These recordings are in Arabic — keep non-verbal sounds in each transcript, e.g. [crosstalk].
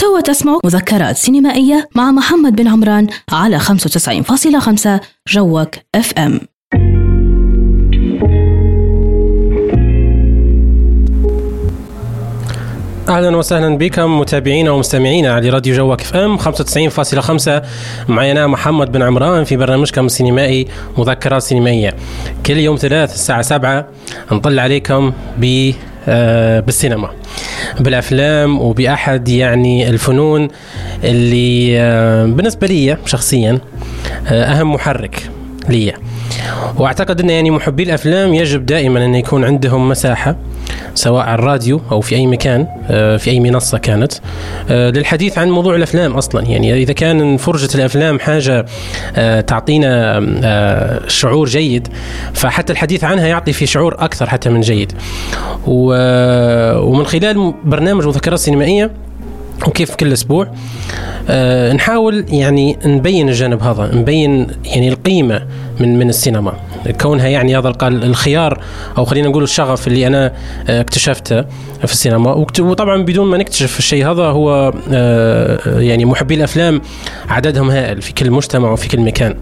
توا تسمعوا مذكرات سينمائية مع محمد بن عمران على 95.5 جوك اف ام أهلا وسهلا بكم متابعينا ومستمعينا على راديو جوك FM 95.5 معي أنا محمد بن عمران في برنامجكم السينمائي مذكرات سينمائية. كل يوم ثلاث الساعة 7 نطلع عليكم ب بالسينما بالأفلام وبأحد يعني الفنون اللي آه، بالنسبة لي شخصيا آه، أهم محرك لي واعتقد أن يعني محبي الأفلام يجب دائما أن يكون عندهم مساحة سواء على الراديو أو في أي مكان آه، في أي منصة كانت. آه، للحديث عن موضوع الأفلام أصلا. يعني إذا كان فرجة الأفلام حاجة آه، تعطينا شعور جيد فحتى الحديث عنها يعطي في شعور أكثر حتى من جيد. ومن خلال برنامج مذكرات سينمائية وكيف كل أسبوع. آه نحاول يعني نبين الجانب هذا نبين يعني القيمة من من السينما. كونها يعني هذا الخيار أو خلينا نقول الشغف اللي أنا آه، اكتشفته في السينما. وطبعا بدون ما نكتشف الشيء هذا هو آه يعني محبي الأفلام عددهم هائل في كل مجتمع وفي كل مكان.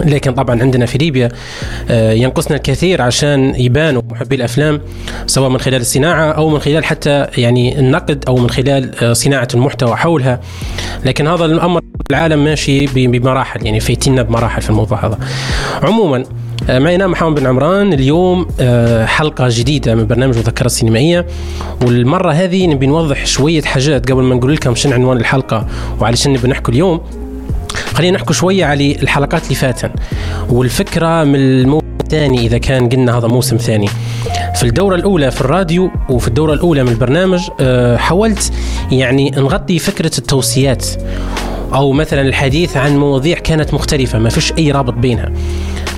لكن طبعا عندنا في ليبيا آه، ينقصنا الكثير عشان يبانوا محبي الأفلام سواء من خلال الصناعة أو من خلال حتى يعني النقد أو من خلال آه، صناعة المحتوى حولها. لكن هذا الأمر العالم ماشي بمراحل يعني فايتيننا بمراحل في الموضوع هذا. عموما آه، معنا محمد بن عمران اليوم حلقة جديدة من برنامج مذكرة سينمائية والمرة هذه نبي نوضح شوية حاجات قبل ما نقول لكم شنو عنوان الحلقة وعلى شنو نبي نحكي اليوم. خلينا نحكي شوية على الحلقات اللي فاتن. والفكرة من الموسم الثاني إذا كان قلنا هذا موسم ثاني. في الدورة الأولى في الراديو وفي الدورة الأولى من البرنامج آه، حاولت يعني نغطي فكرة التوصيات. أو مثلا الحديث عن مواضيع كانت مختلفة ما فيش أي رابط بينها.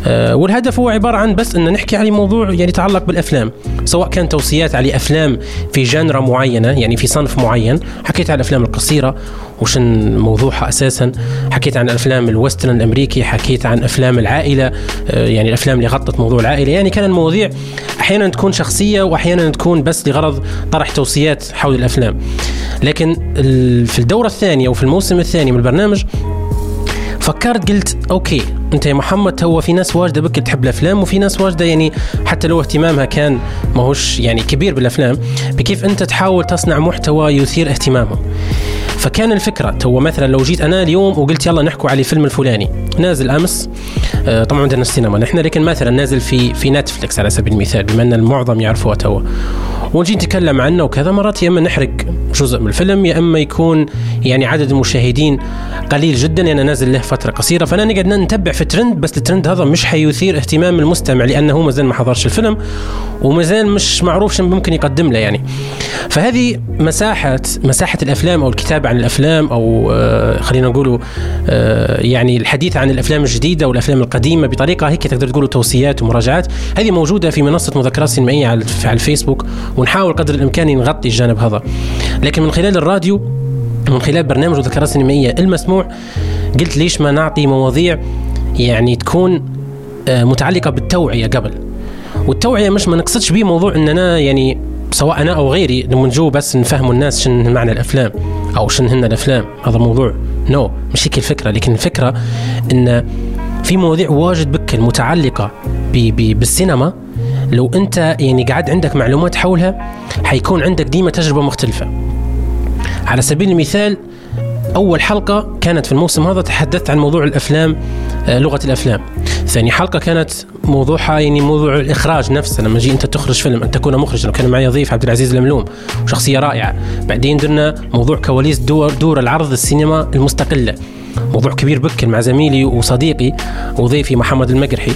والهدف هو عبارة عن بس ان نحكي على موضوع يعني يتعلق بالأفلام. سواء كان توصيات على أفلام في genre معينة يعني في صنف معين. حكيت عن الأفلام القصيرة وشن موضوعها أساسا. حكيت عن افلام ال western الأمريكي حكيت عن أفلام العائلة آه، يعني الأفلام اللي غطت موضوع العائلة. يعني كان المواضيع أحيانا تكون شخصية واحيانا تكون بس لغرض طرح توصيات حول الأفلام. لكن في الدورة الثانية وفي الموسم الثاني من البرنامج فكرت قلت okay أنت يا محمد هو في ناس واجدة بكل تحب الأفلام وفي ناس واجدة يعني حتى لو اهتمامها كان ماهوش يعني كبير بالأفلام بكيف أنت تحاول تصنع محتوى يثير اهتمامهم؟ فكان الفكرة. هو مثلا لو جيت أنا اليوم وقلت يلا نحكوا على الفيلم الفلاني. نازل أمس آه، طبعا عندنا السينما. نحن لكن مثلا نازل في في نتفلكس على سبيل المثال بما أن المعظم يعرفوه تو. ونجي نتكلم عنه وكذا مرات يا إما نحرق جزء من الفيلم يا إما يكون يعني عدد المشاهدين قليل جدا لأنه نازل له فترة قصيرة. فأنا نقعد نتبع في ترند بس الترند هذا مش حيثير اهتمام المستمع لأنه ما زال ما حضرش الفيلم وما زال مش معروف شو ممكن يقدم له يعني. فهذه مساحة مساحة الأفلام أو الكتابة الأفلام أو آه خلينا نقولوا آه يعني الحديث عن الأفلام الجديدة والأفلام القديمة بطريقة هيك تقدر تقولوا توصيات ومراجعات. هذه موجودة في منصة مذكرات سينمائية على الفيسبوك ونحاول قدر الإمكان نغطي الجانب هذا. لكن من خلال الراديو من خلال برنامج مذكرات سينمائية المسموع قلت ليش ما نعطي مواضيع يعني تكون آه، متعلقة بالتوعية قبل؟ والتوعية مش ما نقصدش به موضوع اننا يعني سواء أنا أو غيري نجو بس نفهموا الناس شنو معنى الأفلام أو شنو هن الأفلام. هذا موضوع. no no. مش هيك الفكرة. لكن الفكرة إن في مواضيع واجد بكل متعلقه بي بي بالسينما. لو أنت يعني قاعد عندك معلومات حولها حيكون عندك ديما تجربة مختلفة. على سبيل المثال أول حلقة كانت في الموسم هذا تحدثت عن موضوع الأفلام آه، لغة الأفلام. ثاني حلقة كانت موضوعها يعني موضوع الإخراج نفسه. لما جي أنت تخرج فيلم ان تكون مخرجا وكان معي ضيف عبد العزيز الملوم وشخصيه رائعة. بعدين درنا موضوع كواليس دور دور العرض السينما المستقلة. موضوع كبير بكل مع زميلي وصديقي وضيفي محمد المقرحي.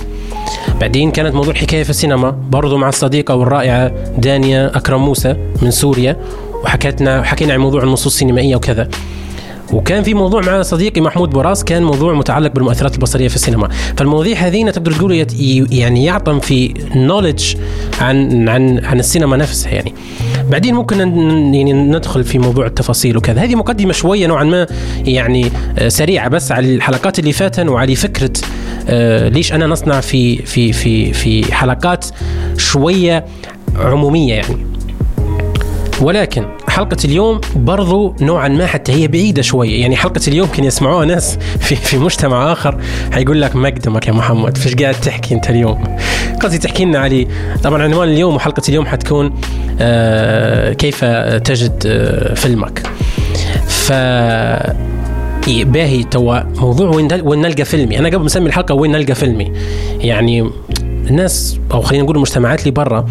بعدين كانت موضوع حكاية في السينما برضو مع الصديقة والرائعة دانيا أكرم موسى من سوريا وحكيتنا حكينا عن موضوع النصوص السينمائية وكذا. وكان في موضوع مع صديقي محمود براس كان موضوع متعلق بالمؤثرات البصرية في السينما. فالمواضيع هذه تقدر تقول يعني يعطم في نولج عن عن عن السينما نفسها يعني. بعدين ممكن يعني ندخل في موضوع التفاصيل وكذا. هذه مقدمة شوية نوعا ما يعني آه، سريعة بس على الحلقات اللي فاتن وعلى فكرة آه، ليش أنا نصنع في في في في حلقات شوية عمومية يعني. ولكن حلقة اليوم برضو نوعا ما حتى هي بعيدة شوية يعني حلقة اليوم كان يسمعوها ناس في, في مجتمع آخر. حيقول لك مقدمك يا محمد. فيش قاعد تحكي أنت اليوم؟ قصدي تحكي لنا علي. طبعا عنوان اليوم وحلقة اليوم حتكون آه كيف تجد آه فيلمك. ف باهي توا موضوع وين وين نلقى فيلمي. أنا قبل مسمي الحلقة وين نلقى فيلمي. يعني الناس أو خلينا نقول المجتمعات اللي برا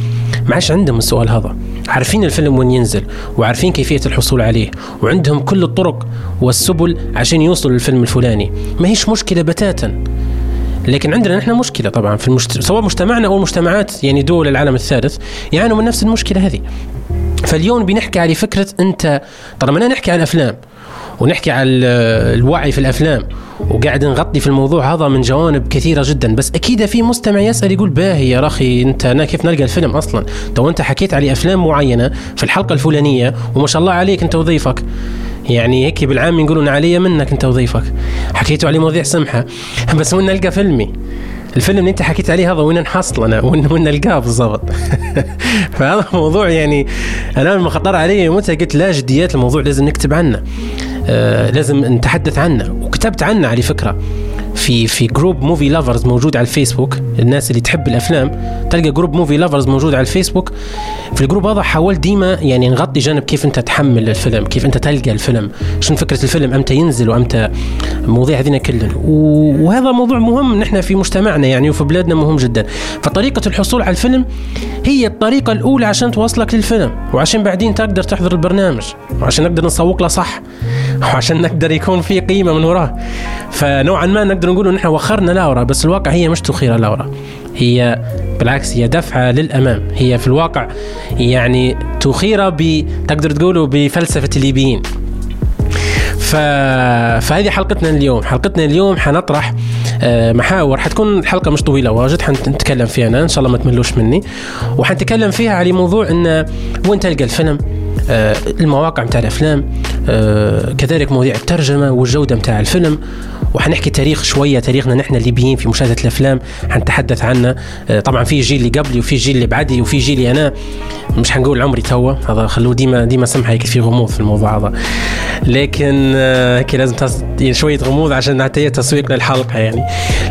ما عادش عندهم السؤال هذا. عارفين الفيلم وين ينزل وعارفين كيفية الحصول عليه وعندهم كل الطرق والسبل عشان يوصلوا للفيلم الفلاني. ما هيش مشكلة بتاتا. لكن عندنا نحن مشكلة طبعا في المجت... سواء مجتمعنا أو المجتمعات يعني دول العالم الثالث يعانوا من نفس المشكلة هذه. فاليوم بنحكي على فكرة أنت طالما نحكي عن أفلام ونحكي على الوعي في الأفلام. وقاعد نغطي في الموضوع هذا من جوانب كثيرة جدا. بس أكيد في مستمع يسأل يقول باهي يا أخي أنت أنا كيف نلقى الفيلم أصلا؟ تو أنت حكيت على أفلام معينة في الحلقة الفلانية وما شاء الله عليك أنت وظيفك. يعني هيك بالعام يقولون علي منك أنت وظيفك. حكيتوا عليه مواضيع سمحة. [laughs] بس وين نلقى فيلمي؟ الفيلم اللي أنت حكيت عليه هذا وين نحصل أنا؟ وين وين نلقاه بالضبط؟ [laughs] فهذا موضوع يعني أنا لما خطر علي متى قلت لا جديات الموضوع لازم نكتب عنه. لازم نتحدث عنه وكتبت عنه على فكرة. في في group Movie Lovers موجود على الفيسبوك. الناس اللي تحب الأفلام تلقى group Movie Lovers موجود على الفيسبوك. في ال group هذا حاولت ديما يعني نغطي جانب كيف أنت تحمل الفيلم كيف أنت تلقى الفيلم شنو فكرة الفيلم أمتى ينزل وأمتى مواضيع هذين كلهم وهذا موضوع مهم نحن في مجتمعنا يعني وفي بلادنا مهم جدا. فطريقة الحصول على الفيلم هي الطريقة الأولى عشان توصلك للفيلم وعشان بعدين تقدر تحضر البرنامج وعشان نقدر نسوق له صح [laughs] وعشان نقدر يكون في قيمة من وراه. فنوعا ما نقدر نقول نحن وخرنا لاورا بس الواقع هي مش تخير لاورا هي بالعكس هي دفعة للأمام. هي في الواقع يعني تخير ب تقدر تقولوا بفلسفة الليبيين. ف... فهذه حلقتنا اليوم. حلقتنا اليوم حنطرح آه، محاور. حتكون الحلقة مش طويلة واجد حنتكلم فيها أنا إن شاء الله ما تملوش مني. وحنتكلم فيها على موضوع إن وين تلقى الفيلم؟ آه، المواقع متاع الأفلام. كذلك مواضيع الترجمة والجودة متاع الفيلم. وحنحكي تاريخ شوية تاريخنا نحن الليبيين في مشاهدة الأفلام حنتحدث عنه. آه، طبعا في جيل اللي قبلي وفي جيل اللي بعدي وفي جيلي أنا. مش حنقول عمري توا هذا خلوه ديما ديما سمحة هيك في غموض في الموضوع هذا. لكن هيك لازم يعني شوية غموض عشان حتى تسويق للحلقة يعني.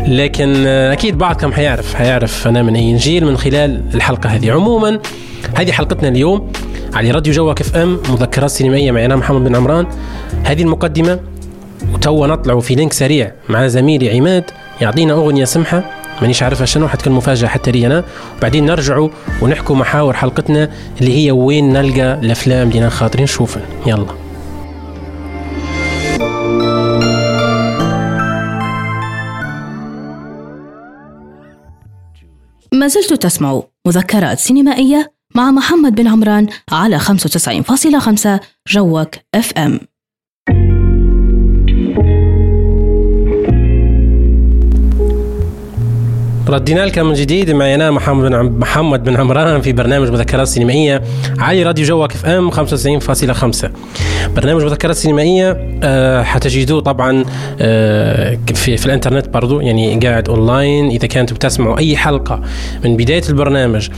لكن أكيد بعضكم حيعرف حيعرف أنا من أي جيل من خلال الحلقة هذه. عموما هذه حلقتنا اليوم. على راديو جوك إف إم مذكرات سينمائية معي أنا محمد بن عمران. هذه المقدمة وتوا نطلع في link سريع مع زميلي عماد يعطينا أغنية سمحة مانيش عارفها شنو حتكون مفاجأة حتى لي أنا. وبعدين نرجعوا ونحكوا محاور حلقتنا اللي هي وين نلقى الأفلام اللي خاطرين نشوفها يلا. ما زلت تسمع مذكرات سينمائية مع محمد بن عمران على 95.5 جوك اف ام ردينا لكم من جديد. معي أنا محمد بن محمد بن عمران في برنامج مذكرات سينمائية على راديو جوك اف أم 95.5 برنامج مذكرات سينمائية أه حتجدوه طبعا أه في, في الإنترنت برضو يعني قاعد أونلاين. إذا كنتم بتسمعوا أي حلقة من بداية البرنامج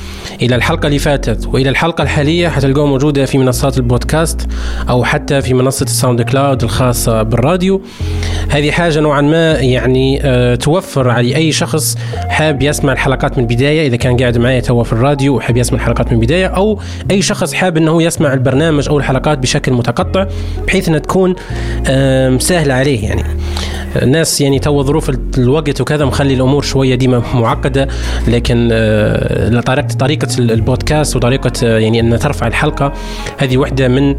إلى الحلقة اللي فاتت وإلى الحلقة الحالية حتلقوها موجودة في منصات البودكاست أو حتى في منصة الساوند كلاود الخاصة بالراديو. هذه حاجة نوعا ما يعني أه توفر على أي شخص حاب يسمع الحلقات من البدايه إذا كان قاعد معي توا في الراديو وحاب يسمع الحلقات من البدايه أو أي شخص حاب إنه يسمع البرنامج أو الحلقات بشكل متقطع بحيث إنها تكون سهلة عليه. يعني الناس يعني تو ظروف الوقت وكذا مخلي الأمور شوية ديما معقدة لكن آه، طريقة طريقه البودكاست وطريقة آه، يعني إن ترفع الحلقة هذه واحدة من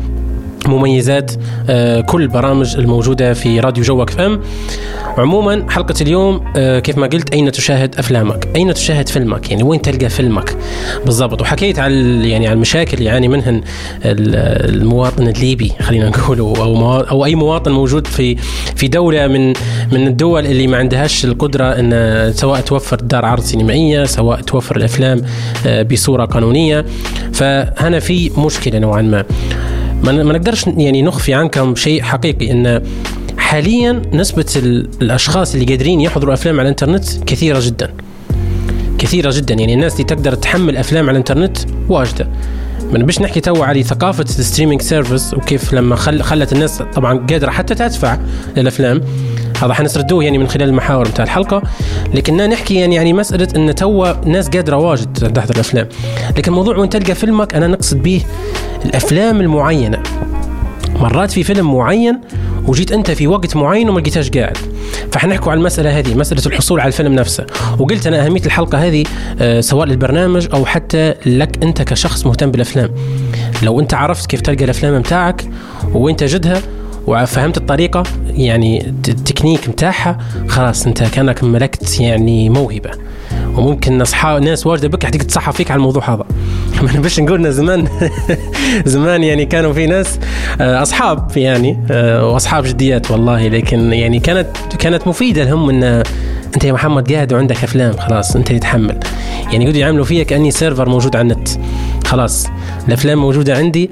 مميزات آه، كل البرامج الموجودة في راديو جوك اف ام. عموما حلقة اليوم آه، كيف ما قلت أين تشاهد أفلامك؟ أين تشاهد فيلمك؟ يعني وين تلقى فيلمك؟ بالضبط. وحكيت على يعني على المشاكل اللي يعاني منهن المواطن الليبي خلينا نقول أو, أو أي مواطن موجود في في دولة من من الدول اللي ما عندهاش القدرة أن سواء توفر دار عرض سينمائية سواء توفر الأفلام آه، بصورة قانونية. فهنا في مشكلة نوعا ما. ما نقدرش يعني نخفي عنكم شيء حقيقي إن حاليا نسبة الأشخاص اللي قادرين يحضروا أفلام على الإنترنت كثيرة جدا. كثيرة جدا. يعني الناس اللي تقدر تحمل أفلام على الإنترنت واجدة. من باش نحكي تو على ثقافة ال streaming service وكيف لما خل خلت الناس طبعا قادرة حتى تدفع للأفلام. هذا حنسردوه يعني من خلال المحاور بتاع الحلقة. لكننا نحكي يعني يعني مسألة إن توا ناس قادرة واجد تحضر الأفلام. لكن الموضوع وين تلقى فيلمك أنا نقصد به الأفلام المعينة. مرات في فيلم معين وجيت أنت في وقت معين وما لقيتهاش قاعد. فحنحكوا على المسألة هذه مسألة الحصول على الفيلم نفسه. وقلت أنا أهمية الحلقة هذه آه، سواء للبرنامج أو حتى لك أنت كشخص مهتم بالأفلام. لو أنت عرفت كيف تلقى الأفلام متاعك وين تجدها وفهمت الطريقة يعني التكنيك متاعها خلاص أنت كأنك ملكت يعني موهبة. وممكن اصحاب ناس واجدة بكل حتيجي تصحى فيك على الموضوع هذا. [laughs] ما باش نقول زمان [laughs] زمان يعني كانوا في ناس آه، أصحاب يعني آه، وأصحاب جديات والله لكن يعني كانت كانت مفيدة لهم إن أنت يا محمد قاعد وعندك أفلام خلاص أنت اللي تحمل. يعني يقعدوا يعملوا فيا كاني server موجود على النت خلاص. الأفلام موجودة عندي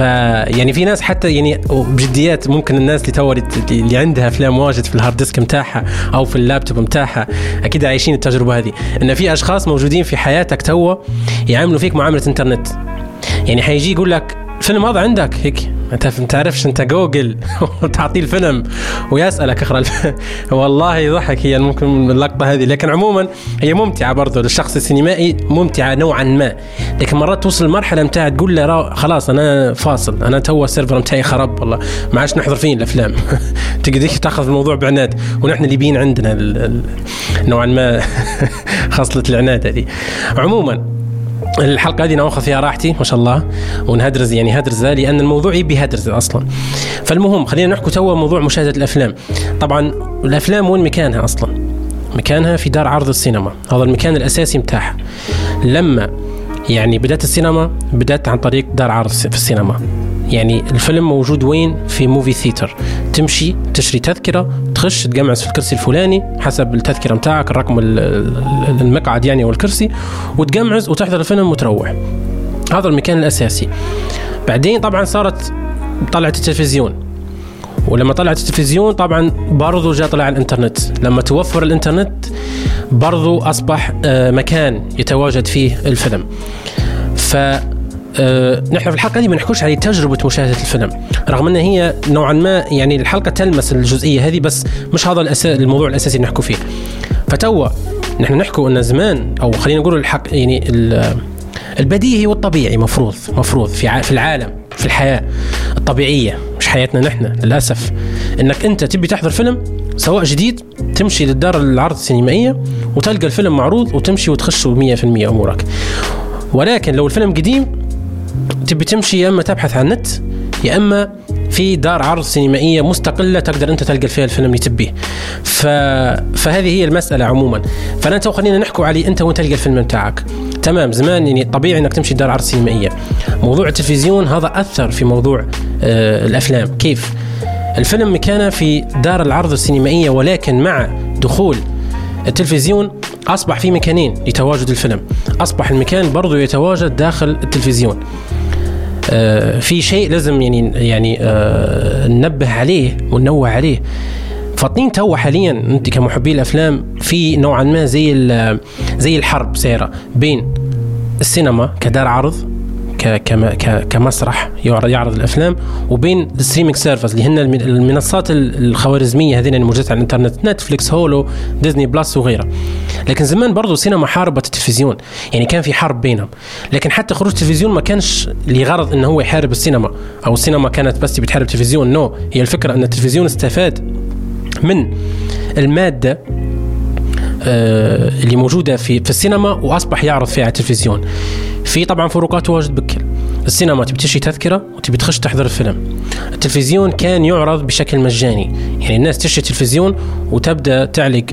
ف يعني في ناس حتى يعني بجديات ممكن الناس اللي تو اللي عندها أفلام واجد في ال hard disk متاعها أو في اللابتوب متاعها أكيد عايشين التجربة هذه. إن في أشخاص موجودين في حياتك تو يعاملوا فيك معاملة إنترنت. يعني حيجي يقول لك الفيلم هذا عندك هيك. أنت ما تعرفش أنت جوجل [laughs] وتعطيه الفيلم ويسألك اقرأ والله يضحك هي ممكن اللقطة هذه. لكن عموما هي ممتعة برضه للشخص السينمائي ممتعة نوعا ما. لكن مرات توصل المرحله متاع تقول له خلاص أنا فاصل. أنا تو ال server متاعي خرب والله. ما عادش نحضر فيه الأفلام. [laughs] تقدر تأخذ الموضوع بعناد. ونحن الليبيين عندنا نوعا ما [laughs] خاصلة العناد هذه. عموما الحلقة هذه ناخذ فيها راحتي ما شاء الله ونهدرز يعني هدرزة لأن الموضوع يبي هدرز أصلا. فالمهم خلينا نحكي توا موضوع مشاهدة الأفلام. طبعا الأفلام وين مكانها أصلا؟ مكانها في دار عرض السينما. هذا المكان الأساسي متاعها لما يعني بدأت السينما بدأت عن طريق دار عرض في السينما. يعني الفيلم موجود وين؟ في movie theater تمشي تشتري تذكرة تخش تقمعز في الكرسي الفلاني حسب التذكرة متاعك الرقم المقعد يعني أو الكرسي وتقمعز وتحضر الفيلم وتروح. هذا المكان الأساسي. بعدين طبعا صارت طلعت التلفزيون. ولما طلعت التلفزيون طبعا برضو جاء طلع الإنترنت. لما توفر الإنترنت برضو أصبح آه، مكان يتواجد فيه الفيلم. ف أه نحن في الحلقة دي ما نحكوش على تجربة مشاهدة الفيلم. رغم ان هي نوعا ما يعني الحلقة تلمس الجزئية هذه بس مش هذا الأساس الموضوع الأساسي اللي نحكوا فيه. فتوا نحن نحكوا أن زمان أو خلينا نقول الحق يعني البديهي والطبيعي مفروض مفروض في في العالم في الحياة الطبيعية مش حياتنا نحن للأسف. إنك أنت تبي تحضر فيلم سواء جديد تمشي للدار العرض السينمائية وتلقى الفيلم معروض وتمشي وتخش 100% أمورك. ولكن لو الفيلم قديم تبي تمشي يا إما تبحث عن النت يا إما في دار عرض سينمائية مستقلة تقدر أنت تلقى فيها الفيلم اللي تبيه. ف... فهذه هي المسألة عموما. فأنا تو خلينا نحكوا علي أنت وين تلقى الفيلم بتاعك. تمام زمان يعني طبيعي أنك تمشي دار عرض سينمائية. موضوع التلفزيون هذا أثر في موضوع آه الأفلام. كيف؟ الفيلم كان في دار العرض السينمائية ولكن مع دخول التلفزيون أصبح في مكانين لتواجد الفيلم. أصبح المكان برضو يتواجد داخل التلفزيون. آه في شيء لازم يعني يعني آه ننبه عليه وننوه عليه. فاطين تو حاليا أنت كمحبي الأفلام في نوعا ما زي زي الحرب صايرة بين السينما كدار عرض كمسرح يعرض الأفلام. وبين ال streaming service اللي هن المنصات الخوارزمية هذين الموجودة على الإنترنت نتفليكس هولو Disney Plus وغيرها. لكن زمان برضو السينما حاربت التلفزيون. يعني كان في حرب بينهم. لكن حتى خروج التلفزيون ما كانش لغرض إنه هو يحارب السينما. أو السينما كانت بس بتحارب التلفزيون. no no. هي الفكرة إن التلفزيون استفاد من المادة اللي موجودة في في السينما وأصبح يعرض فيها على التلفزيون. في طبعا فروقات واجد بكل. السينما تبي تشتري تذكرة وتبي تخش تحضر الفيلم. التلفزيون كان يعرض بشكل مجاني. يعني الناس تشتري تلفزيون وتبدأ تعلق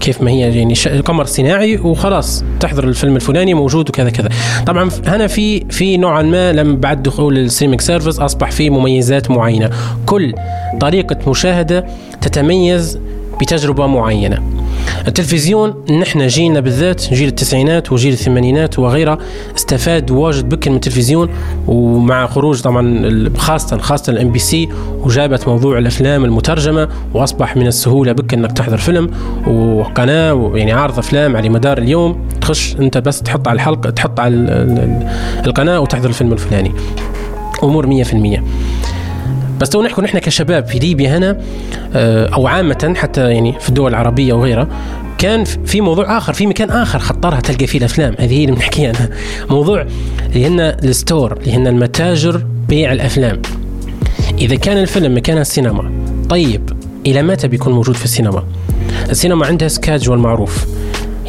كيف ما هي يعني القمر الصناعي وخلاص تحضر الفيلم الفلاني موجود وكذا كذا. طبعا هنا في في نوعا ما لما بعد دخول ال streaming service أصبح في مميزات معينة. كل طريقة مشاهدة تتميز بتجربة معينة. التلفزيون نحن جيلنا بالذات جيل التسعينات وجيل الثمانينات وغيرها استفاد واجد بكل من التلفزيون ومع خروج طبعا خاصة خاصة ال MBC وجابت موضوع الأفلام المترجمة وأصبح من السهولة بكل إنك تحضر فيلم وقناة يعني عارض أفلام على مدار اليوم تخش أنت بس تحط على الحلقة تحط على القناة وتحضر الفيلم الفلاني. أمور 100% بس تو نحكي نحن كشباب في ليبيا هنا آه، أو عامة حتى يعني في الدول العربية وغيرها كان في موضوع آخر في مكان آخر خطرها تلقى فيه الأفلام. هذه هي اللي بنحكيها أنا. موضوع اللي هن الستور اللي هن المتاجر بيع الأفلام. إذا كان الفيلم مكانها السينما طيب إلى متى بيكون موجود في السينما؟ السينما عندها سكاجول معروف.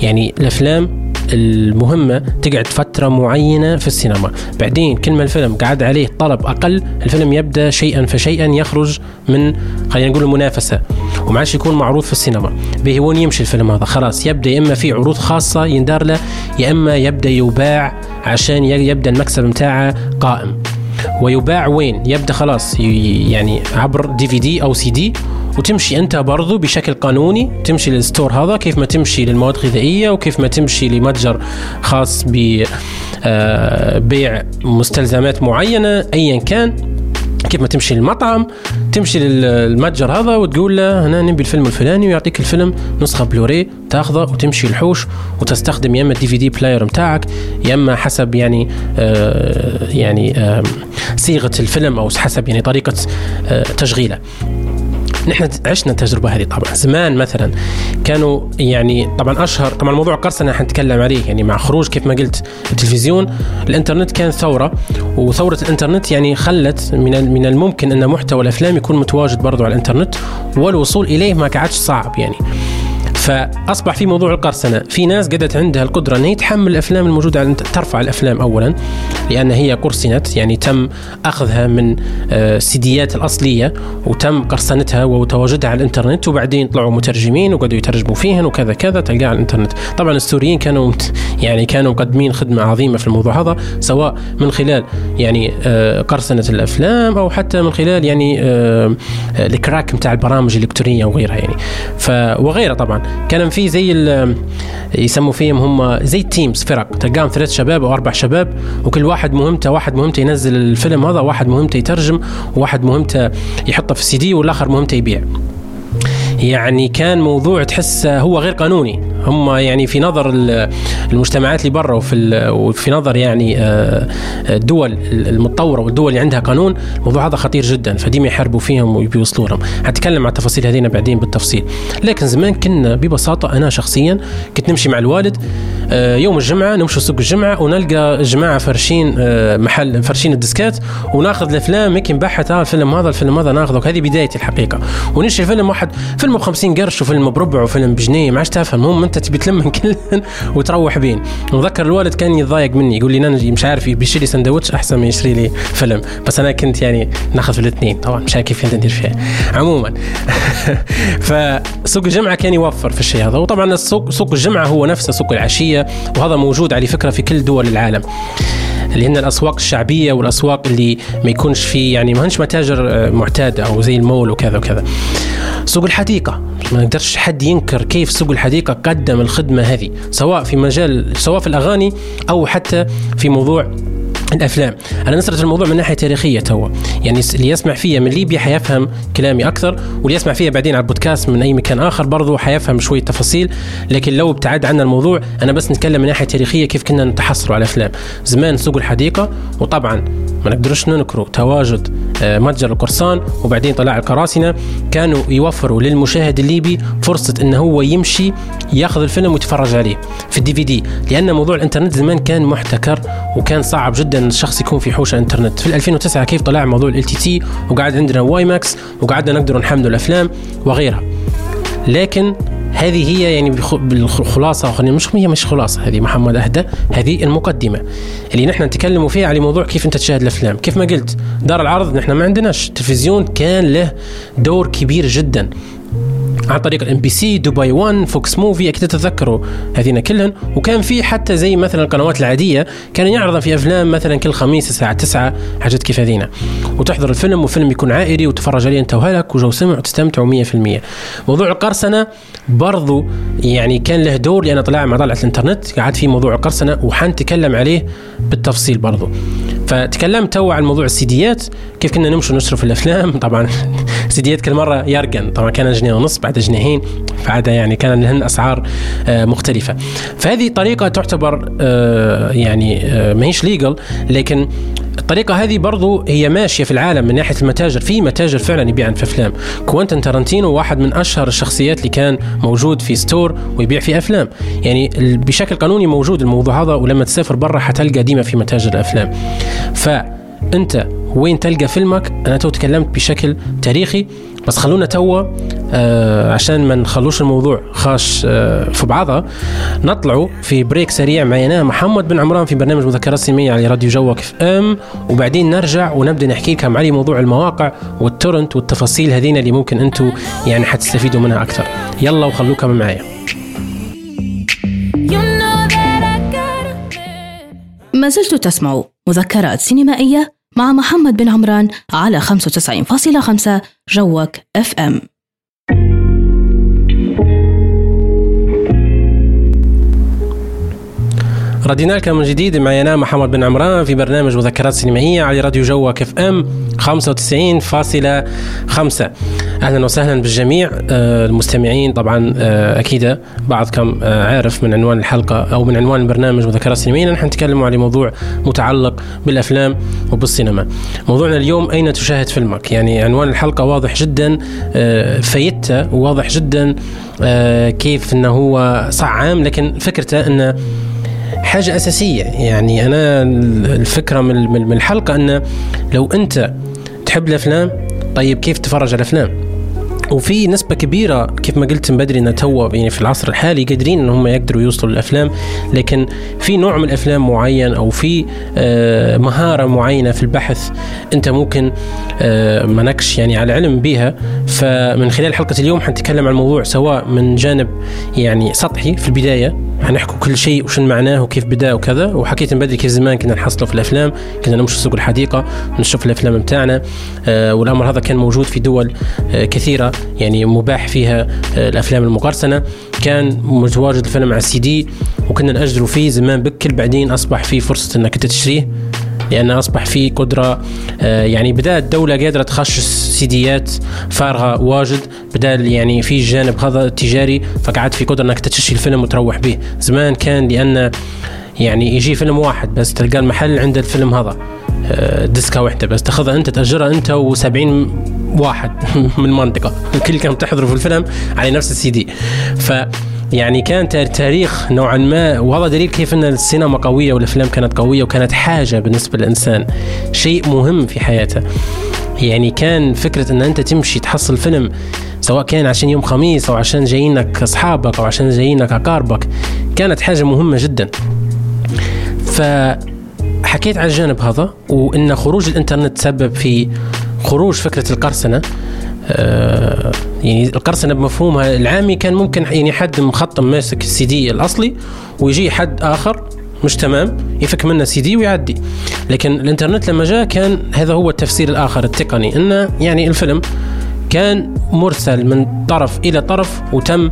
يعني الأفلام المهمة تقعد فترة معينة في السينما. بعدين كل ما الفيلم قعد عليه طلب أقل الفيلم يبدأ شيئا فشيئا يخرج من خلينا نقول المنافسة. وما عادش يكون معروض في السينما. به وين يمشي الفيلم هذا. خلاص يبدأ يا إما في عروض خاصة يندار له يا إما يبدأ يباع عشان يبدأ المكسب متاعه قائم. ويباع وين؟ يبدأ خلاص يعني عبر DVD أو سي دي وتمشي أنت برضو بشكل قانوني تمشي لل store هذا كيف ما تمشي للمواد الغذائيه وكيف ما تمشي لمتجر خاص ببيع آه، مستلزمات معينة ايا كان. كيف ما تمشي للمطعم تمشي للمتجر هذا وتقول له هنا نبي الفيلم الفلاني ويعطيك الفيلم نسخة بلوري تاخذه وتمشي الحوش وتستخدم يا إما ال DVD player بتاعك يا إما حسب يعني آه يعني آه صيغة الفيلم أو حسب يعني طريقة آه تشغيله. نحن عشنا التجربة هذه طبعا. زمان مثلا كانوا يعني طبعا أشهر طبعا موضوع قرصنة حنتكلم عليه يعني مع خروج كيف ما قلت التلفزيون الإنترنت كان ثورة وثورة الإنترنت يعني خلت من من الممكن أن محتوى الأفلام يكون متواجد برضو على الإنترنت والوصول إليه ما كعادش صعب يعني. فأصبح في موضوع القرصنة. في ناس قدت عندها القدرة ان هي تحمل الأفلام الموجودة. على ترفع الأفلام اولا لأن هي قرصنت يعني تم أخذها من السيديات آه، الأصلية وتم قرصنتها وتواجدها على الإنترنت وبعدين طلعوا مترجمين وقعدوا يترجموا فيهن وكذا كذا تلقاها على الإنترنت. طبعا السوريين كانوا يعني كانوا مقدمين خدمة عظيمة في الموضوع هذا سواء من خلال يعني آه، قرصنة الأفلام أو حتى من خلال يعني آه، ال crack بتاع البرامج الإلكترونية وغيرها يعني. ف وغيرها طبعا. كان في زي يسموا فيهم هم زي teams فرق. تلقاهم ثلاث شباب أو أربع شباب وكل واحد مهمته واحد مهمته ينزل الفيلم هذا واحد مهمته يترجم وواحد مهمته يحطه في السي دي والآخر مهمته يبيع. يعني كان موضوع تحس هو غير قانوني. هم يعني في نظر المجتمعات اللي برا وفي وفي نظر يعني آه، الدول المتطورة والدول اللي عندها قانون الموضوع هذا خطير جدا فديما يحاربوا فيهم ويوصلوا لهم حتكلم عن التفاصيل هذينا بعدين بالتفصيل. لكن زمان كنا ببساطة أنا شخصيا كنت نمشي مع الوالد آه، يوم الجمعة نمشي سوق الجمعة ونلقى جماعة فرشين آه، محل فرشين الديسكات وناخذ الأفلام هيك نبحث الفيلم هذا الفيلم هذا ناخذه هذه بدايتي الحقيقة. ونشتري فيلم واحد فيلم ب 50 قرش وفيلم بربع وفيلم بجنيه ما عادش تفهم. هم انت تبي تلمهم كلهم وتروح بين. وذكر الوالد كان يتضايق مني يقول لي أنا مش عارف بيشتري سندوتش أحسن من يشتري لي فيلم. بس أنا كنت يعني ناخذ في الاثنين. طبعا مش عارف كيف ندير فيها عموما. [laughs] فسوق الجمعة كان يوفر في الشيء هذا. وطبعا السوق سوق الجمعة هو نفسه سوق العشية وهذا موجود على فكرة في كل دول العالم. اللي هن الأسواق الشعبية والأسواق اللي ما يكونش فيه يعني ما هنش متاجر آه، معتادة أو زي المول وكذا وكذا. سوق الحديقة ما نقدرش حد ينكر كيف سوق الحديقة قدم الخدمة هذه سواء في مجال سواء في الأغاني أو حتى في موضوع الأفلام. أنا نسرد الموضوع من ناحية تاريخية توا. يعني اللي يسمع فيها من ليبيا حيفهم كلامي أكثر واللي يسمع فيها بعدين على البودكاست من أي مكان آخر برضه حيفهم شوية تفاصيل. لكن لو ابتعد عنا الموضوع أنا بس نتكلم من ناحية تاريخية كيف كنا نتحصروا على الأفلام. زمان سوق الحديقة وطبعا ما نقدرش ننكروا تواجد آه، متجر القرصان وبعدين طلع القراصنه كانوا يوفروا للمشاهد الليبي فرصة انه هو يمشي ياخذ الفيلم ويتفرج عليه في ال DVD. لأن موضوع الإنترنت زمان كان محتكر وكان صعب جدا ان الشخص يكون في حوش الإنترنت. في 2009 كيف طلع موضوع LTT وقعد عندنا WiMAX وقعدنا نقدر نحمل الأفلام وغيرها. لكن هذه هي يعني بالخلاصة خلينا مش هي مش خلاصة هذه محمد أهدى هذه المقدمة اللي نحن نتكلموا فيها على موضوع كيف أنت تشاهد الأفلام. كيف ما قلت دار العرض نحن ما عندناش التلفزيون كان له دور كبير جدا. عن طريق ال MBC دبي 1 Fox Movie أكيد تتذكروا هذين كلهن. وكان في حتى زي مثلا القنوات العادية كان يعرض في أفلام مثلا كل خميس الساعة 9 حاجات كيف هذينا. وتحضر الفيلم والفيلم يكون عائلي وتفرج عليه أنت وهلك وجو سمح وتستمتعوا 100% موضوع القرصنة برضو يعني كان له دور لأن طلع مع طلعت الإنترنت. قعد في موضوع القرصنة وحنتكلم عليه بالتفصيل برضو. فتكلمت تو عن موضوع السيديات كيف كنا نمشي نشرف الأفلام. [laughs] طبعا السيديات كل مرة يرقن. طبعا كان جنيه ونص بعد جنيهين فعاد يعني كان لهن أسعار آه، مختلفة. فهذه طريقة تعتبر آه، يعني آه، ما هيش ليجل لكن الطريقة هذه برضو هي ماشية في العالم من ناحية المتاجر. في متاجر فعلا يبيع في أفلام. كوينتن تارانتينو واحد من أشهر الشخصيات اللي كان موجود في store ويبيع في أفلام. يعني بشكل قانوني موجود الموضوع هذا ولما تسافر برا حتلقى ديما في متاجر الأفلام. فأنت وين تلقى فيلمك؟ أنا تو تكلمت بشكل تاريخي. بس خلونا توا آه عشان ما نخلوش الموضوع خاش آه في بعضها نطلعوا في break سريع معنا محمد بن عمران في برنامج مذكرات سينمائية على راديو جوك FM. وبعدين نرجع ونبدأ نحكي لكم على موضوع المواقع وال torrent والتفاصيل هذين اللي ممكن أنتم يعني حتستفيدوا منها أكثر. يلا وخلوكم معايا. ما زلت تسمع مذكرات سينمائية مع محمد بن عمران على 95.5 جوك FM ردينا لكم من جديد. معي أنا محمد بن عمران في برنامج مذكرات سينمائية على راديو جوك اف أم 95.5 أهلا وسهلا بالجميع. آه، المستمعين طبعا آه، أكيد بعضكم آه، عارف من عنوان الحلقة أو من عنوان البرنامج مذكرات سينمائية. نحن نتكلم على موضوع متعلق بالأفلام وبالسينما. موضوعنا اليوم أين تشاهد فيلمك؟ يعني عنوان الحلقة واضح جدا فايدته واضح جدا كيف إنه هو صح عام لكن فكرته إنه حاجة أساسية. يعني أنا الفكرة من الحلقة أن لو أنت تحب الأفلام طيب كيف تتفرج على الأفلام؟ وفي نسبة كبيرة كيف ما قلت من بدري إن تو يعني في العصر الحالي قادرين إن هم يقدروا يوصلوا للأفلام لكن في نوع من الأفلام معين أو في آه، مهارة معينة في البحث أنت ممكن آه، ما نكش يعني على علم بها فمن خلال حلقة اليوم حنتكلم عن الموضوع سواء من جانب يعني سطحي في البداية حنحكوا كل شيء وش معناه وكيف بدأ وكذا وحكيت من بدري كيف زمان كنا نحصله في الأفلام كنا نمشي سوق الحديقة نشوف الأفلام بتاعنا آه والأمر هذا كان موجود في دول كثيرة. يعني مباح فيها آه الأفلام المقرصنة. كان متواجد الفيلم على السي دي وكنا ناجروا فيه زمان بكل بعدين أصبح في فرصة إنك أنت تشتريه لأن أصبح في قدرة آه، يعني بدأت الدولة قادرة تخصص سيديات فارغه واجد بدال يعني في الجانب هذا التجاري فقعدت في قدرة إنك تشتري الفيلم وتروح به. زمان كان لأن يعني يجي فيلم واحد بس تلقى المحل عند الفيلم هذا. ديسكا واحدة بس تاخذها أنت تأجرها أنت و70 واحد [laughs] من المنطقة الكل كان تحضروا في الفيلم على نفس السي دي. ف يعني كان تاريخ نوعا ما وهذا دليل كيف إن السينما قوية والأفلام كانت قوية وكانت حاجة بالنسبة للإنسان شيء مهم في حياته. يعني كان فكرة إن أنت تمشي تحصل فيلم سواء كان عشان يوم خميس أو عشان جايينك أصحابك أو عشان جايينك أقاربك كانت حاجة مهمة جدا. فحكيت على الجانب هذا وإن خروج الإنترنت سبب في خروج فكرة القرصنة. آه، يعني القرصنة بمفهومها العامي كان ممكن يعني حد مخطم ماسك السي دي الأصلي ويجي حد آخر مش تمام يفك منه سي دي ويعدي. لكن الإنترنت لما جاء كان هذا هو التفسير الآخر التقني. انه يعني الفيلم كان مرسل من طرف إلى طرف وتم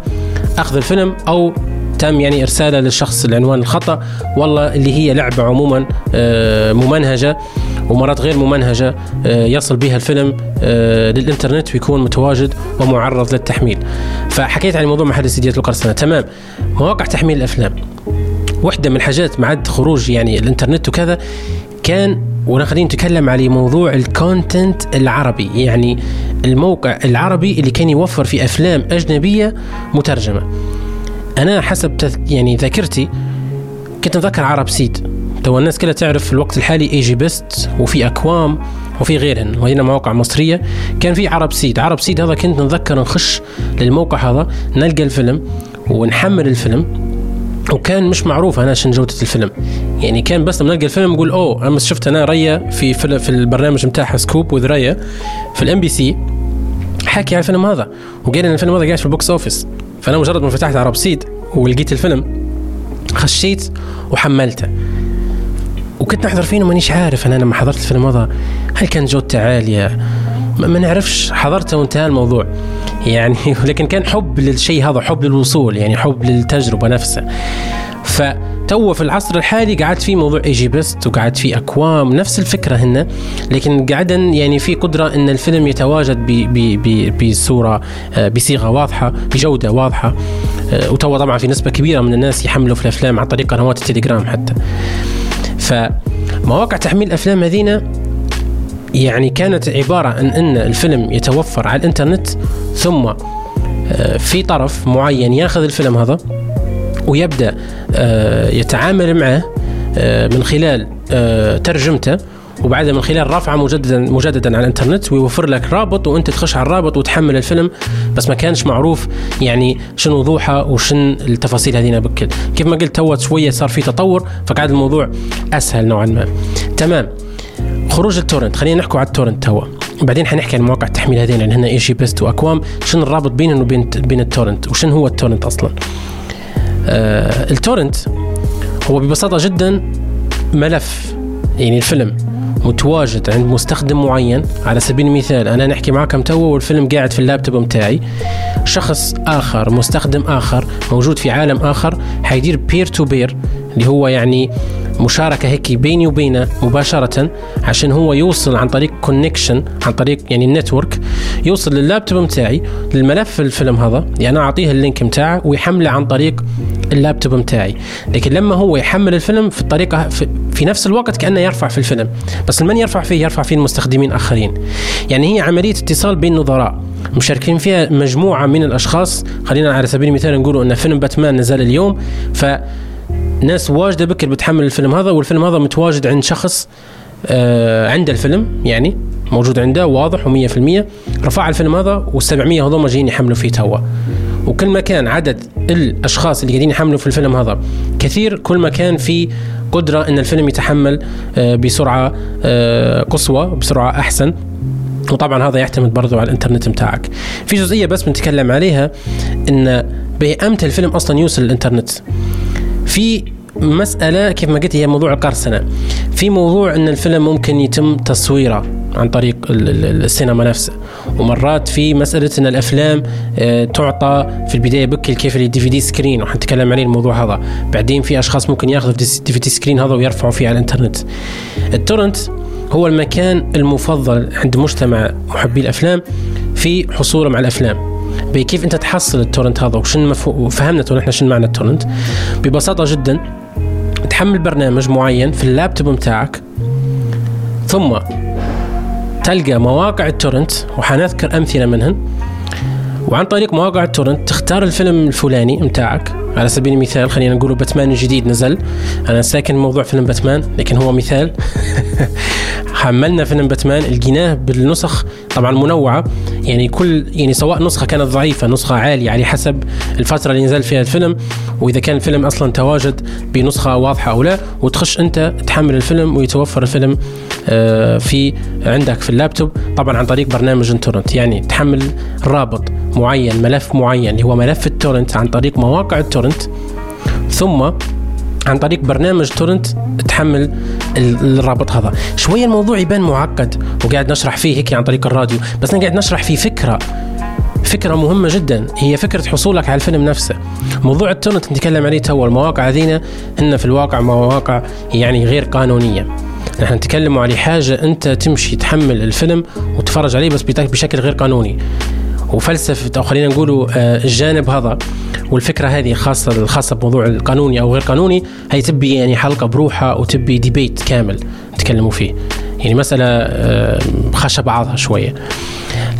أخذ الفيلم أو تم يعني إرساله للشخص العنوان الخطأ والله اللي هي لعبة عموما آه، ممنهجة ومرات غير ممنهجة آه، يصل بها الفيلم آه، للإنترنت ويكون متواجد ومعرض للتحميل. فحكيت عن موضوع محل سيديات القرصنة. تمام. مواقع تحميل الأفلام. واحدة من الحاجات مع خروج يعني الإنترنت وكذا كان وأنا خلينا نتكلم على موضوع ال content العربي. يعني الموقع العربي اللي كان يوفر في أفلام أجنبية مترجمة. أنا حسب يعني ذاكرتي كنت أتذكر عرب سيد. تو الناس كلها تعرف في الوقت الحالي EgyBest وفي أكوام وفي غيرهن وهنا مواقع مصرية كان في عرب سيد. عرب سيد هذا كنت نتذكر نخش للموقع هذا نلقى الفيلم ونحمل الفيلم وكان مش معروف أنا شن جودة الفيلم. يعني كان بس نلقى الفيلم نقول أوه أنا شفت أنا ريا في في البرنامج بتاعها Scoop with Raya في ال MBC حكي على الفيلم هذا. وقال إن الفيلم هذا قاعد في ال box office فأنا مجرد ما فتحت عرب سيد ولقيت الفيلم خشيت وحملته. وكنت نحضر فيه مانيش عارف أنا لما حضرت الفيلم هذا هل كان جودته عالية؟ ما نعرفش حضرته وانتهى الموضوع. يعني [laughs] ولكن كان حب للشيء هذا حب للوصول يعني حب للتجربة نفسها. فتو في العصر الحالي قعدت في موضوع EgyBest وقعدت في أكوام نفس الفكرة هنا لكن قعدا يعني في قدرة إن الفيلم يتواجد بصورة آه، بصيغة واضحة بجودة واضحة آه، وتوا طبعا في نسبة كبيرة من الناس يحملوا في الأفلام عن طريق قنوات التليجرام حتى. فمواقع تحميل الأفلام هذينا يعني كانت عبارة عن إن الفيلم يتوفر على الإنترنت ثم آه، في طرف معين ياخذ الفيلم هذا ويبدأ آه، يتعامل معه آه، من خلال ترجمته وبعدها من خلال رفعه مجددا مجددا على الإنترنت ويوفر لك رابط وأنت تخش على الرابط وتحمل الفيلم. بس ما كانش معروف يعني شنو وضوحه وشن التفاصيل هذينا بكل كيف ما قلت تو شوية صار في تطور فقعد الموضوع أسهل نوعا ما. تمام. خروج ال torrent. خلينا نحكوا على ال torrent توا. بعدين حنحكي عن مواقع التحميل هذين اللي هن EgyBest وأكوام. شنو الرابط بينهم وبين بين ال torrent؟ وشنو هو ال torrent أصلا؟ آه ال torrent هو ببساطة جدا ملف يعني الفيلم متواجد عند مستخدم معين. على سبيل المثال أنا نحكي معكم تو والفيلم قاعد في اللابتوب متاعي شخص آخر مستخدم آخر موجود في عالم آخر حيدير peer to peer اللي هو يعني مشاركة هيك بيني وبينه مباشرة عشان هو يوصل عن طريق connection عن طريق يعني ال network يوصل لللابتوب متاعي للملف الفيلم هذا يعني أنا أعطيه ال link متاعه ويحمله عن طريق اللابتوب متاعي. لكن لما هو يحمل الفيلم في الطريقة في, في نفس الوقت كأنه يرفع في الفيلم. بس من يرفع فيه؟ يرفع فيه المستخدمين آخرين. يعني هي عملية اتصال بين نظراء مشاركين فيها مجموعة من الأشخاص. خلينا على سبيل المثال نقول إن فيلم باتمان نزل اليوم ف ناس واجدة بكر بتحمل الفيلم هذا والفيلم هذا متواجد عند شخص آه عنده الفيلم يعني موجود عنده واضح و100% رفع الفيلم هذا وال700 هذول جايين يحملوا فيه توا. وكل ما كان عدد الأشخاص اللي قاعدين يحملوا في الفيلم هذا كثير. كل ما كان في قدرة إن الفيلم يتحمل آه بسرعة آه قصوى بسرعة أحسن. وطبعا هذا يعتمد برضو على الإنترنت بتاعك. في جزئية بس بنتكلم عليها إن بامتى الفيلم أصلا يوصل للانترنت في مسألة كيف ما قلت هي موضوع القرصنة في موضوع أن الفيلم ممكن يتم تصويره عن طريق السينما نفسها. ومرات في مسألة أن الأفلام آه، تعطى في البداية بكل كيف ال DVD screen وحنتكلم عليه الموضوع هذا. بعدين في أشخاص ممكن ياخذوا ال DVD screen هذا ويرفعوا فيه على الإنترنت. ال torrent هو المكان المفضل عند مجتمع محبي الأفلام في حصولهم على الأفلام. كيف انت تحصل ال torrent هذا وشن مفهوم فهمنا إحنا شنو معنى ال torrent. ببساطة جدا تحمل برنامج معين في اللابتوب بتاعك ثم تلقى مواقع ال torrent وحنذكر أمثلة منهن. وعن طريق مواقع التورنت تختار الفيلم الفلاني متاعك. على سبيل المثال خلينا نقول باتمان الجديد نزل. أنا ساكن موضوع فيلم باتمان لكن هو مثال. [laughs] حملنا فيلم باتمان لقيناه بالنسخ طبعا منوعة. يعني كل يعني سواء نسخة كانت ضعيفة نسخة عالية على حسب الفترة اللي نزل فيها الفيلم وإذا كان الفيلم أصلا تواجد بنسخة واضحة أو لا وتخش أنت تحمل الفيلم ويتوفر الفيلم آه، في عندك في اللابتوب. طبعا عن طريق برنامج ال torrent يعني تحمل رابط معين ملف معين اللي هو ملف ال torrent عن طريق مواقع ال torrent. ثم عن طريق برنامج torrent تحمل الرابط هذا. شوية الموضوع يبان معقد وقاعد نشرح فيه هيك عن طريق الراديو بس أنا قاعد نشرح فيه فكرة فكرة مهمة جدا هي فكرة حصولك على الفيلم نفسه. موضوع ال torrent نتكلم عليه تو المواقع هذينا هن في الواقع مواقع يعني غير قانونية. نحن نتكلم على حاجة أنت تمشي تحمل الفيلم وتتفرج عليه بس بشكل غير قانوني. وفلسفة أو خلينا نقولوا آه، الجانب هذا. والفكرة هذه خاصة الخاصه بموضوع القانوني أو غير قانوني هي تبي يعني حلقة بروحها وتبي ديبيت كامل نتكلموا فيه. يعني مسألة آه، خشى بعضها شوية.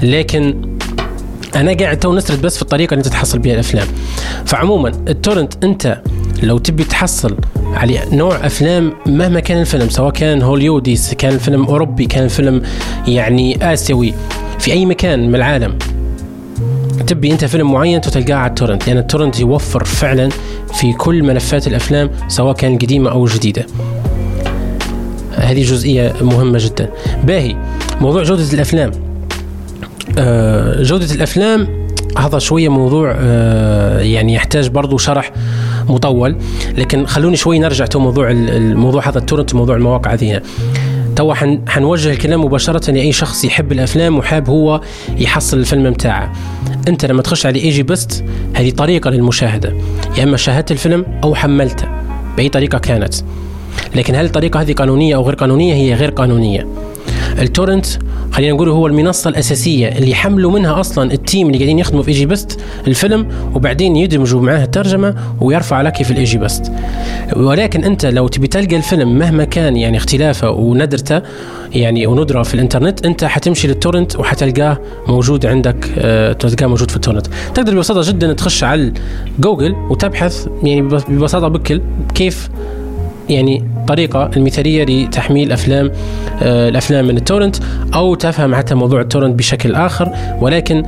لكن أنا قاعد تو نسرد بس في الطريقة اللي أنت تحصل بها الأفلام. فعموما ال torrent أنت لو تبي تحصل على نوع أفلام مهما كان الفيلم سواء كان هوليودي كان الفيلم أوروبي كان الفيلم يعني آسيوي في أي مكان من العالم تبي أنت فيلم معين تلقاه على ال torrent لأن ال torrent يوفر فعلا في كل ملفات الأفلام سواء كان قديمة أو جديدة. هذه جزئية مهمة جدا. باهي موضوع جودة الأفلام. آه، جودة الأفلام هذا شوية موضوع آه، يعني يحتاج برضو شرح مطول. لكن خلوني شوي نرجع تو موضوع الموضوع هذا ال torrent وموضوع المواقع هذه. تو حن حنوجه الكلام مباشرة لأي شخص يحب الأفلام وحاب هو يحصل الفيلم متاعه. أنت لما تخش على EgyBest هذه طريقة للمشاهدة. يا إما شاهدت الفيلم أو حملته بأي طريقة كانت. لكن هل الطريقة هذه قانونية أو غير قانونية؟ هي غير قانونية. ال torrent خلينا نقول هو المنصة الأساسية اللي يحملوا منها أصلا ال team اللي قاعدين يخدموا في EgyBest الفيلم وبعدين يدمجوا معاه الترجمة ويرفع لك في ال EgyBest. ولكن أنت لو تبي تلقى الفيلم مهما كان يعني اختلافه وندرته يعني وندرة في الإنترنت أنت حتمشي لل torrent وحتلقاه موجود عندك أه تلقاه موجود في ال torrent. تقدر ببساطة جدا تخش على جوجل وتبحث يعني ببساطة بكل كيف يعني الطريقة المثالية لتحميل أفلام آه، الأفلام من ال torrent أو تفهم حتى موضوع ال torrent بشكل آخر. ولكن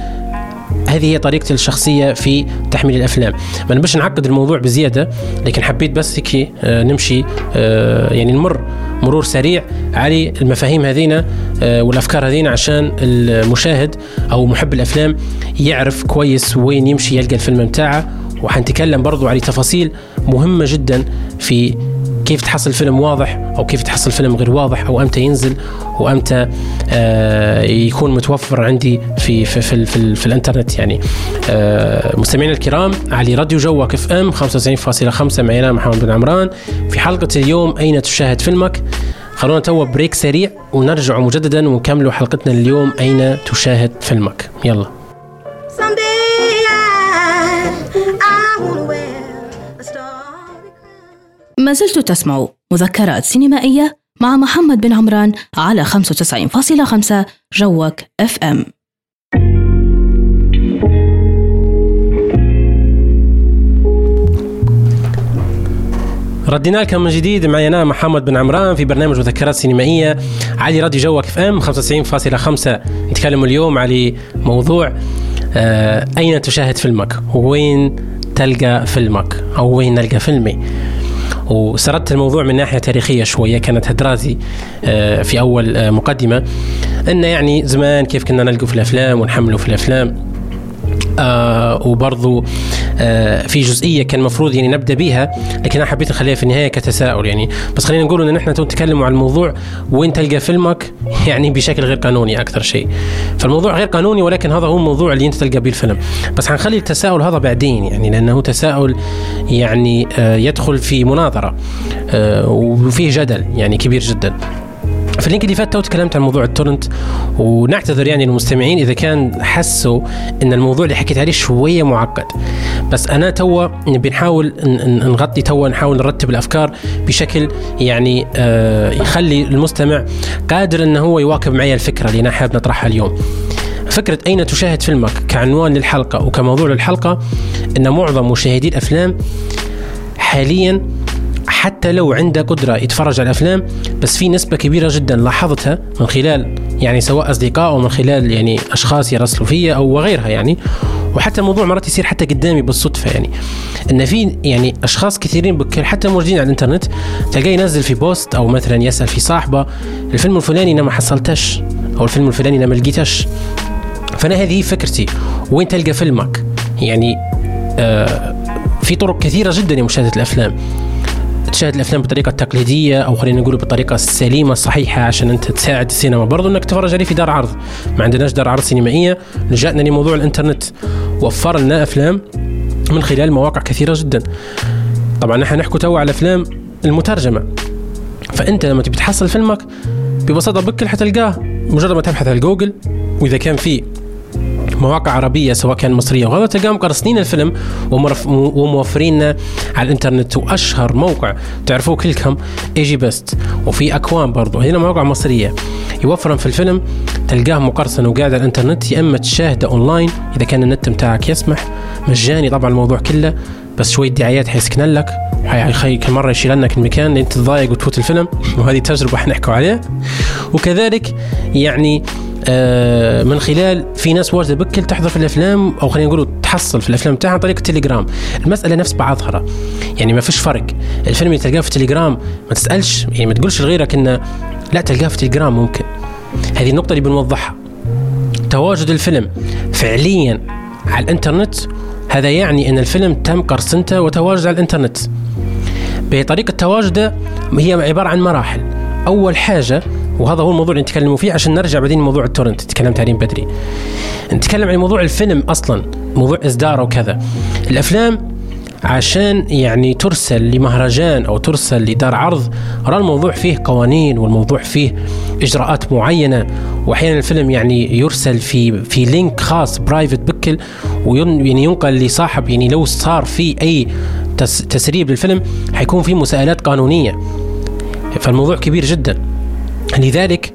هذه هي طريقتي الشخصية في تحميل الأفلام. ما نبش نعقد الموضوع بزيادة لكن حبيت بس هيك آه، نمشي آه، يعني نمر مرور سريع على المفاهيم هذينا والأفكار هذينا عشان المشاهد أو محب الأفلام يعرف كويس وين يمشي يلقى الفيلم متاعه. وحنتكلم برضو على تفاصيل مهمة جدا في كيف تحصل فيلم واضح أو كيف تحصل فيلم غير واضح أو أمتى ينزل وامتى آه يكون متوفر عندي في في في, في, في الإنترنت يعني. آه مستمعينا الكرام على راديو جوك FM 95.5 معي أنا محمد بن عمران. في حلقة اليوم أين تشاهد فيلمك؟ خلونا تو break سريع ونرجع مجددا ونكملوا حلقتنا اليوم أين تشاهد فيلمك؟ يلا. ما زلت تسمع مذكرات سينمائية مع محمد بن عمران على 95.5 جوك اف ام ردينا لكم من جديد معي أنا محمد بن عمران في برنامج مذكرات سينمائية على راديو جوك FM 95.5 نتكلم اليوم على موضوع آه أين تشاهد فيلمك؟ وين تلقى فيلمك؟ أو وين نلقى فيلمي؟ وسردت الموضوع من ناحية تاريخية شوية كانت هدراتي آه، في أول آه، مقدمة إن يعني زمان كيف كنا نلقوا في الأفلام ونحملوا في الأفلام. آه وبرضو آه في جزئية كان المفروض يعني نبدأ بها لكن أنا حبيت نخليها في النهاية كتساؤل يعني. بس خلينا نقول إن إحنا نتكلم عن الموضوع وين تلقى فيلمك [laughs] يعني بشكل غير قانوني أكثر شيء. فالموضوع غير قانوني ولكن هذا هو الموضوع اللي أنت تلقى به الفيلم. بس حنخلي التساؤل هذا بعدين يعني لأنه تساؤل يعني آه يدخل في مناظرة آه وفيه جدل يعني كبير جدا. في ال link اللي فات تو تكلمت عن موضوع ال torrent ونعتذر يعني للمستمعين إذا كان حسوا إن الموضوع اللي حكيت عليه شوية معقد. بس أنا تو بنحاول نغطي تو نحاول نرتب الأفكار بشكل يعني آه يخلي المستمع قادر انه هو يواكب معي الفكرة اللي أنا حابب نطرحها اليوم. فكرة أين تشاهد فيلمك كعنوان للحلقة وكموضوع للحلقة أن معظم مشاهدي الأفلام حاليا حتى لو عنده قدرة يتفرج على الأفلام بس في نسبة كبيرة جدا لاحظتها من خلال يعني سواء أصدقاء أو من خلال يعني أشخاص يرسلوا فيا أو وغيرها يعني. وحتى الموضوع مرات يصير حتى قدامي بالصدفة يعني. إن في يعني أشخاص كثيرين حتى موجودين على الإنترنت تلقاه ينزل في بوست أو مثلا يسأل في صاحبة الفيلم الفلاني أنا ما حصلتش أو الفيلم الفلاني أنا ما لقيتش. فأنا هذه فكرتي وين تلقى فيلمك؟ يعني آه في طرق كثيرة جدا لمشاهدة الأفلام. تشاهد الأفلام بالطريقة التقليديه أو خلينا نقول بالطريقة السليمه الصحيحه عشان أنت تساعد السينما. برضو إنك تتفرج عليه في دار عرض. ما عندناش دار عرض سينمائية. لجأنا لموضوع الإنترنت. وفر لنا أفلام من خلال مواقع كثيرة جدا. طبعا نحن نحكي تو على الأفلام المترجمة. فأنت لما تبي تحصل فيلمك ببساطة بكل حتلقاه مجرد ما تبحث على جوجل وإذا كان في مواقع عربية سواء كان مصرية وغيرها تلقاهم قرصنين الفيلم وموفرين على الإنترنت. وأشهر موقع تعرفوه كلكم EgyBest. وفي أكوام برضو. هنا مواقع مصرية يوفرن في الفيلم تلقاه مقرصن وقاعد على الإنترنت. يا إما تشاهده أونلاين إذا كان النت بتاعك يسمح. مجاني طبعا الموضوع كله بس شوية دعايات حيسكن لك. حيخلي كل مرة يشيل لك المكان اللي أنت تتضايق وتفوت الفيلم. [laughs] وهذه تجربة حنحكوا عليها. وكذلك يعني آه، من خلال في ناس واجدة بكل تحضر في الأفلام أو خلينا نقول تحصل في الأفلام تاعها عن طريق التليجرام. المسألة نفس بعضها. يعني ما فيش فرق. الفيلم اللي تلقاه في التليجرام ما تسألش يعني ما تقولش لغيرك إنه لا تلقاه في التليجرام ممكن. هذه النقطة اللي بنوضحها. تواجد الفيلم فعليا على الإنترنت هذا يعني إن الفيلم تم قرصنته وتواجد على الإنترنت. بطريقة تواجده هي عبارة عن مراحل. أول حاجة وهذا هو الموضوع اللي نتكلموا فيه عشان نرجع بعدين موضوع التورنت. تكلمت عليه بدري. نتكلم عن موضوع الفيلم أصلا موضوع إصداره وكذا. الأفلام عشان يعني ترسل لمهرجان أو ترسل لدار عرض راه الموضوع فيه قوانين والموضوع فيه إجراءات معينة. واحيانا الفيلم يعني يرسل في في link خاص private بكل ويعني ينقل لصاحب يعني لو صار في أي تسريب للفيلم حيكون في مساءلات قانونية. فالموضوع كبير جدا. لذلك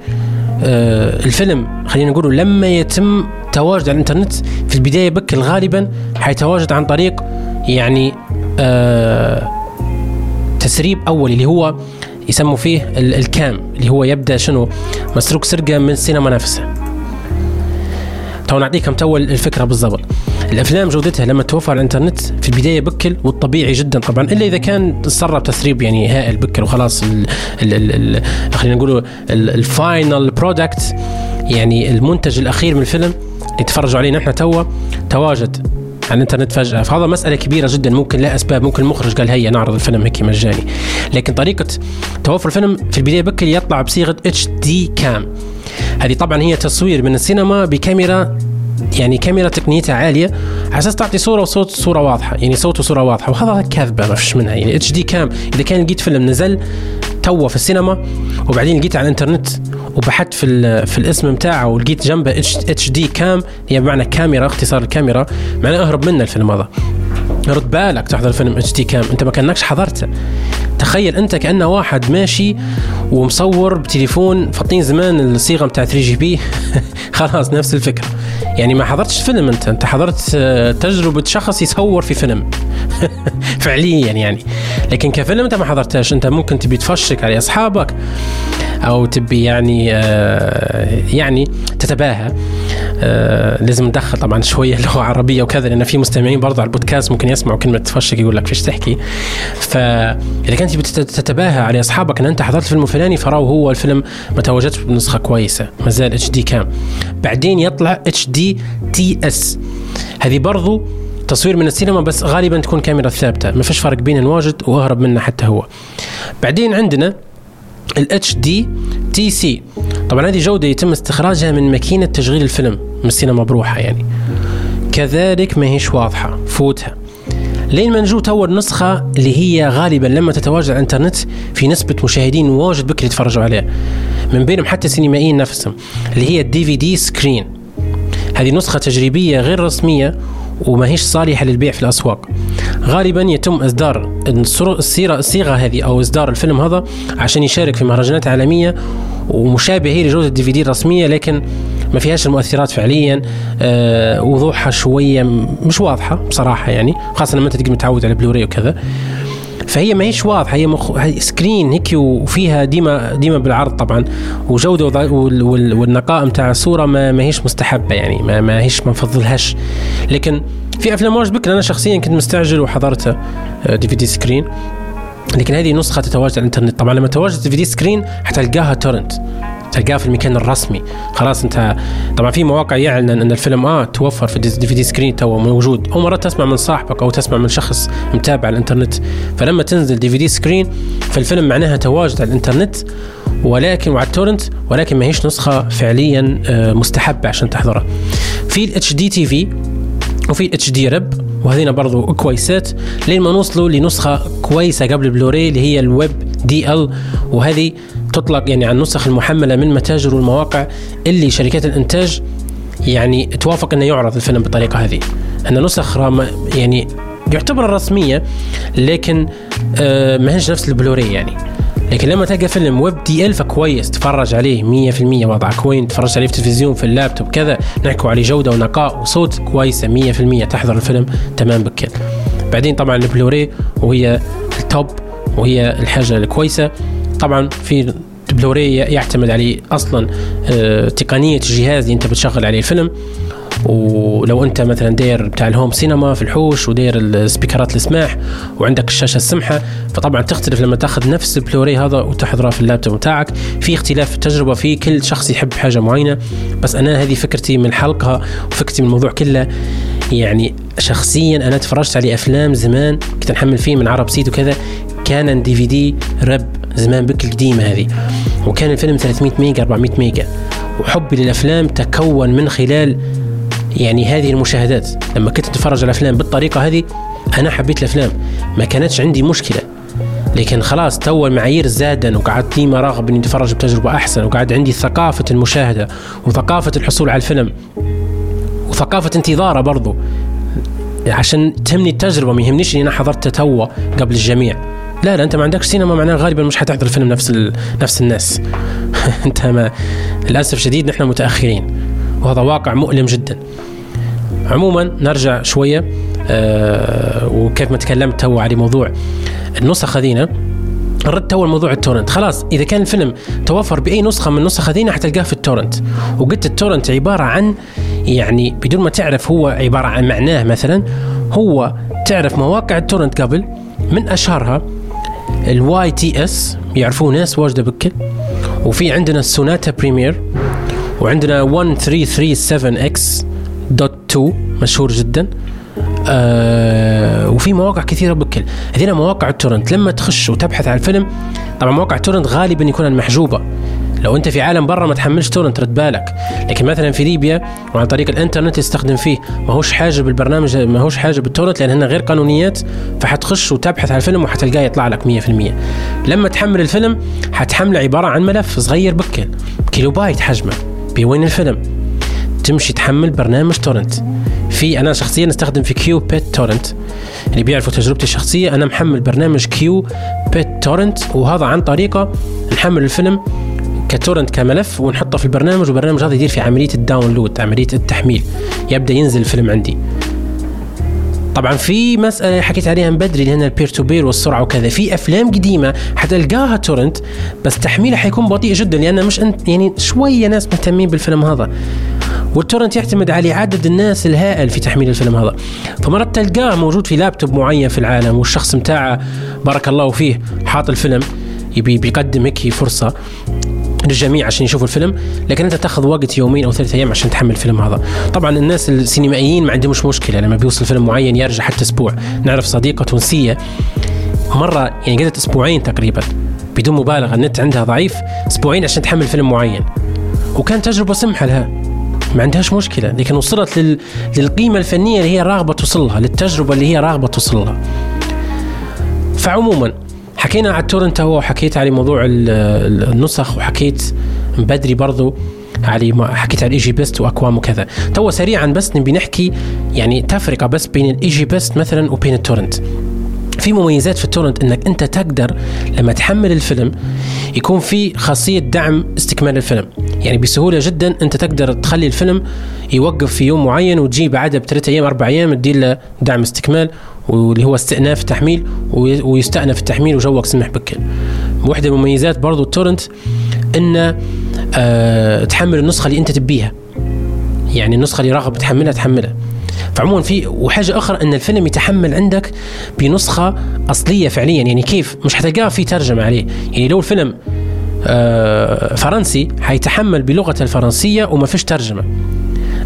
آه الفيلم خلينا نقول لما يتم تواجد على الإنترنت في البداية بكل غالبا حيتواجد عن طريق يعني آه تسريب اولي اللي هو يسموا فيه ال cam اللي هو يبدأ شنو؟ مسروق سرقة من السينما نفسها. تو نعطيكم تو الفكرة بالضبط. الأفلام جودتها لما توفر على الإنترنت في البداية بكل والطبيعي جدا طبعا إلا إذا كان تسرب تسريب يعني هائل بكل وخلاص خلينا نقول ال final product يعني المنتج الأخير من الفيلم اللي تفرجوا عليه نحن توا تواجد على الإنترنت فجأة. فهذا مسألة كبيرة جدا ممكن لأسباب ممكن المخرج قال هيا نعرض الفيلم هيك مجاني. لكن طريقة توفر الفيلم في البداية بكل يطلع بصيغة HD cam هذه طبعا هي تصوير من السينما بكاميرا يعني كاميرا تقنيتها عالية على أساس تعطي صورة وصوت صورة واضحة يعني صوت وصوره واضحة وهذا كاذبة ما فيش منها يعني HD cam. إذا كان لقيت فيلم نزل توا في السينما وبعدين لقيت على الإنترنت وبحثت في في الاسم بتاعه ولقيت جنبه HD cam هي بمعنى كاميرا اختصار الكاميرا معناه أهرب منه الفيلم هذا. رد بالك تحضر فيلم HD cam انت ما كأنكش حضرته تخيل انت كأنه واحد ماشي ومصور بتليفون فاطين زمان الصيغة بتاع 3GP خلاص نفس الفكرة. يعني ما حضرتش فيلم انت. انت حضرت آه، تجربة شخص يصور في فيلم. [laughs] فعليا يعني. لكن كفيلم انت ما حضرتهاش. انت ممكن تبي تفشك على أصحابك. أو تبي يعني آه يعني تتباهى. آه لازم ندخل طبعا شوية لغه عربيه وكذا لأن في مستمعين برضه على البودكاست ممكن يسمعوا كلمة تفشك يقول لك فيش تحكي. فاذا كنت تتباهى على أصحابك إن أنت حضرت فيلم فلاني فراو هو الفيلم ما تواجدش بنسخة كويسة ما زال HD cam. بعدين يطلع HDTS. هذه برضو تصوير من السينما بس غالبا تكون كاميرا ثابتة ما فيش فرق بين الواجد واهرب منه حتى هو. بعدين عندنا ال HDTC طبعا هذه جودة يتم استخراجها من ماكينة تشغيل الفيلم من السينما بروحها يعني. كذلك ما هيش واضحة فوتها. لين ما نجو تو النسخة اللي هي غالبا لما تتواجد على الإنترنت في نسبة مشاهدين واجد بكل يتفرجوا عليها. من بينهم حتى السينمائيين نفسهم اللي هي ال DVD screen هذه نسخة تجريبية غير رسمية وما هيش صالحة للبيع في الأسواق. غالبا يتم إصدار الصيغة الصيغة هذه أو إصدار الفيلم هذا عشان يشارك في مهرجانات عالمية ومشابه هي لجودة ال DVD الرسمية لكن ما فيهاش المؤثرات فعليا. آه وضوحها شوية مش واضحة بصراحة يعني خاصة لما أنت تقدر متعود على بلوراي وكذا. فهي ما هيش واضحه هي, مخ... screen هيك وفيها ديما ديما بالعرض طبعا. وجودة وال... وال... والنقاء نتاع الصورة ما... هيش مستحبة يعني ما, هيش ما نفضلهاش. لكن في أفلام واجد أنا شخصيا كنت مستعجل وحضرتها DVD screen لكن هذه نسخة تتواجد على الإنترنت. طبعا لما تواجد DVD screen حتلقاها torrent تلقاه في المكان الرسمي. خلاص انت طبعا في مواقع يعلن أن الفيلم آه توفر في DVD screen تو موجود. أو مرات تسمع من صاحبك أو تسمع من شخص متابع الإنترنت. فلما تنزل DVD screen فالفيلم معناها تواجد على الإنترنت ولكن وعلى ال torrent ولكن ما هيش نسخة فعليا آه، مستحبة عشان تحضرها. في ال HDTV وفي ال HDRip وهذين برضو كويسات. لين ما نوصلوا لنسخة كويسة قبل البلوراي اللي هي ال WEB-DL وهذه تطلق يعني على النسخ المحملة من متاجر والمواقع اللي شركات الإنتاج يعني توافق إنه يعرض الفيلم بالطريقة هذه. أن نسخ يعني يعتبر رسمية لكن آه ما هيش نفس البلوري يعني. لكن لما تلقى فيلم WEB-DL فكويس تفرج عليه 100% وضع كوين تفرج عليه في التلفزيون في اللابتوب كذا نحكوا عليه جودة ونقاء وصوت كويسة 100% تحضر الفيلم تمام بكل بعدين طبعا البلوري وهي ال top وهي الحاجة الكويسة. طبعا في بلوري يعتمد عليه أصلا آه، تقنية الجهاز اللي أنت بتشغل عليه الفيلم. ولو أنت مثلا داير بتاع ال home cinema في الحوش وداير السبيكرات السماح وعندك الشاشة السمحة فطبعا تختلف لما تأخذ نفس البلوري هذا وتحضره في اللابتوب بتاعك. في اختلاف في التجربة في كل شخص يحب حاجة معينة. بس أنا هذه فكرتي من الحلقة وفكرتي من الموضوع كله. يعني شخصيا أنا تفرجت على أفلام زمان كنت نحمل فيه من عرب سيت وكذا كان DVD rip زمان بك القديمة هذه. وكان الفيلم 300 ميجا 400 ميجا. وحبي للأفلام تكون من خلال يعني هذه المشاهدات. لما كنت أتفرج على الأفلام بالطريقة هذه أنا حبيت الأفلام. ما كانتش عندي مشكلة. لكن خلاص تو المعايير زادا وقعدت لي مراغب إني أتفرج بتجربة أحسن. وقعد عندي ثقافة المشاهدة وثقافة الحصول على الفيلم وثقافة انتظاره برضو. عشان تهمني التجربة ما يهمنيش إني أنا حضرت توا قبل الجميع. لا لا انت ما عندكش سينما معناه غالبا مش حتحضر الفيلم نفس نفس الناس. [laughs] انت ما للأسف شديد نحن متأخرين وهذا واقع مؤلم جدا. عموما نرجع شوية آه وكيف ما تكلمت تو على موضوع النسخ هذينا رد تو الموضوع ال torrent. خلاص إذا كان الفيلم توفر بأي نسخة من النسخ هذينا حتلقاه في ال torrent. وقلت ال torrent عبارة عن يعني بدون ما تعرف هو عبارة عن معناه مثلا هو تعرف مواقع ال torrent قبل من أشهرها ال YTS يعرفوه ناس واجدة بكل وفي عندنا ال Sonata Premiere وعندنا 1337 x dot to مشهور جدا. آه وفي مواقع كثيرة بكل هذين مواقع ال torrent لما تخش وتبحث عن الفيلم طبعا مواقع ال torrent غالبا يكون محجوبه لو انت في عالم برا ما تحملش torrent رد بالك. لكن مثلا في ليبيا وعن طريق الإنترنت يستخدم فيه ما هوش حاجة بالبرنامج ما هوش حاجة بال torrent لأن هن غير قانونيات فحتخش وتبحث عن الفيلم وحتلقاه يطلع لك 100% لما تحمل الفيلم حتحمله عبارة عن ملف صغير بكل كيلو بايت حجمه بوين الفيلم. تمشي تحمل برنامج torrent. في أنا شخصيا أستخدم في qBittorrent اللي بيعرفوا تجربتي الشخصية. أنا محمل برنامج qBittorrent وهذا عن طريقة نحمل الفيلم ك torrent كملف ونحطه في البرنامج والبرنامج هذا يدير في عملية ال download عملية التحميل. يبدأ ينزل الفيلم عندي. طبعا في مسألة حكيت عليها من بدري هنا ال peer to peer والسرعة وكذا. في أفلام قديمة حتلقاها torrent بس تحميلها حيكون بطيء جدا لأن مش انت يعني شوية ناس مهتمين بالفيلم هذا. والتورنت يعتمد على عدد الناس الهائل في تحميل الفيلم هذا. فمرات تلقاه موجود في لابتوب معين في العالم والشخص متاعه بارك الله فيه حاط الفيلم يبي بيقدم هيك فرصه للجميع عشان يشوفوا الفيلم لكن أنت تاخذ وقت يومين أو ثلاثة أيام عشان تحمل الفيلم هذا. طبعا الناس السينمائيين ما عندهمش مشكلة لما بيوصل فيلم معين يرجع حتى أسبوع. نعرف صديقة تونسية مرة يعني قعدت أسبوعين تقريبا بدون مبالغة النت عندها ضعيف أسبوعين عشان تحمل فيلم معين. وكانت تجربة سمحة لها. ما عندهاش مشكلة لكن وصلت لل... للقيمة الفنية اللي هي راغبة توصلها للتجربة اللي هي راغبة توصلها. فعموما حكينا على ال torrent هو وحكيت على موضوع النسخ وحكيت بدري برضو علي حكيت على ال EgyBest و Akwam وكذا. تو سريعا بس نبي نحكي يعني تفرقة بس بين ال EgyBest مثلا وبين ال torrent. في مميزات في ال torrent إنك أنت تقدر لما تحمل الفيلم يكون في خاصية دعم استكمال الفيلم. يعني بسهولة جدا أنت تقدر تخلي الفيلم يوقف في يوم معين وتجي بعدها بثلاث أيام أربع أيام تدير له دعم استكمال واللي هو استئناف التحميل ويستأنف التحميل وجوك سمح بكل واحدة من مميزات برضو ال torrent إن أه تحمل النسخة اللي أنت تبيها. يعني النسخة اللي راغب تحملها تحملها. فعموما في وحاجة أخرى إن الفيلم يتحمل عندك بنسخة أصلية فعليا. يعني كيف؟ مش حتلقاه في ترجمة عليه. يعني لو الفيلم آه فرنسي حيتحمل بلغته الفرنسية وما فيش ترجمة.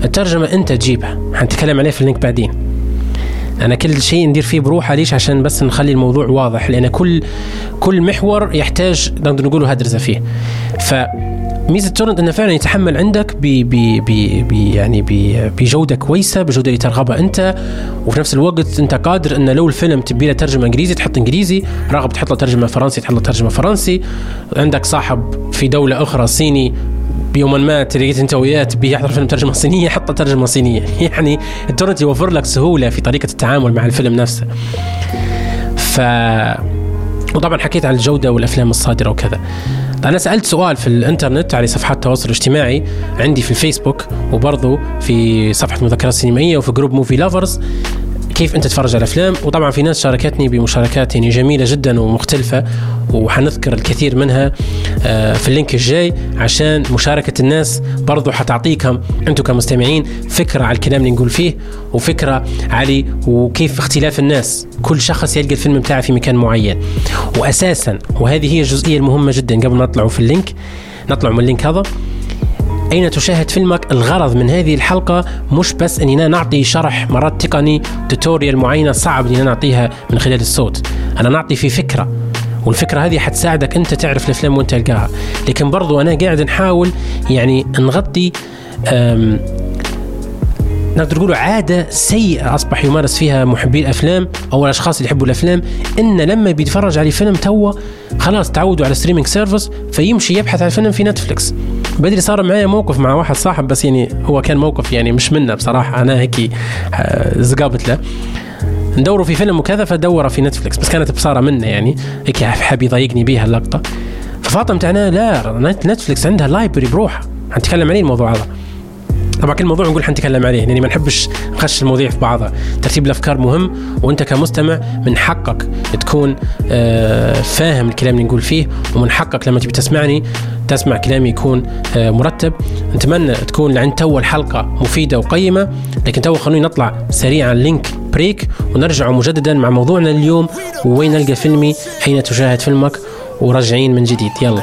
الترجمة أنت تجيبها. حنتكلم عليه في اللينك بعدين. أنا كل شيء ندير فيه بروحه ليش؟ عشان بس نخلي الموضوع واضح لأن كل كل محور يحتاج نقدر نقول هدرزه فيه. ف ميزة تورنت إنه فعلا يتحمل عندك ب ب ب يعني بجودة كويسة بجودة اللي ترغبها أنت وفي نفس الوقت أنت قادر انه لو الفيلم تبي له ترجمة إنجليزي تحط إنجليزي راغب تحط له ترجمة فرنسي تحط له ترجمة فرنسي عندك صاحب في دولة أخرى صيني بيوما ما تلاقيت انت وياه تبي يحضر فيلم ترجمة صينية حط ترجمة صينية. [laughs] يعني التورنت يوفر لك سهولة في طريقة التعامل مع الفيلم نفسه. ف وطبعا حكيت عن الجودة والأفلام الصادرة وكذا. أنا سألت سؤال في الإنترنت على صفحات التواصل الاجتماعي عندي في الفيسبوك وبرضه في صفحة مذكرات سينمائية وفي group Movie Lovers كيف أنت تتفرج على أفلام. وطبعا في ناس شاركتني بمشاركات يعني جميلة جدا ومختلفة وحنذكر الكثير منها آه، في ال link الجاي عشان مشاركة الناس برضو حتعطيكم أنتم كمستمعين فكرة على الكلام اللي نقول فيه وفكرة على كيف اختلاف الناس. كل شخص يلقى الفيلم بتاعه في مكان معين. واساسا وهذه هي الجزئية المهمة جدا قبل ما نطلعوا في ال link نطلع من ال link هذا. أين تشاهد فيلمك الغرض من هذه الحلقة؟ مش بس أننا نعطي شرح مرات تقني tutorial معينة صعب أننا نعطيها من خلال الصوت. أنا نعطي في فكرة والفكرة هذه حتساعدك أنت تعرف الأفلام وأنت تلقاها. لكن برضو أنا قاعد نحاول يعني نغطي نقدر نقول عادة سيئة أصبح يمارس فيها محبي الأفلام أو الأشخاص اللي يحبوا الأفلام. إن لما بيتفرج على فيلم توا خلاص تعودوا على ستريمينج سيرفيس فيمشي يبحث عن فيلم في نتفلكس بدري صار معايا موقف مع واحد صاحب بس يعني هو كان موقف يعني مش منا بصراحة. أنا هيك آه، زقابت له ندوروا في فيلم وكذا فدورة في نتفلكس بس كانت بصارة منا يعني. هيك حاب يضايقني بيها اللقطة. ففاطمة تعنى لا نتفلكس عندها لايبرري بروحها. حنتكلم عليه الموضوع هذا. طبعا كل موضوع نقول حنتكلم عليه يعني ما نحبش نخش المواضيع في بعضها. ترتيب الأفكار مهم وأنت كمستمع من حقك تكون آه، فاهم الكلام اللي نقول فيه ومن حقك لما تبي تسمعني تسمع كلامي يكون آه، مرتب. نتمنى تكون لعند تو الحلقة مفيدة وقيمة لكن تو خلوني نطلع سريعا link break ونرجع مجددا مع موضوعنا اليوم. وين نلقى فيلمي؟ أين تشاهد فيلمك؟ وراجعين من جديد. يلا.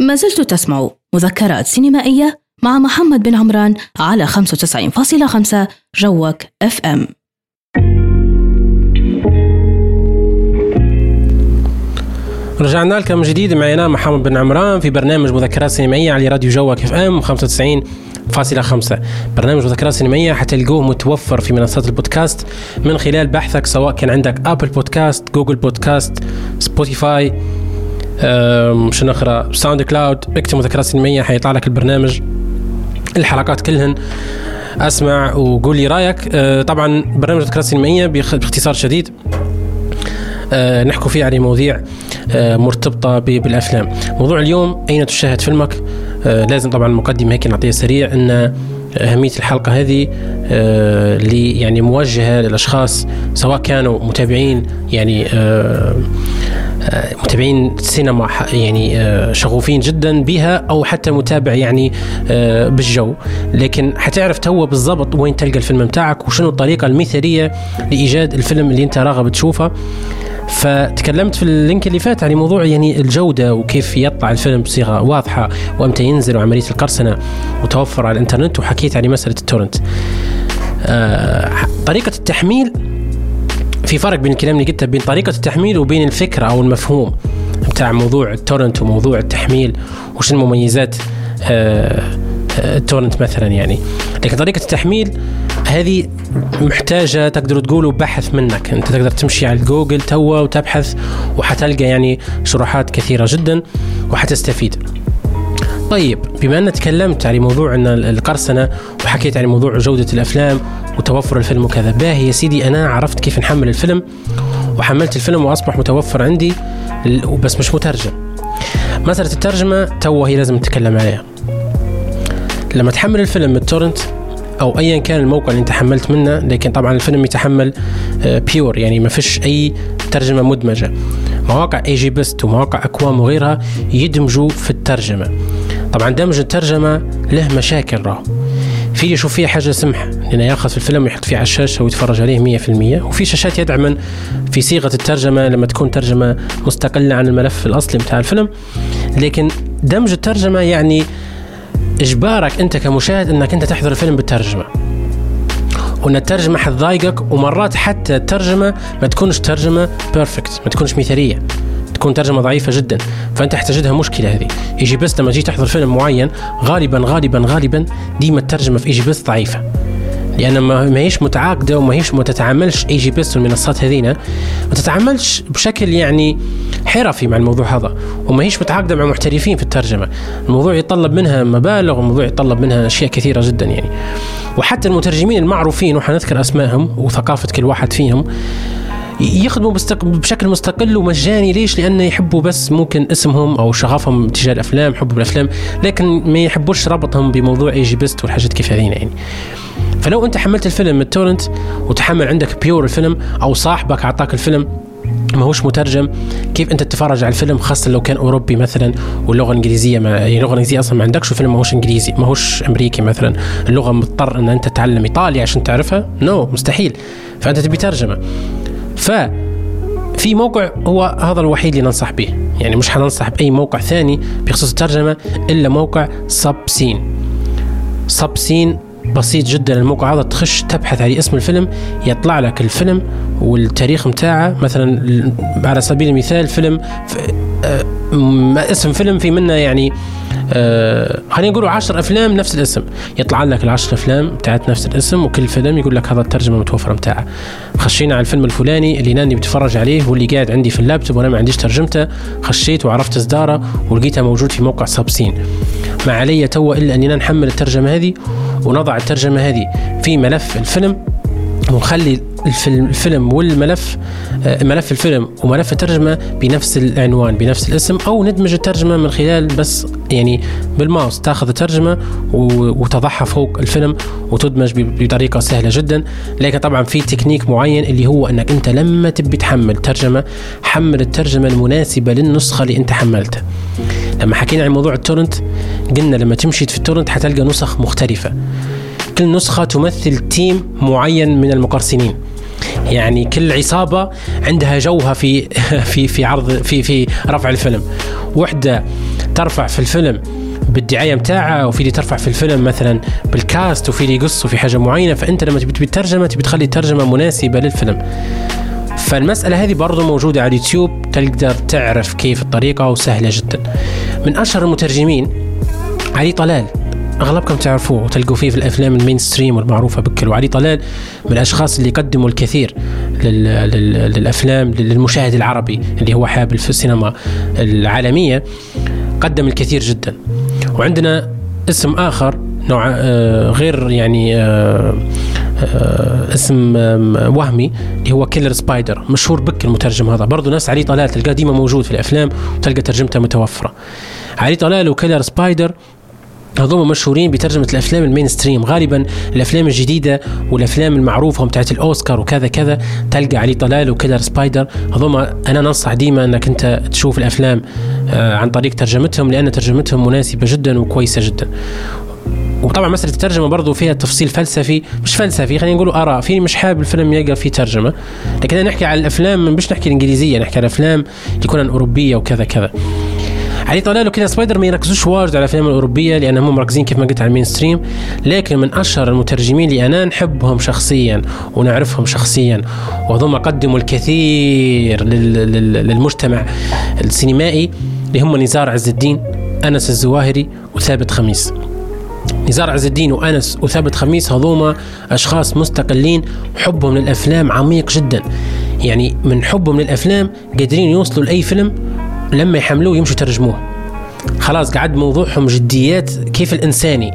ما زلت تسمع مذكرات سينمائية مع محمد بن عمران على 95.5 جوك اف ام رجعنا لكم من جديد. معنا محمد بن عمران في برنامج مذكرات سينمائية على راديو جوك FM 95.5 برنامج مذكرات سينمائية حتلقوه متوفر في منصات البودكاست. من خلال بحثك سواء كان عندك Apple Podcast Google Podcast Spotify شنو أخرى SoundCloud اكتب مذكرات سينمائية حيطلع لك البرنامج. الحلقات كلهن. اسمع وقول لي رأيك. أه، طبعا برنامج مذكرات سينمائية باختصار شديد. نحكوا فيه على مواضيع أه، مرتبطة بالأفلام. موضوع اليوم أين تشاهد فيلمك؟ لازم طبعا المقدمة هيك نعطيها سريع أن أهمية الحلقة هذه اللي يعني موجهة للأشخاص سواء كانوا متابعين يعني متابعين سينما يعني آه، شغوفين جدا بها أو حتى متابع يعني آه، بالجو. لكن حتعرف تو بالضبط وين تلقى الفيلم بتاعك وشنو الطريقة المثالية لإيجاد الفيلم اللي أنت راغب تشوفه. فتكلمت في ال link اللي فات عن موضوع يعني الجودة وكيف يطلع الفيلم بصيغة واضحة وامتى ينزل وعملية القرصنة وتوفر على الانترنت وحكيت عن مسألة ال torrent. آه طريقة التحميل في فرق بين الكلام اللي قلته بين طريقة التحميل وبين الفكرة أو المفهوم بتاع موضوع ال torrent وموضوع التحميل وش المميزات آه، ال torrent مثلا يعني. لكن طريقة التحميل هذه محتاجة تقدروا تقولوا بحث منك. أنت تقدر تمشي على جوجل توا وتبحث وحتلقى يعني شروحات كثيرة جدا وحتستفيد. طيب بما ان تكلمت على موضوع أن القرصنة وحكيت على موضوع جودة الأفلام وتوفر الفيلم وكذا باهي يا سيدي أنا عرفت كيف نحمل الفيلم وحملت الفيلم وأصبح متوفر عندي بس مش مترجم. مسألة الترجمة تو هي لازم نتكلم عليها. لما تحمل الفيلم من ال torrent أو ايا كان الموقع اللي أنت حملت منه لكن طبعا الفيلم يتحمل pure آه، يعني ما فيش أي ترجمة مدمجة. مواقع ايجي بست ومواقع اكوام وغيرها يدمجوا في الترجمة. طبعا دمج الترجمة له مشاكل راه. في يشوف فيها حاجة سمحه لأنه يأخذ في الفيلم ويحط فيه على الشاشة ويتفرج عليه 100% وفي شاشات يدعم في صيغة الترجمة لما تكون ترجمة مستقلة عن الملف الأصلي بتاع الفيلم. لكن دمج الترجمة يعني إجبارك أنت كمشاهد أنك أنت تحضر الفيلم بالترجمة. وأن الترجمة حتضايقك ومرات حتى الترجمة ما تكونش ترجمة perfect ما تكونش مثالية. تكون ترجمة ضعيفة جدا. فأنت حتجدها مشكلة هذه. يجي بس لما تجي تحضر فيلم معين غالبا غالبا غالبا ديما الترجمة في ايجي بست ضعيفة. لأن ما هيش متعاقدة وما هيش ما تتعاملش ايجي بست والمنصات هذينا. ما تتعاملش بشكل يعني حرفي مع الموضوع هذا. وما هيش متعاقدة مع محترفين في الترجمة. الموضوع يتطلب منها مبالغ والموضوع يتطلب منها أشياء كثيرة جدا يعني. وحتى المترجمين المعروفين وحنذكر أسمائهم وثقافة كل واحد فيهم يخدموا. بشكل مستقل ومجاني. ليش؟ لأنه يحبوا بس ممكن اسمهم أو شغفهم تجاه الأفلام حب بالأفلام لكن ما يحبوش ربطهم بموضوع ايجي بست والحاجات كيف هذين يعني. فلو انت حملت الفيلم من ال torrent وتحمل عندك pure الفيلم أو صاحبك اعطاك الفيلم ما هوش مترجم كيف انت تتفرج على الفيلم خاصة لو كان أوروبي مثلا واللغة الإنجليزية ما يعني اللغة الإنجليزية أصلا ما عندكش الفيلم ما هوش إنجليزي ما هوش أمريكي مثلا اللغة مضطر إن أنت تتعلم إيطالي عشان تعرفها؟ no no, مستحيل. فأنت تبي ترجمة. ف في موقع هو هذا الوحيد اللي ننصح به. يعني مش حننصح بأي موقع ثاني بخصوص الترجمة إلا موقع Subscene Subscene بسيط جدا الموقع هذا تخش تبحث على اسم الفيلم يطلع لك الفيلم والتاريخ متاعه. مثلا على سبيل المثال فيلم آه، اسم فيلم في منه يعني آه خلينا نقول 10 أفلام نفس الاسم. يطلع لك العشر أفلام بتاعت نفس الاسم وكل فيلم يقول لك هذا الترجمة المتوفرة بتاعه. خشينا على الفيلم الفلاني اللي ناني بتفرج عليه واللي قاعد عندي في اللابتوب وأنا ما عنديش ترجمته. خشيت وعرفت إصداره ولقيته موجود في موقع سابسين. ما علي تو إلا أني نحمل الترجمة هذه ونضع الترجمة هذه في ملف الفيلم. ونخلي الفيلم والملف آه، ملف الفيلم وملف الترجمة بنفس العنوان بنفس الاسم أو ندمج الترجمة من خلال بس يعني بالماوس. تاخذ الترجمة وتضعها فوق الفيلم وتدمج بطريقة سهلة جدا. لكن طبعا في تكنيك معين اللي هو أنك أنت لما تبي تحمل ترجمة حمل الترجمة المناسبة للنسخة اللي أنت حملتها لما حكينا عن موضوع ال torrent قلنا لما تمشي في ال torrent حتلقى نسخ مختلفة. كل نسخة تمثل team معين من المقرصنين. يعني كل عصابة عندها جوها في [laughs] في في عرض في في رفع الفيلم. وحدة ترفع في الفيلم بالدعاية متاعها وفي اللي ترفع في الفيلم مثلا بالكاست وفي اللي يقص وفي حاجة معينة. فأنت لما تبي ترجمه تبي تخلي الترجمة مناسبة للفيلم. فالمسألة هذه برضو موجودة على اليوتيوب تقدر تعرف كيف الطريقة وسهلة جدا. من أشهر المترجمين علي طلال. أغلبكم تعرفوه وتلقوا فيه في الأفلام ال mainstream والمعروفة بكل وعلي طلال من الأشخاص اللي قدموا الكثير لل... لل... للأفلام للمشاهد العربي اللي هو حابب في السينما العالمية قدم الكثير جدا. وعندنا اسم آخر نوع آه غير يعني آه آه اسم وهمي اللي هو Killer Spider مشهور بك المترجم هذا. برضه ناس علي طلال تلقاه ديما موجود في الأفلام وتلقى ترجمته متوفرة. علي طلال و Killer Spider هذوما مشهورين بترجمة الأفلام ال mainstream غالبا الأفلام الجديدة والأفلام المعروفة بتاعت الأوسكار وكذا كذا تلقى علي طلال و Killer Spider. هذوما أنا ننصح ديما أنك أنت تشوف الأفلام آه، عن طريق ترجمتهم لأن ترجمتهم مناسبة جدا وكويسة جدا. وطبعا مسألة الترجمة برضو فيها تفصيل فلسفي مش فلسفي خلينا نقول آراء. في مش حابب الفيلم يلقى فيه ترجمة لكن نحكي على الأفلام مش نحكي الإنجليزية نحكي على الافلام تكون اوروبيه وكذا كذا. علي طلال و Killer Spider ما يركزوش واجد على الأفلام الأوروبية لأنهم مركزين كيف ما قلت على ال mainstream لكن من أشهر المترجمين اللي أنا نحبهم شخصيا ونعرفهم شخصيا وهم قدموا الكثير للمجتمع السينمائي اللي هم نزار عز الدين أنس الزواهري وثابت خميس. نزار عز الدين وأنس وثابت خميس هذوما أشخاص مستقلين حبهم للأفلام عميق جدا. يعني من حبهم للأفلام قادرين يوصلوا لأي فيلم لما يحملوه يمشوا يترجموه. خلاص قعد موضوعهم جديات كيف الإنساني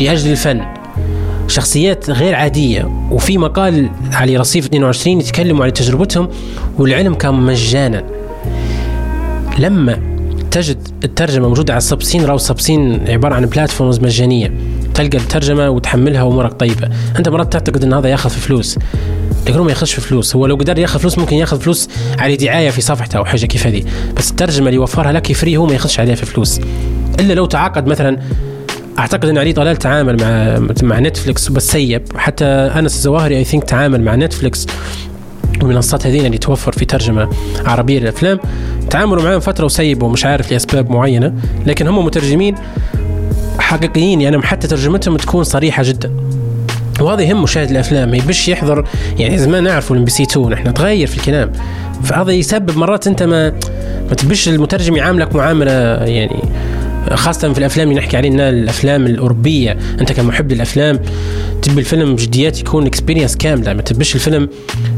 لأجل الفن. شخصيات غير عادية. وفي مقال على رصيف 22 يتكلموا عن تجربتهم والعلم كان مجانا. لما تجد الترجمة موجودة على السبسين راو السبسين عبارة عن بلاتفورمز مجانية. تلقى الترجمة وتحملها وأمورك طيبة. أنت مرات تعتقد إن هذا ياخذ فلوس. هو ما ياخذش فلوس. هو لو قدر ياخذ فلوس ممكن ياخذ فلوس على دعاية في صفحته أو حاجة كيف هذه. بس الترجمة اللي يوفرها لك free هو ما ياخذش عليها في فلوس. إلا لو تعاقد مثلا أعتقد ان علي طلال تعامل مع مع نتفلكس بس سيب حتى أنس الزواهري I think تعامل مع نتفلكس والمنصات هذين اللي توفر في ترجمة عربية للأفلام. تعاملوا معاهم فترة وسيبوا مش عارف لأسباب معينة. لكن هم مترجمين حقيقيين يعني حتى ترجمتهم تكون صريحة جدا. وهذا يهم مشاهد الأفلام ما يبش يحضر يعني زمان نعرفوا ال MBC 2 نحن تغير في الكلام فهذا يسبب مرات أنت ما ما تبش المترجم يعاملك معاملة يعني خاصة في الأفلام اللي نحكي عليها الأفلام الأوروبية. أنت كمحب للأفلام تبي الفيلم بجديات يكون experience كاملة ما تبش الفيلم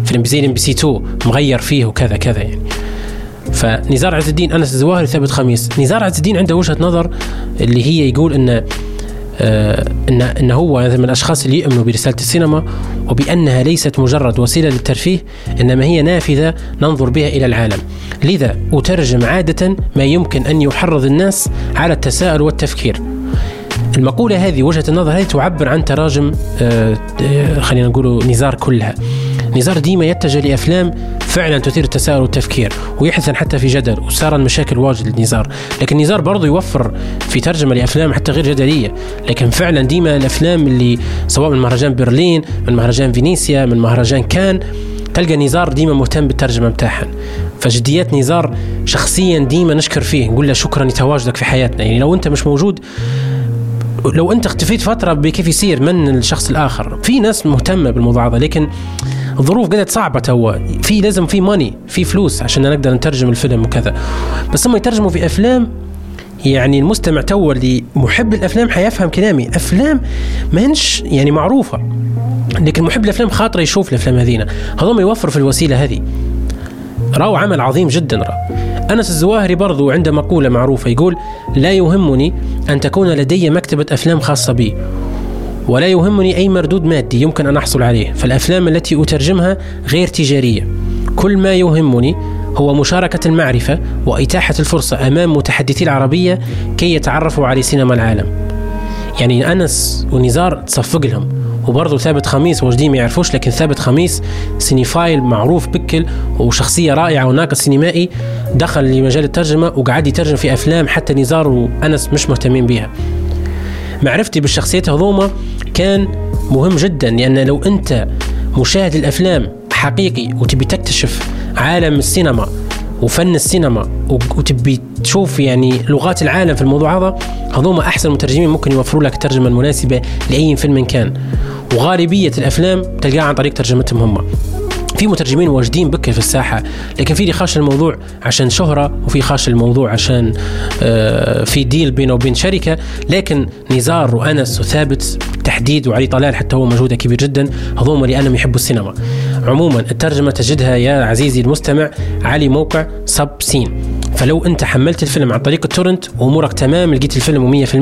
فيلم زي MBC 2 مغير فيه وكذا كذا يعني. فنزار عز الدين أنس الزواهري ثابت خميس. نزار عز الدين عنده وجهة نظر اللي هي يقول آه، ان إن هو من الأشخاص اللي يؤمنوا برسالة السينما وبأنها ليست مجرد وسيلة للترفيه إنما هي نافذة ننظر بها إلى العالم. لذا أترجم عادة ما يمكن أن يحرض الناس على التساؤل والتفكير. المقولة هذه وجهة النظر هذه تعبر عن تراجم آه، آه، خلينا نقول نزار كلها نزار ديما يتجه لأفلام فعلا تثير التساؤل والتفكير ويحزن حتى في جدل وصار المشاكل واجد لنزار لكن نزار برضه يوفر في ترجمة لأفلام حتى غير جدلية. لكن فعلا ديما الأفلام اللي سواء من مهرجان برلين من مهرجان فينيسيا من مهرجان كان تلقى نزار ديما مهتم بالترجمة بتاعها فجديات نزار شخصيا ديما نشكر فيه نقول له شكرا لتواجدك في حياتنا. يعني لو أنت مش موجود لو أنت اختفيت فترة بكيف يصير؟ من الشخص الآخر؟ في ناس مهتمة بالموضوع هذا لكن الظروف قدرت صعبة توا. في لازم في ماني في فلوس عشان نقدر نترجم الفيلم وكذا. بس هم يترجموا في أفلام يعني المستمع تو اللي محب الأفلام حيفهم كلامي. أفلام ما هنش يعني معروفة. لكن محب الأفلام خاطره يشوف الأفلام هذينا. هذول يوفر في الوسيلة هذه. راوا عمل عظيم جدا را أنس الزواهري برضو عنده مقولة معروفة يقول لا يهمني أن تكون لدي مكتبة أفلام خاصة بي. ولا يهمني أي مردود مادي يمكن أن أحصل عليه فالأفلام التي أترجمها غير تجارية. كل ما يهمني هو مشاركة المعرفة وإتاحة الفرصة أمام متحدثي العربية كي يتعرفوا على سينما العالم. يعني أنس ونزار تصفق لهم وبرضه ثابت خميس واجدين ما يعرفوش لكن ثابت خميس cinephile معروف بكل وشخصية رائعة وناقد سينمائي دخل لمجال الترجمة وقعد يترجم في أفلام حتى نزار وأنس مش مهتمين بها معرفتي بالشخصيات هذوما كان مهم جدا لأن لو أنت مشاهد الأفلام حقيقي وتبي تكتشف عالم السينما وفن السينما وتبي تشوف يعني لغات العالم في الموضوع هذا هذوما أحسن مترجمين ممكن يوفروا لك الترجمه المناسبه لأي فيلم كان. وغالبية الأفلام تلقاها عن طريق ترجمتهم هم. في مترجمين واجدين بكر في الساحة لكن في اللي خاش الموضوع عشان شهرة وفي خاش الموضوع عشان آه، في deal بينه وبين شركة لكن نزار وأنس وثابت تحديد وعلي طلال حتى هو مجهوده كبير جدا هذوما لانهم يحبوا السينما. عموما الترجمة تجدها يا عزيزي المستمع على موقع Subscene. فلو انت حملت الفيلم عن طريق ال torrent وامورك تمام لقيت الفيلم 100%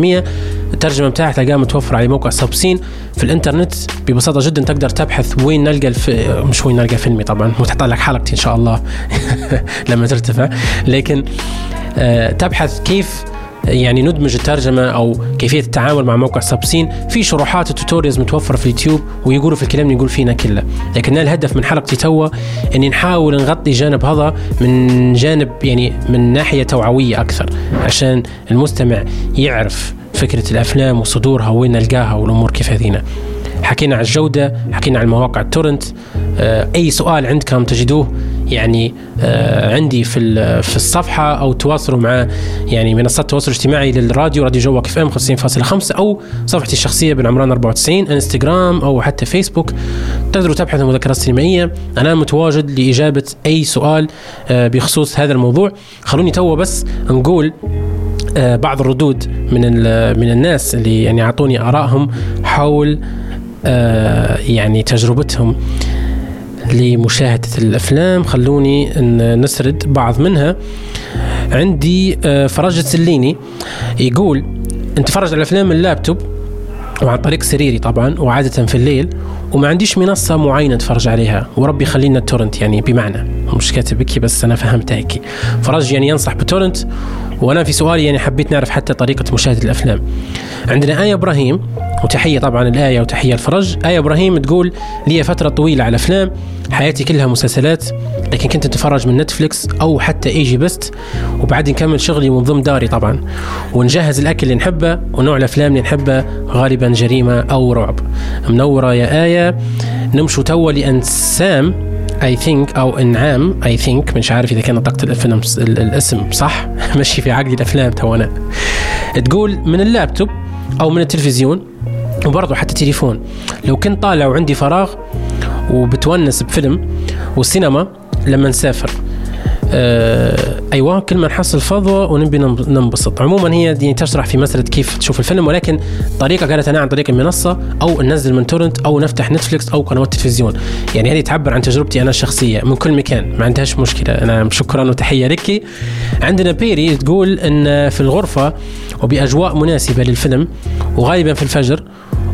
الترجمة بتاعك تلقاها متوفره على موقع Subscene في الانترنت ببساطة جدا تقدر تبحث وين نلقى الف... مش وين نلقى فيلمي طبعا وتحط لك حلقتي إن شاء الله [laughs] لما ترتفع. لكن آه تبحث كيف يعني ندمج الترجمة أو كيفية التعامل مع موقع Subscene في شروحات و tutorials متوفرة في اليوتيوب ويقولوا في الكلام اللي نقول فينا كله. لكن الهدف من حلقتي توا إني نحاول نغطي جانب هذا من جانب يعني من ناحية توعوية أكثر عشان المستمع يعرف فكرة الأفلام وصدورها وين نلقاها والأمور كيف هذينا. حكينا عن الجودة حكينا عن مواقع ال torrent آه، أي سؤال عندكم تجدوه يعني آه، عندي في في الصفحة أو تواصلوا مع يعني منصات التواصل الاجتماعي للراديو راديو جوك إف إم 50.5 أو صفحتي الشخصية بن عمران 94 إنستغرام أو حتى فيسبوك. تقدروا تبحثوا المذكرات السينمائية. أنا متواجد لإجابة أي سؤال آه، بخصوص هذا الموضوع. خلوني تو بس نقول بعض الردود من من الناس اللي يعني أعطوني آرائهم حول يعني تجربتهم لمشاهدة الأفلام. خلوني نسرد بعض منها. عندي آه، فرج السليني يقول نتفرج على الأفلام من اللابتوب؟ وعن طريق سريري طبعا وعادة في الليل وما عنديش منصة معينة أتفرج عليها. وربي يخلينا ال torrent يعني بمعنى. مش كاتب هيك بس أنا فهمتها هيك. فرج يعني ينصح ب torrent. وأنا في سؤالي يعني حبيت نعرف حتى طريقة مشاهدة الأفلام. عندنا آية إبراهيم وتحية طبعا الآية وتحية الفرج. آية إبراهيم تقول لي فترة طويلة على أفلام حياتي كلها مسلسلات. لكن كنت أتفرج من Netflix أو حتى EgyBest وبعدين نكمل شغلي من ضمن داري طبعا. ونجهز الأكل اللي نحبه ونوع الأفلام اللي نحبه غالبا جريمة أو رعب. منورة يا آية. نمشوا توا لأنسام I think أو إنعام I think مش عارف إذا كان نطقت الفيلم الاسم صح. [laughs] مشي في عقلي الأفلام تو أنا. تقول من اللابتوب أو من التلفزيون وبرضه حتى تليفون. لو كنت طالع وعندي فراغ وبتونس بفيلم والسينما لما نسافر. آه أيوه كل ما نحصل فضوى ونبي ننبسط. عموما هي يعني تشرح في مسألة كيف تشوف الفيلم ولكن طريقة قالت أنا عن طريق المنصة أو ننزل من تورنت أو نفتح نتفلكس أو قنوات تلفزيون. يعني هذه تعبر عن تجربتي أنا الشخصيه من كل مكان. ما عندهاش مشكلة. أنا شكرا وتحية لك. عندنا بيري تقول إن في الغرفة وبأجواء مناسبة للفيلم وغالبا في الفجر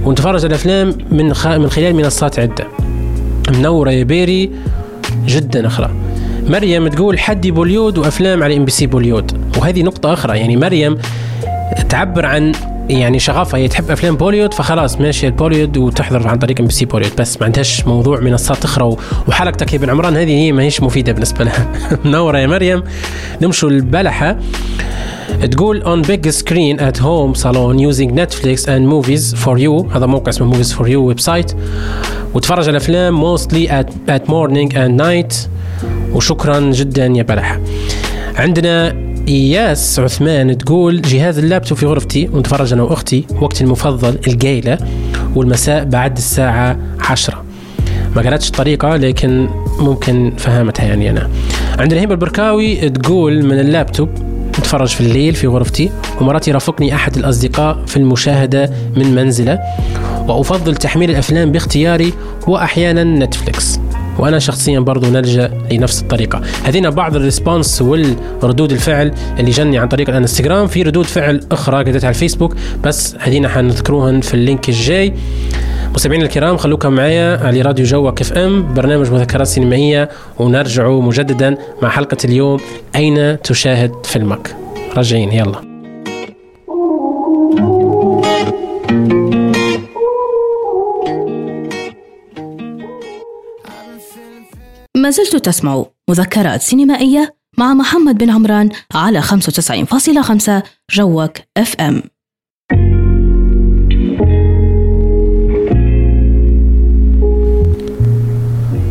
ونتفرج على الافلام من من خلال منصات عدة. منورة يا بيري. جدا أخرى. مريم تقول حدي بوليود وأفلام على MBC بوليود. وهذه نقطة أخرى يعني مريم تعبر عن يعني شغفها هي تحب أفلام بوليود فخلاص ماشي البوليود وتحضر عن طريق MBC بوليود بس ما عندهاش موضوع منصات أخرى وحلقتك يا بن عمران هذه هي ما هيش مفيدة بالنسبة لها. [laughs] منورة يا مريم. نمشوا البلحه تقول on big screen at home salon using Netflix and movies for you. هذا موقع اسمه movies for you website وتفرج على أفلام mostly at, at morning and night. وشكرا جدا يا بلح عندنا اياس عثمان تقول جهاز اللابتوب في غرفتي ونتفرج أنا وأختي وقتي المفضل القيلة والمساء بعد الساعة عشرة. ما قالتش الطريقة لكن ممكن فهمتها يعني أنا. عندنا هبة البركاوي تقول من اللابتوب نتفرج في الليل في غرفتي ومرات يرافقني أحد الأصدقاء في المشاهدة من منزله وأفضل تحميل الأفلام باختياري وأحيانا Netflix. وأنا شخصيا برضو نلجأ لنفس الطريقة. هذين بعض ال response والردود الفعل اللي جاني عن طريق الانستغرام. في ردود فعل أخرى قدرتها على الفيسبوك بس هذين حنذكروهن في ال link الجاي. مستمعينا الكرام خلوكم معايا على راديو جوك اف أم برنامج مذكرات سينمائية ونرجع مجددا مع حلقة اليوم أين تشاهد فيلمك؟ راجعين يلا. ما زلت تسمع مذكرات سينمائية مع محمد بن عمران على 95.5 جوك اف ام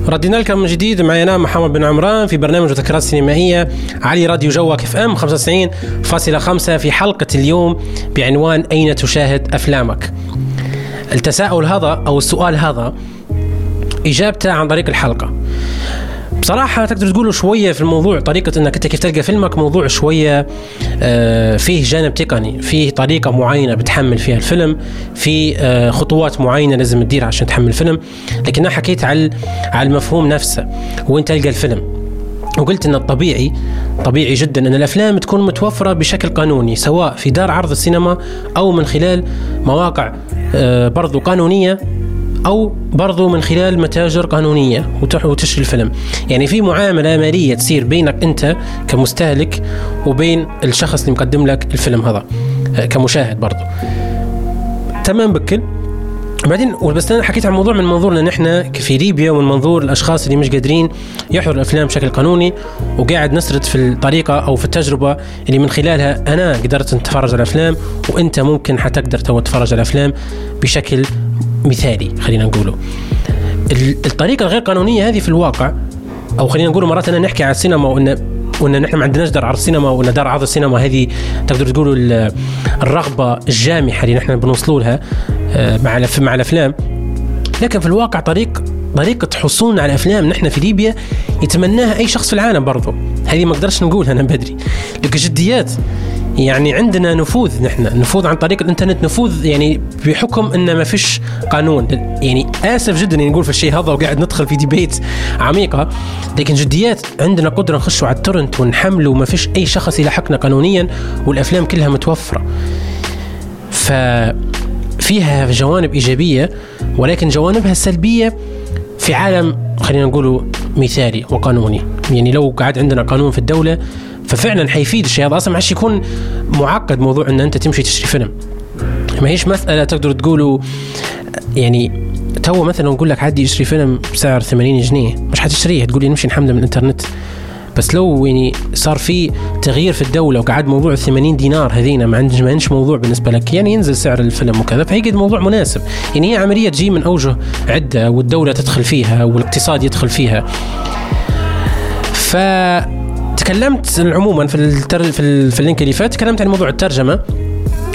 ردينا لكم من جديد معي أنا محمد بن عمران في برنامج مذكرات سينمائية علي راديو جوك اف ام 95.5 في حلقة اليوم بعنوان أين تشاهد أفلامك؟ التساؤل هذا أو السؤال هذا إجابته عن طريق الحلقة. بصراحة تقدر تقولوا شوية في الموضوع طريقة إنك أنت كيف تلقى فيلمك موضوع شوية آه، فيه جانب تقني فيه طريقة معينة بتحمل فيها الفيلم في آه، خطوات معينة لازم تديرها عشان تحمل الفيلم لكن أنا حكيت على على المفهوم نفسه وين تلقى الفيلم. وقلت إن الطبيعي طبيعي جدا إن الأفلام تكون متوفرة بشكل قانوني سواء في دار عرض السينما أو من خلال مواقع آه، برضو قانونية. أو برضو من خلال متاجر قانونية وتشري الفيلم. يعني في معاملة مالية تصير بينك أنت كمستهلك وبين الشخص اللي مقدم لك الفيلم هذا آه، كمشاهد برضو. تمام بكل. بعدين بس أنا حكيت عن موضوع من منظورنا نحن في ليبيا ومن منظور الأشخاص اللي مش قادرين يحضروا الأفلام بشكل قانوني وقاعد نسرد في الطريقة أو في التجربة اللي من خلالها أنا قدرت أتفرج على الأفلام وأنت ممكن حتقدر تتفرج على الأفلام بشكل مثالي خلينا نقوله. الطريقة الغير قانونية هذه في الواقع أو خلينا نقول مرات أنا نحكي على السينما وان وإن نحن ما عندناش دار عرض السينما وإن دار عرض السينما هذه تقدروا تقولوا الرغبة الجامحة اللي نحن بنوصلوا لها آه، مع مع الأفلام. لكن في الواقع طريق طريقة حصولنا على أفلام نحن في ليبيا يتمناها أي شخص في العالم برضو. هذه ما أقدرش نقولها أنا بدري. لك جديات يعني عندنا نفوذ نحن نفوذ عن طريق الإنترنت نفوذ يعني بحكم إن ما فيش قانون. يعني آسف جدا إني نقول في الشيء هذا وقاعد ندخل في ديبيت عميقه لكن جديات عندنا قدرة نخش على التورنت ونحمله وما فيش أي شخص يلحقنا قانونيا والأفلام كلها متوفرة. ف فيها جوانب إيجابية ولكن جوانبها السلبيه في عالم خلينا نقوله مثالي وقانوني. يعني لو قعد عندنا قانون في الدولة ففعلا حيفيد الشيء هذا أصلا ما يكون معقد موضوع إن أنت تمشي تشتري فيلم. ما هيش مسألة تقدروا تقولوا يعني تو مثلا نقول لك عادي اشتري فيلم بسعر 80 جنيه مش حتشتريه. تقول لي نمشي نحمله من الإنترنت. بس لو يعني صار في تغيير في الدولة وقعد موضوع ال 80 دينار هذينا ما عندش ما عندش موضوع بالنسبة لك. يعني ينزل سعر الفيلم وكذا فهيقعد موضوع مناسب. يعني هي عملية تجي من أوجه عدة والدولة تدخل فيها والإقتصاد يدخل فيها. ف تكلمت عموما في التر... في, ال... في ال link اللي فات تكلمت عن موضوع الترجمة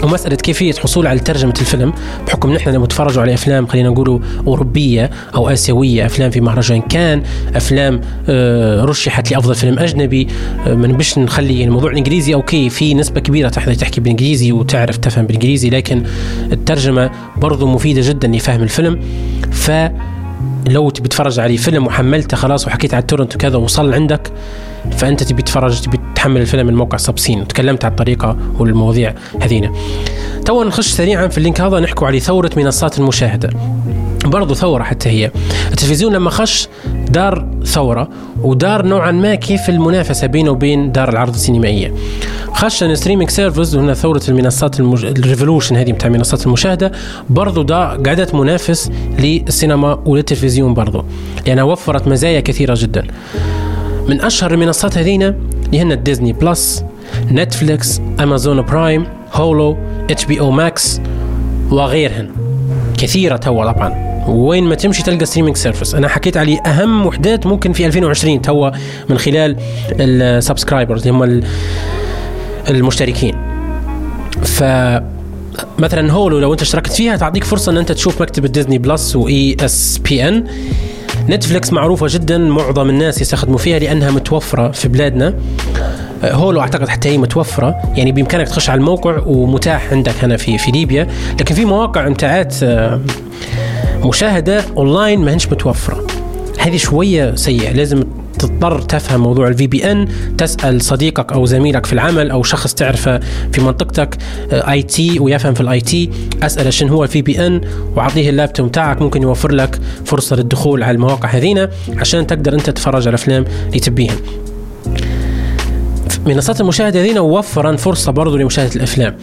ومسألة كيفية حصول على ترجمة الفيلم بحكم نحن لما نتفرجوا على أفلام خلينا نقولوا أوروبية أو آسيوية أفلام في مهرجان كان أفلام آه، رشحت لأفضل فيلم أجنبي آه، ما نبش نخلي الموضوع الإنجليزي okay في نسبة كبيرة تحضر تحكي بالإنجليزي وتعرف تفهم بالإنجليزي لكن الترجمة برضو مفيدة جدا لفهم الفيلم. ف لو تبي تتفرج عليه فيلم وحملته خلاص وحكيت على ال torrent وكذا وصل عندك فأنت تبي تتفرج تبي تحمل الفيلم من موقع Subscene وتكلمت على الطريقة والمواضيع هذينا تو نخش سريعا في ال link هذا نحكوا على ثورة منصات المشاهدة. برضو ثورة حتى هي. التلفزيون لما خش دار ثورة ودار نوعا ما كيف المنافسة بينه وبين دار العرض السينمائية. خش streaming service وهنا ثورة المنصات المج... ال revolution هذه بتاع منصات المشاهدة برضو دا قاعدة منافس للسينما وللتلفزيون برضو. لأنها وفرت مزايا كثيرة جدا. من أشهر المنصات هذينا اللي هن Disney Plus Netflix Amazon Prime Hulu HBO Max وغيرهن. كثيرة توا طبعا. وين ما تمشي تلقى streaming service أنا حكيت عليه أهم وحدات ممكن في 2020 توا من خلال ال subscribers اللي هم المشتركين. ف مثلا Hulu لو أنت اشتركت فيها تعطيك فرصة إن أنت تشوف مكتبة Disney Plus و ESPN Netflix معروفة جدا معظم الناس يستخدموا فيها لأنها متوفرة في بلادنا. Hulu أعتقد حتى هي متوفرة. يعني بإمكانك تخش على الموقع ومتاح عندك هنا في في ليبيا. لكن في مواقع متاعات مشاهدة أونلاين ما هنش متوفرة. هذه شوية سيئة. لازم تضطر تفهم موضوع ال VPN تسأل صديقك أو زميلك في العمل أو شخص تعرفه في منطقتك IT ويفهم في ال IT اساله شنو هو ال VPN وأعطيه اللابتوب بتاعك. ممكن يوفر لك فرصة للدخول على المواقع هذينا عشان تقدر أنت تتفرج على الافلام اللي تبيها منصات المشاهدة هذه وفرا فرصة برضو لمشاهدة الأفلام.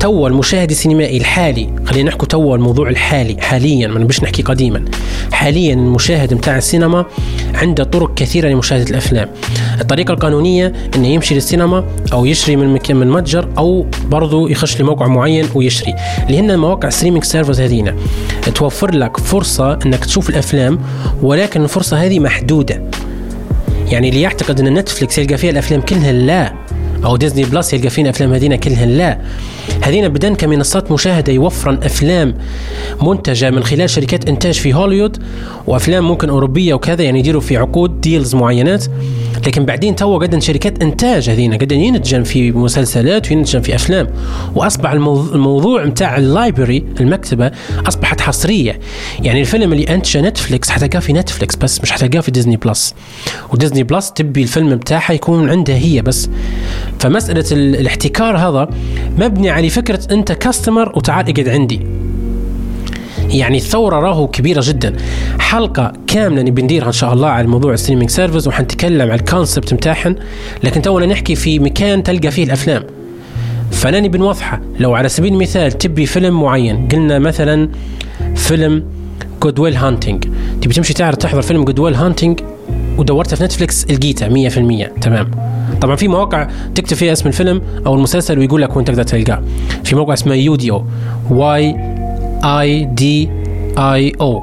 تو المشاهد السينمائي الحالي خلينا نحكي تو الموضوع الحالي حاليا ما نبش نحكي قديما. حاليا المشاهد متاع السينما عنده طرق كثيرة لمشاهدة الأفلام. الطريقة القانونية أنه يمشي للسينما أو يشري من مكان من متجر أو برضو يخش لموقع معين ويشري. اللي هن مواقع streaming service هذينا. توفر لك فرصة أنك تشوف الأفلام ولكن الفرصة هذه محدودة. يعني اللي يعتقد إن Netflix يلقى فيها الأفلام كلها لا. أو Disney Plus يلقى فيها أفلام هذينا كلها لا هذينا بدن كمنصات مشاهدة يوفرن أفلام منتجة من خلال شركات إنتاج في هوليوود وأفلام ممكن أوروبية وكذا يعني يديروا في عقود deals معينات. لكن بعدين تو قدن شركات إنتاج هذينا قدن ينتجن في مسلسلات وينتجن في أفلام. وأصبح الموضوع متاع ال library المكتبة أصبحت حصرية. يعني الفيلم اللي انتج Netflix حتلقاه في Netflix بس مش حتلقاه في Disney Plus و Disney Plus تبي الفيلم بتاعها يكون عندها هي بس. فمسألة الاحتكار هذا مبني على فكرة أنت customer وتعال اقعد عندي. يعني الثورة راهو كبيرة جدا. حلقة كاملة نبي نديرها إن شاء الله على موضوع ال streaming service وحنتكلم على ال concept متاعهن لكن تونا نحكي في مكان تلقى فيه الأفلام. فأنا نبي نوضحها لو على سبيل المثال تبي فيلم معين. قلنا مثلا فيلم Good Will Hunting تبي تمشي تعرض تحضر فيلم Good Will Hunting ودورته في Netflix لقيته 100% تمام. طبعا في مواقع تكتب فيها اسم الفيلم أو المسلسل ويقول لك وين تقدر تلقاه. في موقع اسمه يوديو Y I D I O.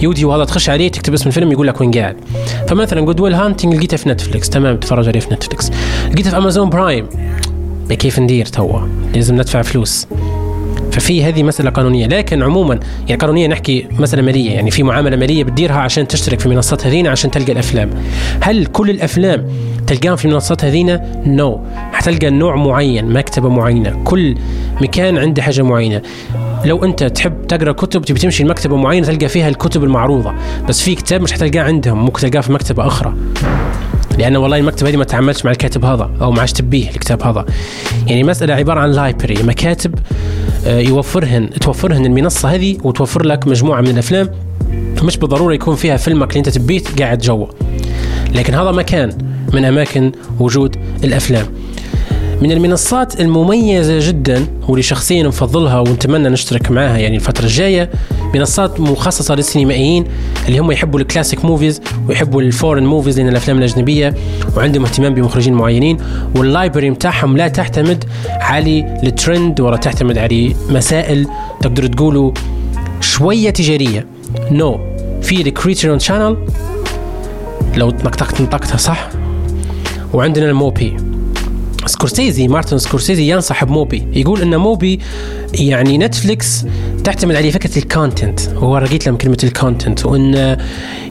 يوديو هذا تخش عليه تكتب اسم الفيلم يقول لك وين قاعد. فمثلا Good Will Hunting لقيته في Netflix تمام تفرج عليه في Netflix لقيته في Amazon Prime كيف ندير توا لازم ندفع فلوس. ففي هذه مسألة قانونية. لكن عموما يعني قانونية نحكي مسألة مالية. يعني في معاملة مالية بتديرها عشان تشترك في منصات هذينا عشان تلقى الأفلام. هل كل الأفلام تلقاهم في المنصات هذينا؟ no no. حتلقى نوع معين مكتبة معينة. كل مكان عنده حاجة معينة. لو أنت تحب تقرأ كتب تبي تمشي لمكتبة معينة تلقى فيها الكتب المعروضة. بس في كتاب مش حتلقاه عندهم ممكن تلقاه في مكتبة أخرى. لأن والله المكتبة هذه ما تعاملتش مع الكاتب هذا أو ما عادش تبيه الكتاب هذا. يعني مسألة عبارة عن library مكاتب آه، يوفرهن توفرهن المنصة هذه وتوفر لك مجموعة من الأفلام. مش بالضرورة يكون فيها فيلمك اللي أنت تبيه قاعد جوا. لكن هذا مكان. من أماكن وجود الأفلام. من المنصات المميزة جدا واللي شخصيا نفضلها ونتمنى نشترك معاها يعني الفترة الجاية منصات مخصصة للسينمائيين اللي هم يحبوا ال classic movies ويحبوا ال foreign movies لأن الأفلام الأجنبية وعندهم اهتمام بمخرجين معينين وال library بتاعهم لا تعتمد على الترند ولا تعتمد على مسائل. تقدر تقولوا شوية تجارية. no no. في ال Criterion Channel لو نطقت نطقتها صح. وعندنا ال MUBI. سكورسيزي مارتن سكورسيزي ينصح ب MUBI. يقول إن MUBI يعني Netflix تعتمد على فكرة ال content هو لقيت لهم كلمة ال content وإن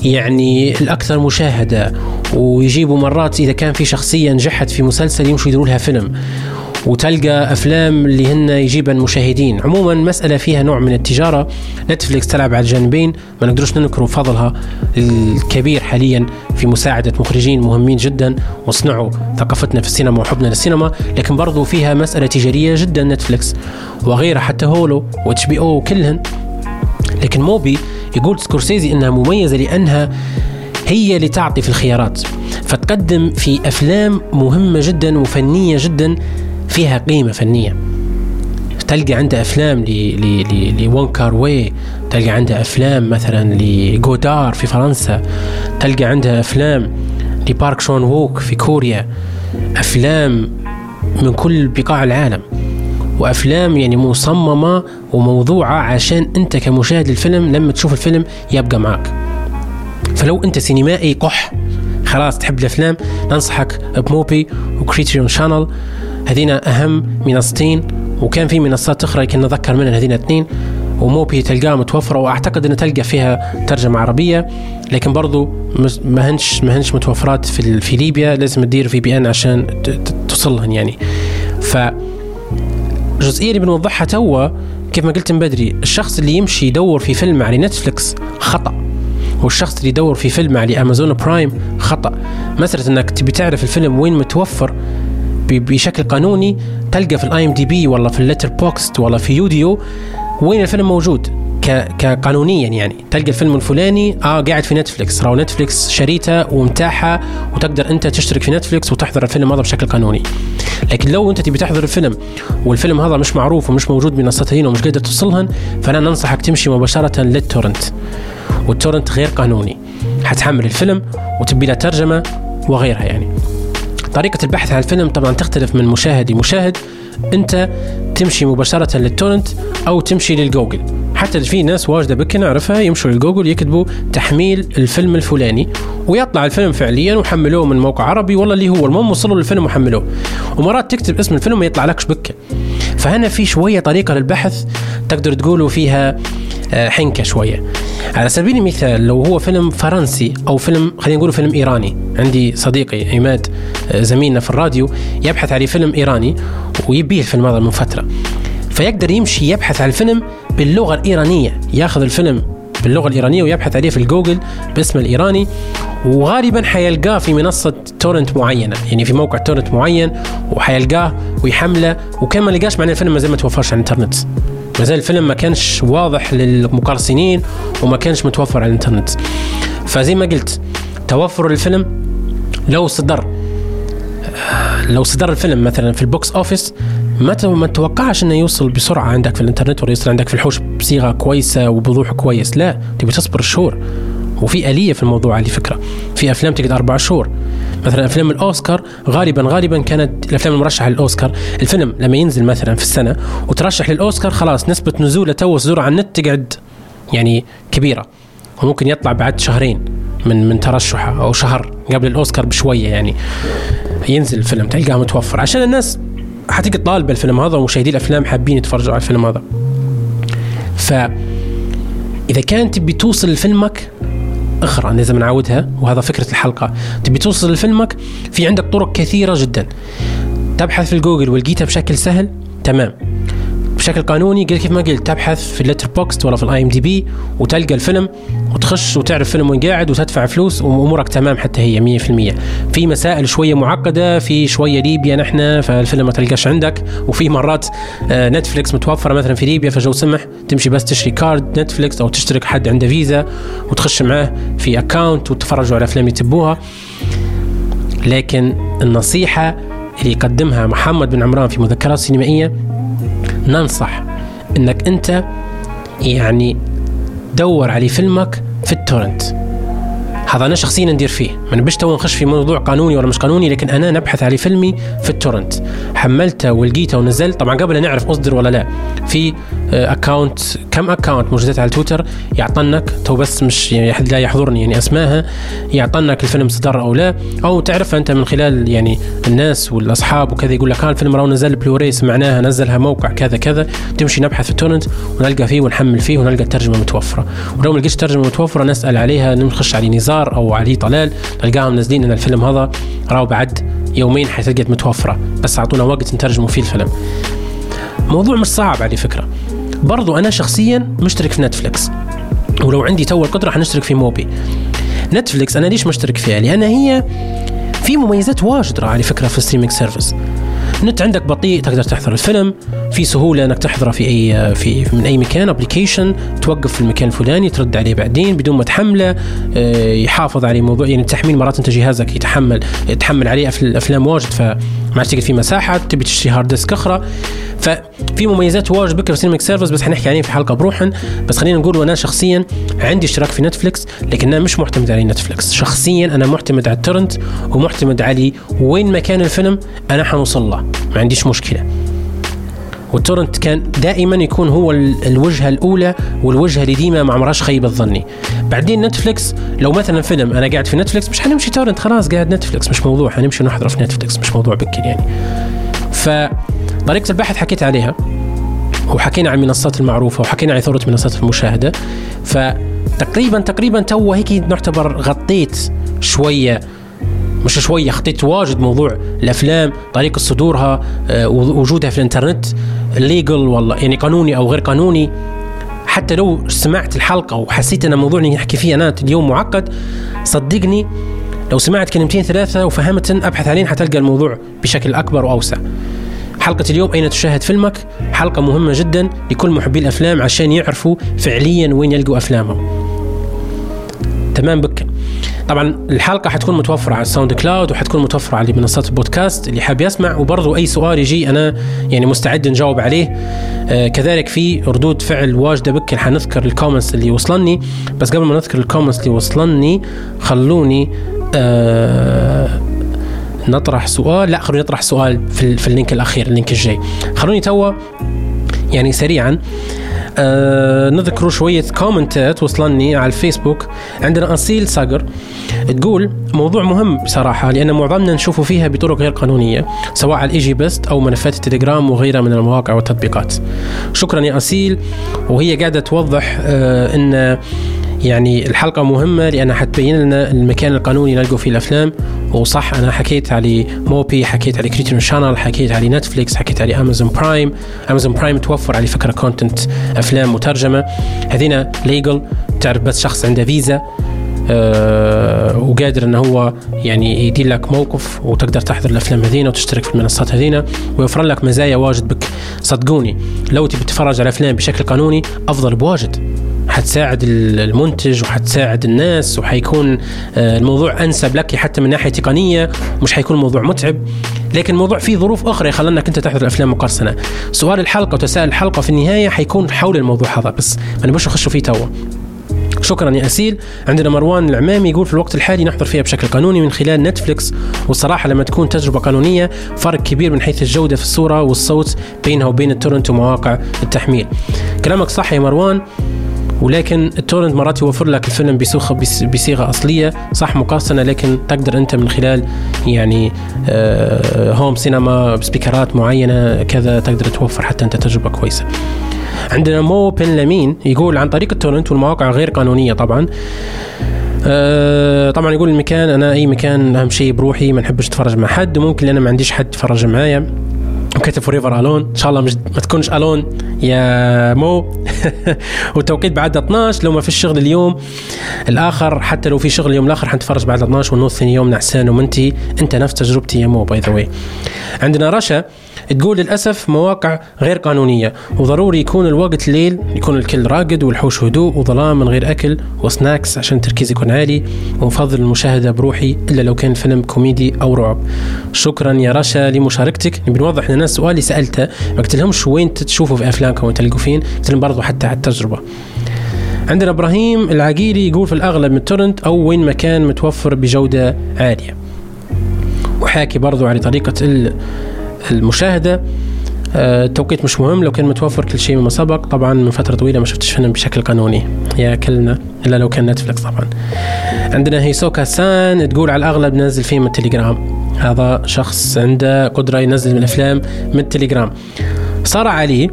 يعني الأكثر مشاهدة. ويجيبوا مرات إذا كان في شخصية نجحت في مسلسل يمشوا يديروا لها فيلم. وتلقى أفلام اللي هن يجيبها المشاهدين عموما مسألة فيها نوع من التجارة. نتفليكس تلعب على الجانبين ما نقدرش ننكروا فضلها الكبير حاليا في مساعدة مخرجين مهمين جدا وصنعوا ثقافتنا في السينما وحبنا للسينما. لكن برضو فيها مسألة تجارية جدا نتفليكس. وغيرها حتى Hulu و HBO كلهن. لكن Mubi يقول سكورسيزي إنها مميزة لأنها هي اللي تعطي في الخيارات. فتقدم في أفلام مهمة جدا وفنية جدا فيها قيمة فنية. تلقى عنده أفلام لوونج كار واي تلقى عنده أفلام مثلا لجودار في فرنسا تلقى عنده أفلام لبارك تشان ووك في كوريا. أفلام من كل بقاع العالم. وأفلام يعني مصممة وموضوعة عشان أنت كمشاهد الفيلم لما تشوف الفيلم يبقى معك فلو أنت سينمائي قح خلاص تحب الأفلام ننصحك ب Mubi و Criterion Channel. هذينا أهم منصتين وكان في منصات أخرى يمكن نذكر منها هذينا اثنين و Mubi تلقاها متوفرة وأعتقد أن تلقى فيها ترجمة عربية لكن برضو ما هنش ما هنش متوفرات في في ليبيا لازم تدير VPN عشان توصلهن يعني. ف الجزئيه اللي بنوضحها توا كيف ما قلت من بدري الشخص اللي يمشي يدور في فيلم على نتفلكس خطأ والشخص اللي يدور في فيلم على Amazon Prime خطأ. مسألة إنك تبي تعرف الفيلم وين متوفر بشكل قانوني تلقى في ال IMDb ولا في ال Letterboxd ولا في يوديو وين الفيلم موجود كقانونيا يعني. تلقى الفيلم الفلاني آه قاعد في نتفلكس راهو نتفلكس شريته ومتاحة وتقدر أنت تشترك في نتفلكس وتحضر الفيلم هذا بشكل قانوني. لكن لو أنت تبي تحضر الفيلم والفيلم هذا مش معروف ومش موجود بمنصتين ومش قادر توصلهن فأنا ننصحك تمشي مباشرة لل torrent. وال torrent غير قانوني. حتحمل الفيلم وتبي له ترجمة وغيرها يعني. طريقة البحث عن الفيلم طبعا تختلف من مشاهد لمشاهد. أنت تمشي مباشرة لل torrent أو تمشي للجوجل. حتى في ناس واجدة بك نعرفها يمشوا للجوجل يكتبوا تحميل الفيلم الفلاني ويطلع الفيلم فعليا وحملوه من موقع عربي والله اللي هو المهم وصلوا للفيلم وحملوه. ومرات تكتب اسم الفيلم ما يطلع لكش بكه فهنا في شوية طريقة للبحث تقدر تقولوا فيها حنكة شوية. على سبيل المثال لو هو فيلم فرنسي أو فيلم خلينا نقول فيلم إيراني. عندي صديقي عماد آه، زميلنا في الراديو يبحث على فيلم إيراني ويبيه الفيلم هذا من فترة. فيقدر يمشي يبحث عن الفيلم باللغة الإيرانية. ياخذ الفيلم باللغة الإيرانية ويبحث عليه في الجوجل باسم الإيراني. وغالبا حيلقاه في منصة torrent معينة يعني في موقع torrent معين وحيلقاه ويحمله. وكان ما لقاش معناه الفيلم ما زال ما توفرش على الإنترنت. ما زال الفيلم ما كانش واضح للمقرصنين وما كانش متوفر على الإنترنت. فزي ما قلت توفر الفيلم لو صدر لو صدر الفيلم مثلا في ال box office ما ما تتوقعش إنه يوصل بسرعة عندك في الإنترنت ولا يوصل عندك في الحوش بصيغة كويسة وبوضوح كويس. لا تبي تصبر شهور. وفي آلية في الموضوع على فكرة. في أفلام تقعد أربع شهور. مثلا أفلام الأوسكار غالبا غالبا كانت الأفلام المرشحة للأوسكار. الفيلم لما ينزل مثلا في السنة وترشح للأوسكار خلاص نسبة نزوله تو صدوره على النت تقعد يعني كبيرة. وممكن يطلع بعد شهرين من من ترشحه أو شهر قبل الأوسكار بشوية يعني ينزل الفيلم تلقاه متوفر. عشان الناس حتيجي طالبة الفيلم هذا ومشاهدي الأفلام حابين يتفرجوا على الفيلم هذا. ف اذا كان تبي توصل لفيلمك أخرى لازم نعودها وهذا فكرة الحلقة. تبي توصل لفيلمك؟ في عندك طرق كثيرة جدا. تبحث في الجوجل ولقيتها بشكل سهل. تمام. بشكل قانوني كيف ما قلت تبحث في ال Letterboxd ولا في ال IMDb وتلقى الفيلم وتخش وتعرف فيلم وين قاعد وتدفع فلوس وأمورك تمام حتى هي 100% في مسائل شوية معقدة في شوية ليبيا نحن فالفيلم ما تلقاش عندك. وفي مرات نتفليكس آه، متوفرة مثلا في ليبيا فجو سمح تمشي بس تشتري card نتفليكس أو تشترك حد عنده فيزا وتخش معاه في account وتتفرجوا على أفلام اللي تبوها لكن النصيحة اللي يقدمها محمد بن عمران في مذكرات سينمائية ننصح إنك أنت يعني دور على فيلمك في ال torrent. هذا أنا شخصيا ندير فيه. ما نبش تو نخش في موضوع قانوني ولا مش قانوني لكن أنا نبحث على فيلمي في ال torrent. حملته ولقيته ونزلت. طبعا قبل نعرف أصدر ولا لا. في account آه، كم account موجودات على تويتر؟ يعطنك. تو بس مش يعني لا يحضرني. يعني أسماها يعطنك الفيلم صدر أو لا. أو تعرف أنت من خلال يعني الناس والأصحاب وكذا. يقول لك كان الفيلم راهو نزل بلوراي سمعناها نزلها موقع كذا كذا. تمشي نبحث في ال torrent ونلقى فيه ونحمل فيه ونلقى الترجمة متوفرة. ولو ما لقيتش ترجمة متوفرة نسأل عليها. نخش على نزار. أو علي طلال نلقاهم نازلين ان الفيلم هذا راهو بعد يومين حتلقى متوفرة. بس أعطونا وقت نترجموا فيه الفيلم. موضوع مش صعب على فكرة. برضو أنا شخصيا مشترك في نتفلكس ولو عندي تو القدرة حنشترك في Mubi. نتفلكس أنا ليش مشترك فيها؟ لأن هي في مميزات واجد على فكرة في ال streaming service. النت عندك بطيء تقدر تحضر الفيلم. في سهولة إنك تحضره في أي في من أي مكان application توقف في المكان الفلاني ترد عليه بعدين بدون ما تحمله آه، يحافظ على موضوع يعني التحميل مرات أنت جهازك يتحمل يتحمل عليه أفلام واجد فما عادش في مساحة تبي تشتري hard disk أخرى. ففي مميزات واجد بكرة في streaming service بس حنحكي عليه في حلقة بروحن. بس خلينا نقول أنا شخصيا عندي اشتراك في نتفلكس لكن أنا مش معتمد على نتفلكس شخصيا أنا معتمد على ال torrent ومعتمد على وين مكان الفيلم أنا حنوصل له. ما عنديش مشكلة. وال torrent كان دائما يكون هو الوجهة الأولى والوجهة اللي ديما ما عمرهاش خيبه ظني. بعدين نتفلكس لو مثلا فيلم أنا قاعد في نتفلكس مش حنمشي torrent خلاص قاعد نتفلكس مش موضوع حنمشي نحضره في نتفلكس مش موضوع بكل يعني. فطريقة البحث حكيت عليها وحكينا عن المنصات المعروفة وحكينا عن ثوره منصات المشاهدة. فتقريبا تقريبا تو هيك نعتبر غطيت شوية مش شوية غطيت واجد موضوع الأفلام طريقة صدورها آه، وجودها في الإنترنت legal والله يعني قانوني أو غير قانوني. حتى لو سمعت الحلقة وحسيت إن الموضوع اللي نحكي فيه أنا اليوم معقد صدقني لو سمعت كلمتين ثلاثة وفهمت أبحث عليهم حتلقى الموضوع بشكل أكبر وأوسع. حلقة اليوم أين تشاهد فيلمك؟ حلقة مهمة جدا لكل محبي الأفلام عشان يعرفوا فعليا وين يلقوا أفلامهم. تمام pick. طبعا الحلقة حتكون متوفرة على الساوند كلاود وحتكون متوفرة على منصات البودكاست اللي حاب يسمع وبرضه أي سؤال يجي أنا يعني مستعد نجاوب عليه. آه كذلك في ردود فعل واجدة بك حنذكر الـ comments اللي وصلني. بس قبل ما نذكر الـ comments اللي وصلني خلوني آه نطرح سؤال. لا خلوني نطرح سؤال في, في الـ link الأخير الـ link الجاي. خلوني توا يعني سريعا. آه نذكر شوية كومنتات وصلني على الفيسبوك. عندنا أصيل صقر تقول موضوع مهم بصراحة لأن معظمنا نشوفه فيها بطرق غير قانونية سواء على الإيجي بست أو ملفات التليجرام وغيرها من المواقع والتطبيقات. شكرا يا أصيل. وهي قاعدة توضح آه أن يعني الحلقة مهمة لأنها حتبين لنا المكان القانوني نلقوا فيه الأفلام. وصح أنا حكيت على موبي حكيت على كرايتيريون شانل حكيت على نتفليكس حكيت على أمازون برايم أمازون برايم توفر على فكرة content أفلام مترجمة. هذينا legal تعرف بس شخص عنده فيزا أه وقادر إنه هو يعني يدير لك موقف وتقدر تحضر الأفلام هذينا وتشترك في المنصات هذينا ويوفر لك مزايا واجد بك. صدقوني لو تبي تتفرج على أفلام بشكل قانوني أفضل بواجد. حتساعد المنتج وحتساعد الناس وحيكون آه، الموضوع أنسب لك حتى من ناحية تقنية مش حيكون موضوع متعب. لكن الموضوع فيه ظروف أخرى خلانك انت تحضر الافلام مقرصنه سؤال الحلقة وتساؤل الحلقة في النهاية حيكون حول الموضوع هذا بس ما نبغاش نخش فيه توا. شكرا يا أسيل. عندنا مروان العمامي يقول في الوقت الحالي نحضر فيها بشكل قانوني من خلال نتفلكس والصراحه لما تكون تجربة قانونية فرق كبير من حيث الجودة في الصورة والصوت بينها وبين التورنت ومواقع التحميل. كلامك صح يا مروان. ولكن التورنت مرات يوفر لك الفيلم بصيغه بصيغة أصلية. صح مقارنة لكن تقدر أنت من خلال يعني home cinema سبيكرات معينة كذا تقدر توفر حتى أنت تجربة كويسة. عندنا مو بن لمين يقول عن طريق التورنت والمواقع غير قانونية طبعا. أه طبعا يقول المكان أنا أي مكان أهم شيء بروحي ما نحبش اتفرج مع حد وممكن أنا ما عنديش حد يتفرج معايا. وكتب forever alone إن شاء الله مش ما تكونش alone يا مو. [laughs] والتوقيت بعد 12 لو ما في الشغل اليوم الآخر حتى لو في شغل اليوم الآخر حنتفرج بعد 12 ونص ثاني يوم نعسان ومنتهي أنت نفس تجربتي يا مو by the way عندنا رشا. تقول للأسف مواقع غير قانونية وضروري يكون الوقت ليل يكون الكل راقد والحوش هدوء وظلام من غير أكل و snacks عشان التركيز يكون عالي ومفضل المشاهدة بروحي إلا لو كان فيلم كوميدي أو رعب. شكرا يا رشا لمشاركتك. نبي نوضح للناس اللي سألته ما قلت لهمش وين تشوفوا في أفلامكم وين تلقوا فين قلت لهم برضو حتى على التجربة. عندنا إبراهيم العقيلي يقول في الأغلب من تورنت أو وين ما كان متوفر بجودة عالية. وحاكي برضو على طريقة المشاهدة. آه، التوقيت مش مهم لو كان متوفر كل شيء مما سبق. طبعا من فترة طويلة ما شفتش فيلم بشكل قانوني. يا كلنا إلا لو كان نتفلكس طبعا. عندنا هيسوكا سان تقول على الأغلب نازل فيه من التليجرام. هذا شخص عنده قدرة ينزل من الأفلام من التليجرام. سارة علي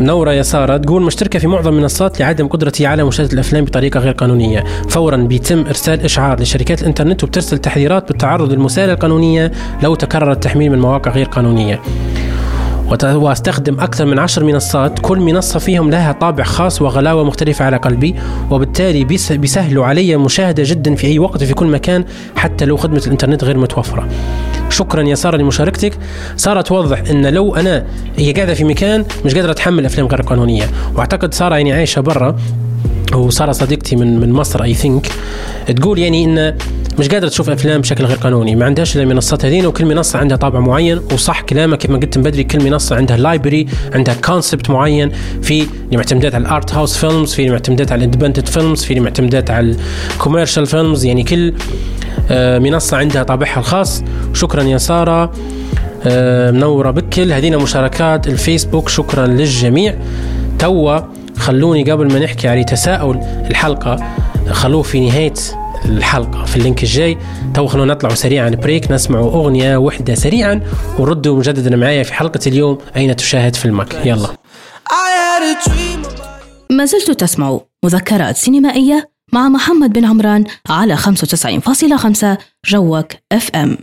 نورة يا سارة تقول مشتركة في معظم المنصات لعدم قدرتي على مشاهدة الأفلام بطريقة غير قانونية. فورا بيتم إرسال إشعار لشركات الإنترنت وبترسل تحذيرات بالتعرض للمسالة القانونية لو تكرر التحميل من مواقع غير قانونية. واستخدم أكثر من عشر منصات. كل منصة فيهم لها طابع خاص وغلاوة مختلفة على قلبي وبالتالي بيسهلوا علي مشاهدة جدا في أي وقت في كل مكان حتى لو خدمة الإنترنت غير متوفرة. شكرا يا سارة لمشاركتك. سارة توضح إن لو أنا هي قاعدة في مكان مش قادرة أتحمل أفلام غير قانونية. وأعتقد سارة يعني عايشة برا وسارة صديقتي من من مصر I think تقول يعني إن مش قادره تشوف أفلام بشكل غير قانوني. ما عندهاش المنصات هذين وكل منصة عندها طابع معين. وصح كلامك كما قلت من بدري كل منصة عندها library عندها concept معين. في اللي معتمدات على الـ art house films في اللي معتمدات على الـ independent films في اللي معتمدات على الـ commercial films يعني كل آه، منصة عندها طابعها الخاص. شكرا يا سارة. آه، منورة بكل. هذينا مشاركات الفيسبوك. شكرا للجميع. توا خلوني قبل ما نحكي على تساؤل الحلقة خلوه في نهاية الحلقة. في الـ link الجاي توا خلونا نطلعوا سريعا break نسمعوا أغنية وحدة سريعا وردوا مجددا معايا في حلقة اليوم أين تشاهد فيلمك. يلا. ما زلت تسمع مذكرات سينمائية مع محمد بن عمران على 95.5 جوك اف ام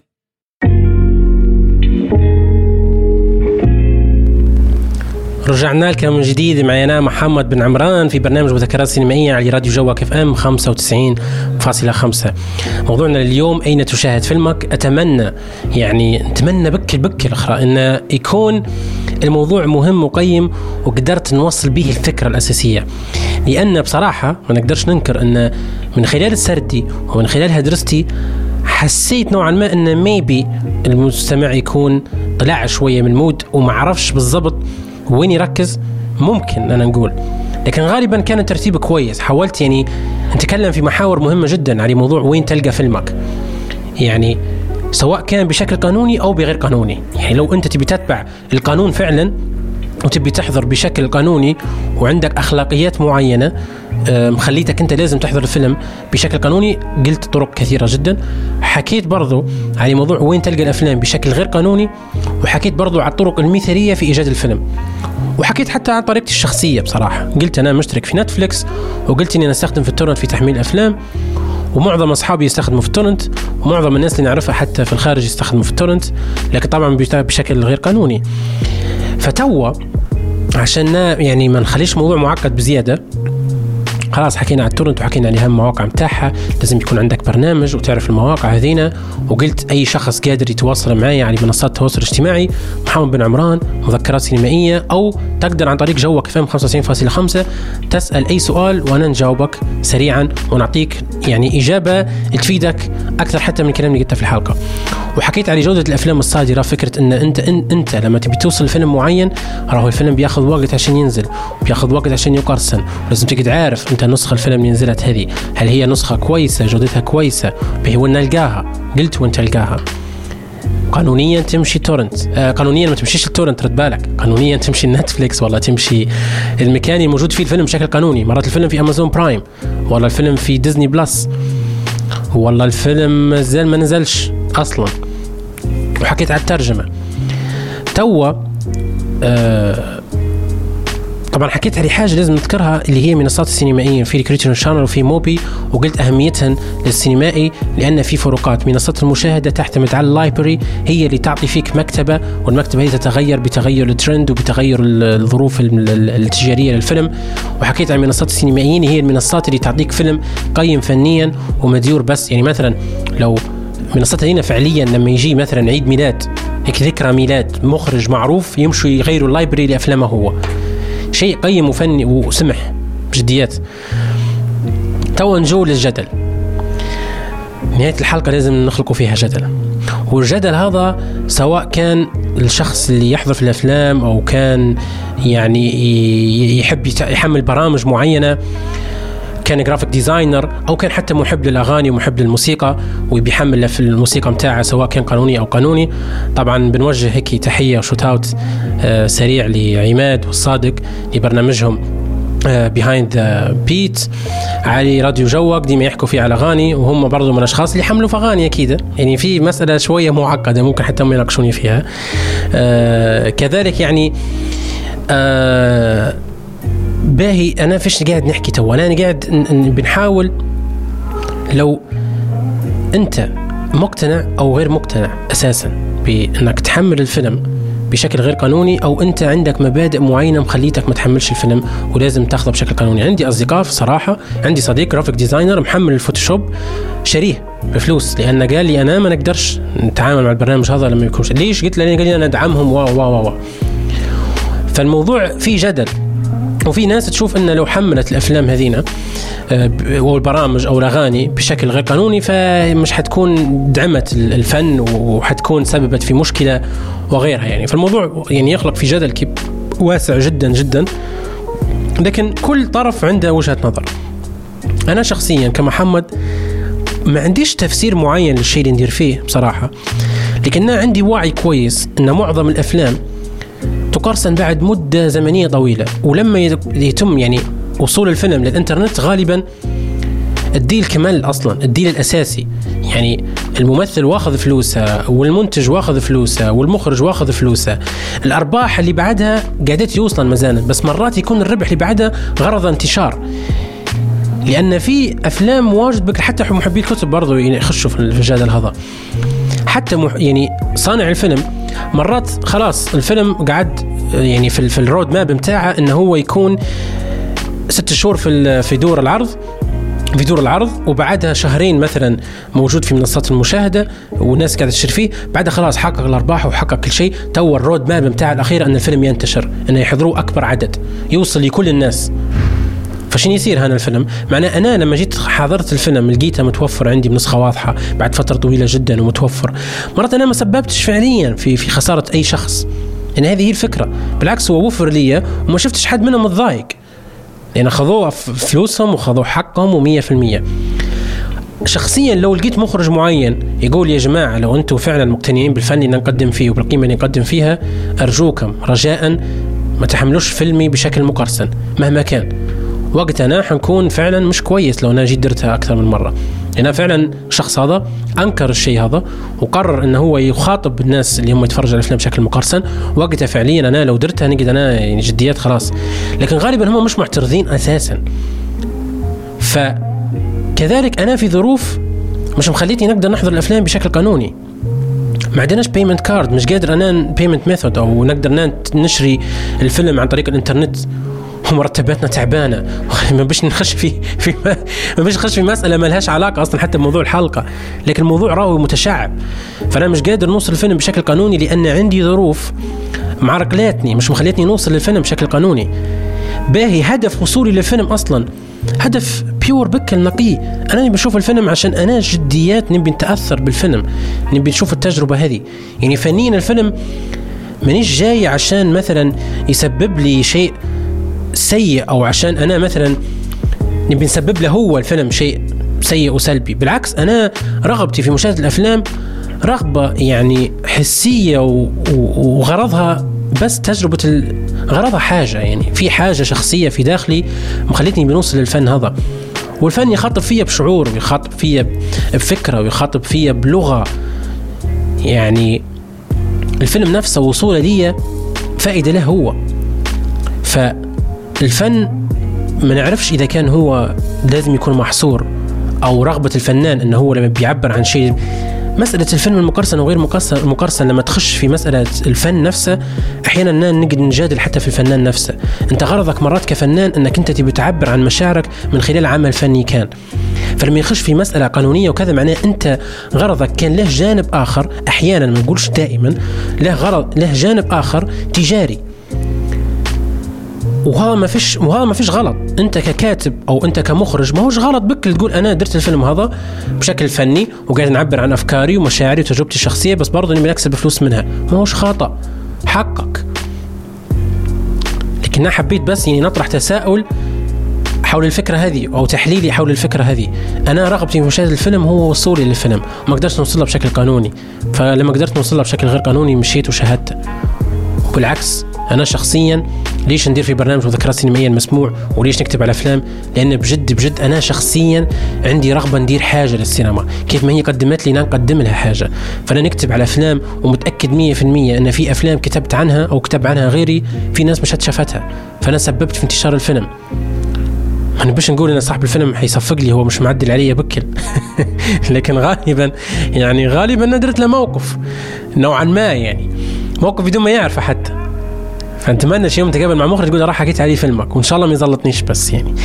رجعنا لكم من جديد. معي أنا محمد بن عمران في برنامج مذكرات سينمائية على راديو جوك اف أم 95.5 موضوعنا اليوم أين تشاهد فيلمك؟ أتمنى يعني نتمنى بكل بكل أخرى انه يكون الموضوع مهم وقيم وقدرت نوصل به الفكرة الأساسية. لأن بصراحة ما نقدرش ننكر أن من خلال سردي ومن خلالها درستي حسيت نوعا ما أن maybe المستمع يكون طلع شوية من الـ mood وما عرفش بالضبط وين يركز؟ ممكن أنا نقول. لكن غالبا كان الترتيب كويس. حاولت يعني نتكلم في محاور مهمة جدا على موضوع وين تلقى فيلمك. يعني سواء كان بشكل قانوني أو بغير قانوني. يعني لو أنت تبي تتبع القانون فعلا وتبي تحضر بشكل قانوني وعندك أخلاقيات معينة مخليتك أنت لازم تحضر الفيلم بشكل قانوني. قلت طرق كثيرة جدا. حكيت برضو على موضوع وين تلقى الأفلام بشكل غير قانوني وحكيت برضو على الطرق المثالية في إيجاد الفيلم. وحكيت حتى عن طريقتي الشخصية بصراحة. قلت أنا مشترك في نتفليكس وقلت إني أنا أستخدم في التورنت في تحميل أفلام ومعظم أصحابي يستخدموا في التورنت ومعظم الناس اللي نعرفها حتى في الخارج يستخدموا في التورنت لكن طبعا بشكل غير قانوني. فتوا عشان يعني ما نخليش الموضوع معقد بزيادة خلاص حكينا على التورنت وحكينا عن اهم المواقع متاعها لازم يكون عندك برنامج وتعرف المواقع هذينا. وقلت أي شخص قادر يتواصل معي على منصات التواصل الاجتماعي محمد بن عمران مذكرات سينمائية أو تقدر عن طريق جوك فم 95.5 تسأل أي سؤال وأنا نجاوبك سريعا ونعطيك يعني إجابة تفيدك أكثر حتى من الكلام اللي قلته في الحلقة. وحكيت على جودة الأفلام الصادرة فكرة إن أنت إن أنت لما تبي توصل لفيلم معين راهو الفيلم بياخذ وقت عشان ينزل بياخذ وقت عشان يقرصن لازم تقعد عارف أنت نسخة الفيلم اللي نزلت هذه. هل هي نسخة كويسة؟ جودتها كويسة؟ به وين نلقاها. قلت وين تلقاها. قانونيا تمشي تورنت. آه قانونيا ما تمشيش التورنت رد بالك. قانونيا تمشي نتفليكس ولا تمشي. المكان الموجود فيه الفيلم بشكل قانوني. مرات الفيلم في أمازون برايم. ولا الفيلم في ديزني بلس. والله الفيلم زال ما نزلش أصلا. وحكيت على الترجمة. توا آه طبعا حكيت على حاجة لازم نذكرها اللي هي منصات السينمائيه في كرايتيريون شانل وفي موبي وقلت اهميتها للسينمائي لأن في فروقات. منصات المشاهدة تعتمد على ال library هي اللي تعطي فيك مكتبة والمكتبة هي تتغير بتغير الترند وبتغير الظروف التجارية للفيلم. وحكيت عن منصات السينمائيين هي المنصات اللي تعطيك فيلم قيم فنيا ومديور بس. يعني مثلا لو منصات هنا فعليا لما يجي مثلا عيد ميلاد هيك ذكرى ميلاد مخرج معروف يمشوا يغيروا ال library لأفلامه هو. شيء قيم وفني وسمح بجديات. تو نجو للجدل. نهاية الحلقة لازم نخلقوا فيها جدل. والجدل هذا سواء كان الشخص اللي يحضر في الأفلام أو كان يعني يحب يحمل برامج معينة كان graphic designer أو كان حتى محب للأغاني ومحب للموسيقى وبيحمل في الموسيقى متاعه سواء كان قانوني أو قانوني. طبعا بنوجه هيك تحية و shout out آه، سريع لعماد والصادق لبرنامجهم Behind Beat علي راديو جوك ديما يحكوا فيه على أغاني وهم برضو من الأشخاص اللي حملوا في أغاني أكيد. يعني في مسألة شوية معقدة ممكن حتى هم يناقشوني فيها. آه كذلك يعني آه باهي أنا فيش قاعد نحكي تو. أنا قاعد بنحاول لو أنت مقتنع أو غير مقتنع أساسا بأنك تحمل الفيلم بشكل غير قانوني أو أنت عندك مبادئ معينة مخليتك ما تحملش الفيلم ولازم تاخذه بشكل قانوني. عندي أصدقاء صراحة عندي صديق graphic designer محمل الفوتوشوب شريه بفلوس لأن قال لي أنا ما نقدرش نتعامل مع البرنامج هذا لما يكونش. ليش؟ قلت له قال لي أنا أدعمهم wow wow wow فالموضوع فيه جدل. وفي ناس تشوف أن لو حملت الأفلام هذينا آه، أو البرامج أو الأغاني بشكل غير قانوني فمش حتكون دعمت الفن وحتكون سببت في مشكلة وغيرها يعني. فالموضوع يعني يخلق في جدل واسع جدا جدا. لكن كل طرف عنده وجهة نظر. أنا شخصيا كمحمد ما عنديش تفسير معين للشيء اللي ندير فيه بصراحة. لكن أنا عندي وعي كويس أن معظم الأفلام تقرصن بعد مدة زمنية طويلة. ولما يتم يعني وصول الفيلم للإنترنت غالبا الديل كمال أصلا الديل الأساسي. يعني الممثل واخذ فلوسه والمنتج واخذ فلوسه والمخرج واخذ فلوسه. الأرباح اللي بعدها قاعدة يوصل مزانا بس مرات يكون الربح اللي بعدها غرض انتشار. لأن في أفلام واجد بك حتى محبي الكتب برضو يعني يخشوا في الجدل هذا. حتى مح يعني صانع الفيلم مرات خلاص الفيلم قعد يعني في, في الرود ماب بتاعه إنه هو يكون ست شهور في في دور العرض في دور العرض وبعدها شهرين مثلا موجود في منصات المشاهدة والناس قاعدة تشتري فيه بعدها خلاص حقق الأرباح وحقق كل شيء. تو ال road map بتاع الأخير إن الفيلم ينتشر إنه يحضروه أكبر عدد يوصل لكل الناس. فشنو يصير هذا الفيلم؟ معناه أنا لما جيت حضرت الفيلم لقيته متوفر عندي بنسخة واضحة بعد فترة طويلة جدا ومتوفر. مرات أنا ما سببتش فعليا في في خسارة أي شخص. ان هذه هي الفكرة. بالعكس هو وفر لي وما شفتش حد منهم متضايق. لأن خذوه فلوسهم وخذوا حقهم و100% شخصيا لو لقيت مخرج معين يقول يا جماعة لو أنتم فعلا مقتنعين بالفن اللي نقدم فيه وبالقيمة اللي نقدم فيها أرجوكم رجاء ما تحملوش فيلمي بشكل مقرصن مهما كان. وقتها حنكون فعلا مش كويس لو أنا جيت درتها أكثر من مرة. لأن فعلا الشخص هذا أنكر الشيء هذا وقرر إنه هو يخاطب الناس اللي هم يتفرجوا على الأفلام بشكل مقرصن وقتها فعليا أنا لو درتها نجد أنا يعني جديات خلاص. لكن غالبا هم مش معترضين أساسا. فكذلك أنا في ظروف مش مخليتني نقدر نحضر الأفلام بشكل قانوني. ما عندناش payment card مش قادر أنا payment method أو نقدر نشري الفيلم عن طريق الإنترنت. ومرتباتنا تعبانة. [laughs] ما بش نخش في في ما بش نخش في مسألة ما لهاش علاقة أصلا حتى بموضوع الحلقة. لكن الموضوع راوي متشعب. فأنا مش قادر نوصل الفيلم بشكل قانوني لأن عندي ظروف معرقلاتني مش مخليتني نوصل للفيلم بشكل قانوني. باهي هدف وصولي للفيلم أصلا. هدف بيور بكل نقي. أنا نبي أشوف الفيلم عشان أنا جديات نبي نتأثر بالفيلم. نبي نشوف التجربة هذه. يعني فنيا الفيلم مانيش جاي عشان مثلا يسبب لي شيء. سيء أو عشان أنا مثلا نبي نسبب له هو الفيلم شيء سيء وسلبي. بالعكس أنا رغبتي في مشاهدة الأفلام رغبة يعني حسية وغرضها بس تجربة غرضها حاجة يعني في حاجة شخصية في داخلي مخلتني بنوصل للفن هذا. والفن يخاطب فيا بشعور ويخاطب فيا بفكرة ويخاطب فيا بلغة. يعني الفيلم نفسه وصولة لي فائدة له هو. ف الفن ما نعرفش إذا كان هو لازم يكون محصور أو رغبة الفنان انه هو لما بيعبر عن شيء. مسألة الفيلم المقرصن وغير مقرصن لما تخش في مسألة الفن نفسه أحيانا نقدر نجادل حتى في الفنان نفسه. أنت غرضك مرات كفنان أنك أنت تبي تعبر عن مشاعرك من خلال عمل فني كان. فلما يخش في مسألة قانونية وكذا معناه أنت غرضك كان له جانب آخر أحيانا ما نقولش دائما له غرض له جانب آخر تجاري. وهذا ما فيش وهذا ما فيش غلط. أنت ككاتب أو أنت كمخرج ما هوش غلط بك تقول أنا درت الفيلم هذا بشكل فني وقاعد نعبر عن أفكاري ومشاعري وتجربتي الشخصية بس برضه نبي نكسب فلوس منها. ما هوش خطا حقك. لكن أنا حبيت بس يعني نطرح تساؤل حول الفكرة هذه أو تحليلي حول الفكرة هذه. أنا رغبتي في مشاهدة الفيلم هو وصولي للفيلم. ما قدرت نوصلها بشكل قانوني. فلما قدرت نوصلها بشكل غير قانوني مشيت وشاهدته. وبالعكس أنا شخصيا ليش ندير في برنامج مذكرات سينمائية المسموع وليش نكتب على أفلام؟ لأن بجد بجد أنا شخصيا عندي رغبة ندير حاجة للسينما. كيف ما هي قدمت لي نقدم لها حاجة. فأنا نكتب على أفلام ومتأكد 100% أن في أفلام كتبت عنها أو كتب عنها غيري في ناس مش شافتها فأنا سببت في انتشار الفيلم. ما نبش نقول إن صاحب الفيلم حيصفق لي هو مش معدل علي بكل. [laughs] لكن غالبا يعني غالبا ندرت له موقف. نوعا ما يعني. موقف بدون ما يعرفه حتى فنتمنى شيء يوم تقابل مع مخرج تقول راح حكيت عليه فيلمك وإن شاء الله ما يزلطنيش بس يعني.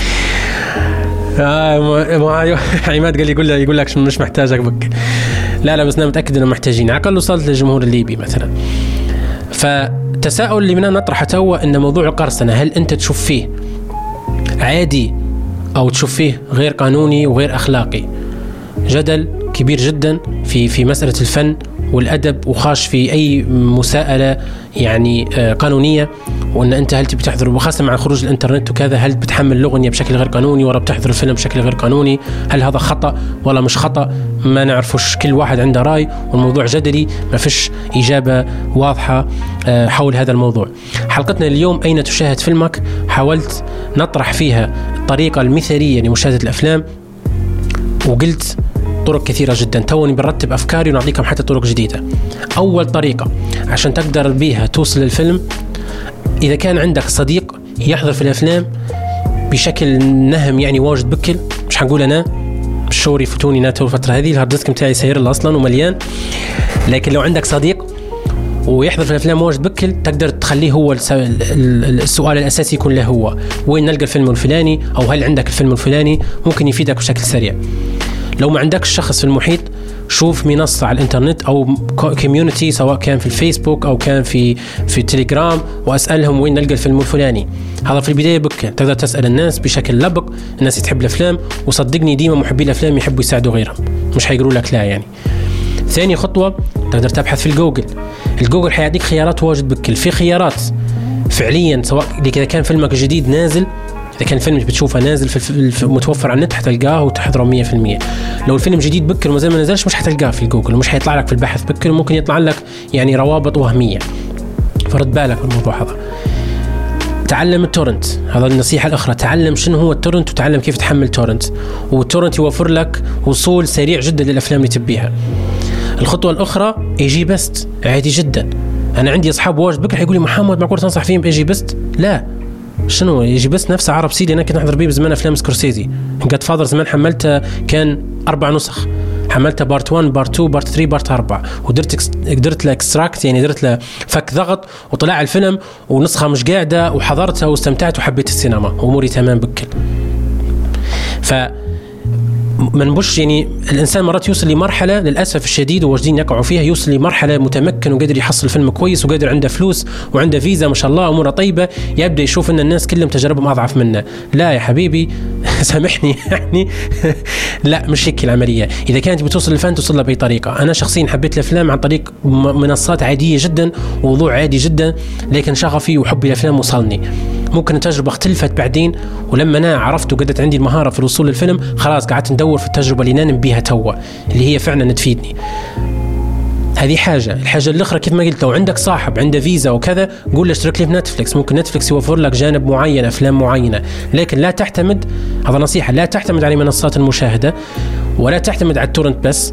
آه [laughs] عماد قال يقول يقول لك مش محتاجك بك. لا لا بس أنا متأكد انه محتاجين على الأقل وصلت للجمهور الليبي مثلا. فالتساؤل اللي من نطرحه توا إن موضوع القرصنه هل أنت تشوف فيه عادي أو تشوف فيه غير قانوني وغير أخلاقي؟ جدل كبير جدا في في مسألة الفن والأدب وخاش في أي مساءلة يعني آه، قانونية. وإن أنت هل تبي تحضر وخاصة مع خروج الإنترنت وكذا هل بتحمل الاغنيه بشكل غير قانوني ولا بتحضر الفيلم بشكل غير قانوني؟ هل هذا خطأ ولا مش خطأ؟ ما نعرفوش كل واحد عنده رأي والموضوع جدلي ما فيش إجابة واضحة آه، حول هذا الموضوع. حلقتنا اليوم أين تشاهد فيلمك؟ حاولت نطرح فيها الطريقة المثالية لمشاهدة الأفلام وقلت طرق كثيرة جدا. توني بنرتب أفكاري ونعطيكم حتى طرق جديدة. أول طريقة عشان تقدر بيها توصل للفيلم إذا كان عندك صديق يحضر في الأفلام بشكل نهم يعني واجد بكل مش حنقول أنا الشوري يفوتوني ناتو الفترة هذه ال hard disk بتاعي سير أصلا ومليان. لكن لو عندك صديق ويحضر في الأفلام واجد بكل تقدر تخليه هو السؤال الأساسي يكون له هو. وين نلقى الفيلم الفلاني؟ أو هل عندك الفيلم الفلاني؟ ممكن يفيدك بشكل سريع. لو ما عندكش شخص في المحيط شوف منصة على الإنترنت أو community سواء كان في الفيسبوك أو كان في في التليجرام وأسألهم وين نلقى الفيلم الفلاني. هذا في البداية بكل. تقدر تسأل الناس بشكل لبق. الناس تحب الأفلام. وصدقني ديما محبي الأفلام يحبوا يساعدوا غيرهم. مش حيقولوا لك لا يعني. ثاني خطوة تقدر تبحث في الجوجل. الجوجل حيعطيك خيارات واجد بكل في خيارات فعليا سواء اذا كان فيلمك جديد نازل اذا كان الفيلم بتشوفه نازل في متوفر على النت حتلقاه وتحضره 100% لو الفيلم جديد بكل وما زال ما نزلش مش حتلقاه في جوجل ومش حيطلع لك في البحث بكل وممكن يطلع لك يعني روابط وهمية. فرد بالك بالموضوع هذا. تعلم ال torrent هذا النصيحة الأخرى. تعلم شنو هو ال torrent وتعلم كيف تحمل torrent. وال torrent يوفر لك وصول سريع جدا للأفلام اللي تبيها. الخطوة الأخرى EgyBest عادي جدا. أنا عندي أصحاب واجد بكل يقول لي محمد معقول تنصح فيهم ب EgyBest لا. شنو EgyBest نفس عرب سيد أنا كنت نحضر بيه بزمان أفلام سكورسيزي. Godfather زمان حملته كان أربع نسخ. حملته part 1 part 2 part 3 part 4 ودرت قدرت له extract يعني درت له فك ضغط وطلع الفيلم ونسخة مش قاعدة وحضرتها واستمتعت وحبيت السينما. اموري تمام بكل ف ما نبش يعني الإنسان مرات يوصل لمرحلة للأسف الشديد وواجدين يقعوا فيها يوصل لمرحلة متمكن وقادر يحصل فيلم كويس وقادر عنده فلوس وعنده فيزا ما شاء الله أموره طيبة يبدأ يشوف إن الناس كلهم تجاربهم أضعف منه. لا يا حبيبي [laughs] سامحني يعني. [laughs] لا مش هيك العملية. إذا كانت بتوصل للفن توصل لها باي طريقه أنا شخصيا حبيت الأفلام عن طريق منصات عادية جدا ووضوع عادي جدا لكن شغفي وحبي الافلام وصلني. ممكن التجربة اختلفت بعدين ولما أنا عرفت وقدرت عندي المهارة في الوصول للفيلم خلاص قعدت ندور في التجربة اللي ننم بيها توا اللي هي فعلا تفيدني. هذه حاجة. الحاجة الأخرى كيف ما قلت لو عندك صاحب عنده فيزا وكذا قول له اشترك لي في نتفلكس ممكن نتفلكس يوفر لك جانب معين أفلام معينة. لكن لا تعتمد هذا نصيحة لا تعتمد على منصات المشاهدة ولا تعتمد على ال torrent بس.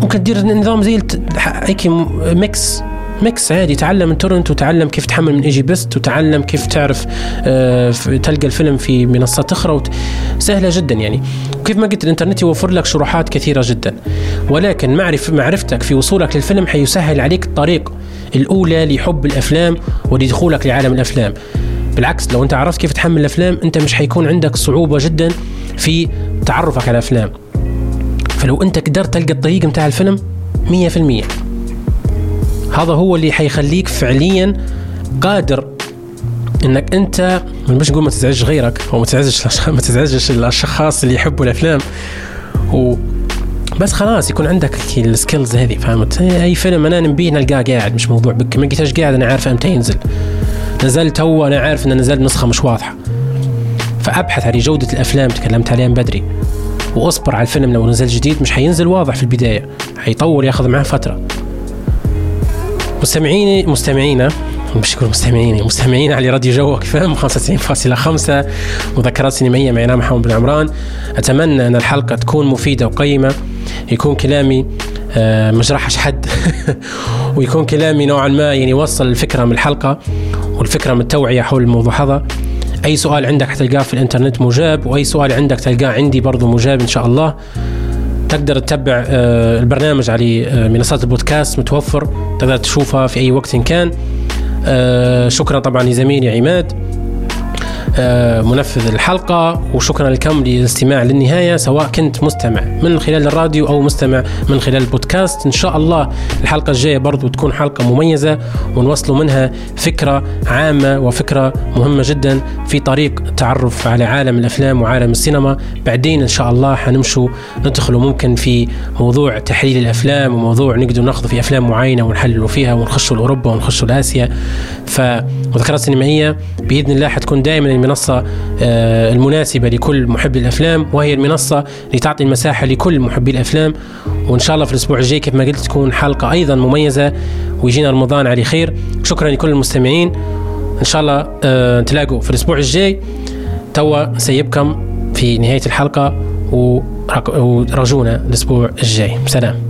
ممكن تدير نظام زي هيك mix. mix عادي. تعلم من torrent وتعلم كيف تحمل من EgyBest وتعلم كيف تعرف آه تلقى الفيلم في منصات أخرى وت... سهلة جدا يعني. وكيف ما قلت الإنترنت يوفر لك شروحات كثيرة جدا. ولكن معرف معرفتك في وصولك للفيلم حيسهل عليك الطريق الأولى لحب الأفلام ولدخولك لعالم الأفلام. بالعكس لو أنت عرفت كيف تحمل الأفلام أنت مش حيكون عندك صعوبة جدا في تعرفك على الأفلام. فلو أنت قدرت تلقى الطريق متاع الفيلم 100% هذا هو اللي حيخليك فعليا قادر إنك أنت مش نقول ما تزعجش غيرك أو ما تزعجش ما تزعجش الأشخاص اللي يحبوا الأفلام. و بس خلاص يكون عندك السكيلز هذه فهمت؟ أي فيلم أنا نبيه نلقاه قاعد مش موضوع بك. ما قلتش قاعد أنا عارف إمتى ينزل. نزل تو أنا عارف إنه نزل نسخة مش واضحة. فأبحث على جودة الأفلام تكلمت عليها من بدري. وأصبر على الفيلم لو نزل جديد مش حينزل واضح في البداية. حيطول ياخذ معاه فترة. مستمعيني مستمعينا مش يكونوا مستمعيني. مستمعين على راديو جوك فهم 95.5 مذكرات سينمائية معنا محمد بن عمران. أتمنى أن الحلقة تكون مفيدة وقيمة. يكون كلامي آه، مجرحش حد. [laughs] ويكون كلامي نوعا ما يعني يوصل الفكرة من الحلقة والفكرة من التوعية حول الموضوع هذا. أي سؤال عندك حتلقاه في الإنترنت مجاب وأي سؤال عندك تلقاه عندي برضو مجاب إن شاء الله. تقدر تتبع آه، البرنامج على آه، منصات البودكاست متوفر تقدر تشوفها في أي وقت كان. شكرا طبعا لزميلي عماد. آه، منفذ الحلقة وشكرا لكم للاستماع للنهاية سواء كنت مستمع من خلال الراديو أو مستمع من خلال البودكاست. إن شاء الله الحلقة الجاية برضو تكون حلقة مميزة ونوصلوا منها فكرة عامة وفكرة مهمة جدا في طريق التعرف على عالم الأفلام وعالم السينما. بعدين إن شاء الله حنمشوا ندخلوا ممكن في موضوع تحليل الأفلام وموضوع نقدر ناخذ في أفلام معينة ونحللوا فيها ونخشوا لأوروبا ونخشوا لآسيا. فمذكرات سينمائية بإذن الله حتكون دائما المنصة آه، المناسبة لكل محب الأفلام وهي المنصة اللي تعطي المساحة لكل محبي الأفلام. وإن شاء الله في الأسبوع الجاي كيف ما قلت تكون حلقة أيضا مميزة ويجينا رمضان على خير. شكرا لكل المستمعين. إن شاء الله آه، نتلاقوا في الأسبوع الجاي. توا سيبكم في نهاية الحلقة ورجونا الأسبوع الجاي. سلام.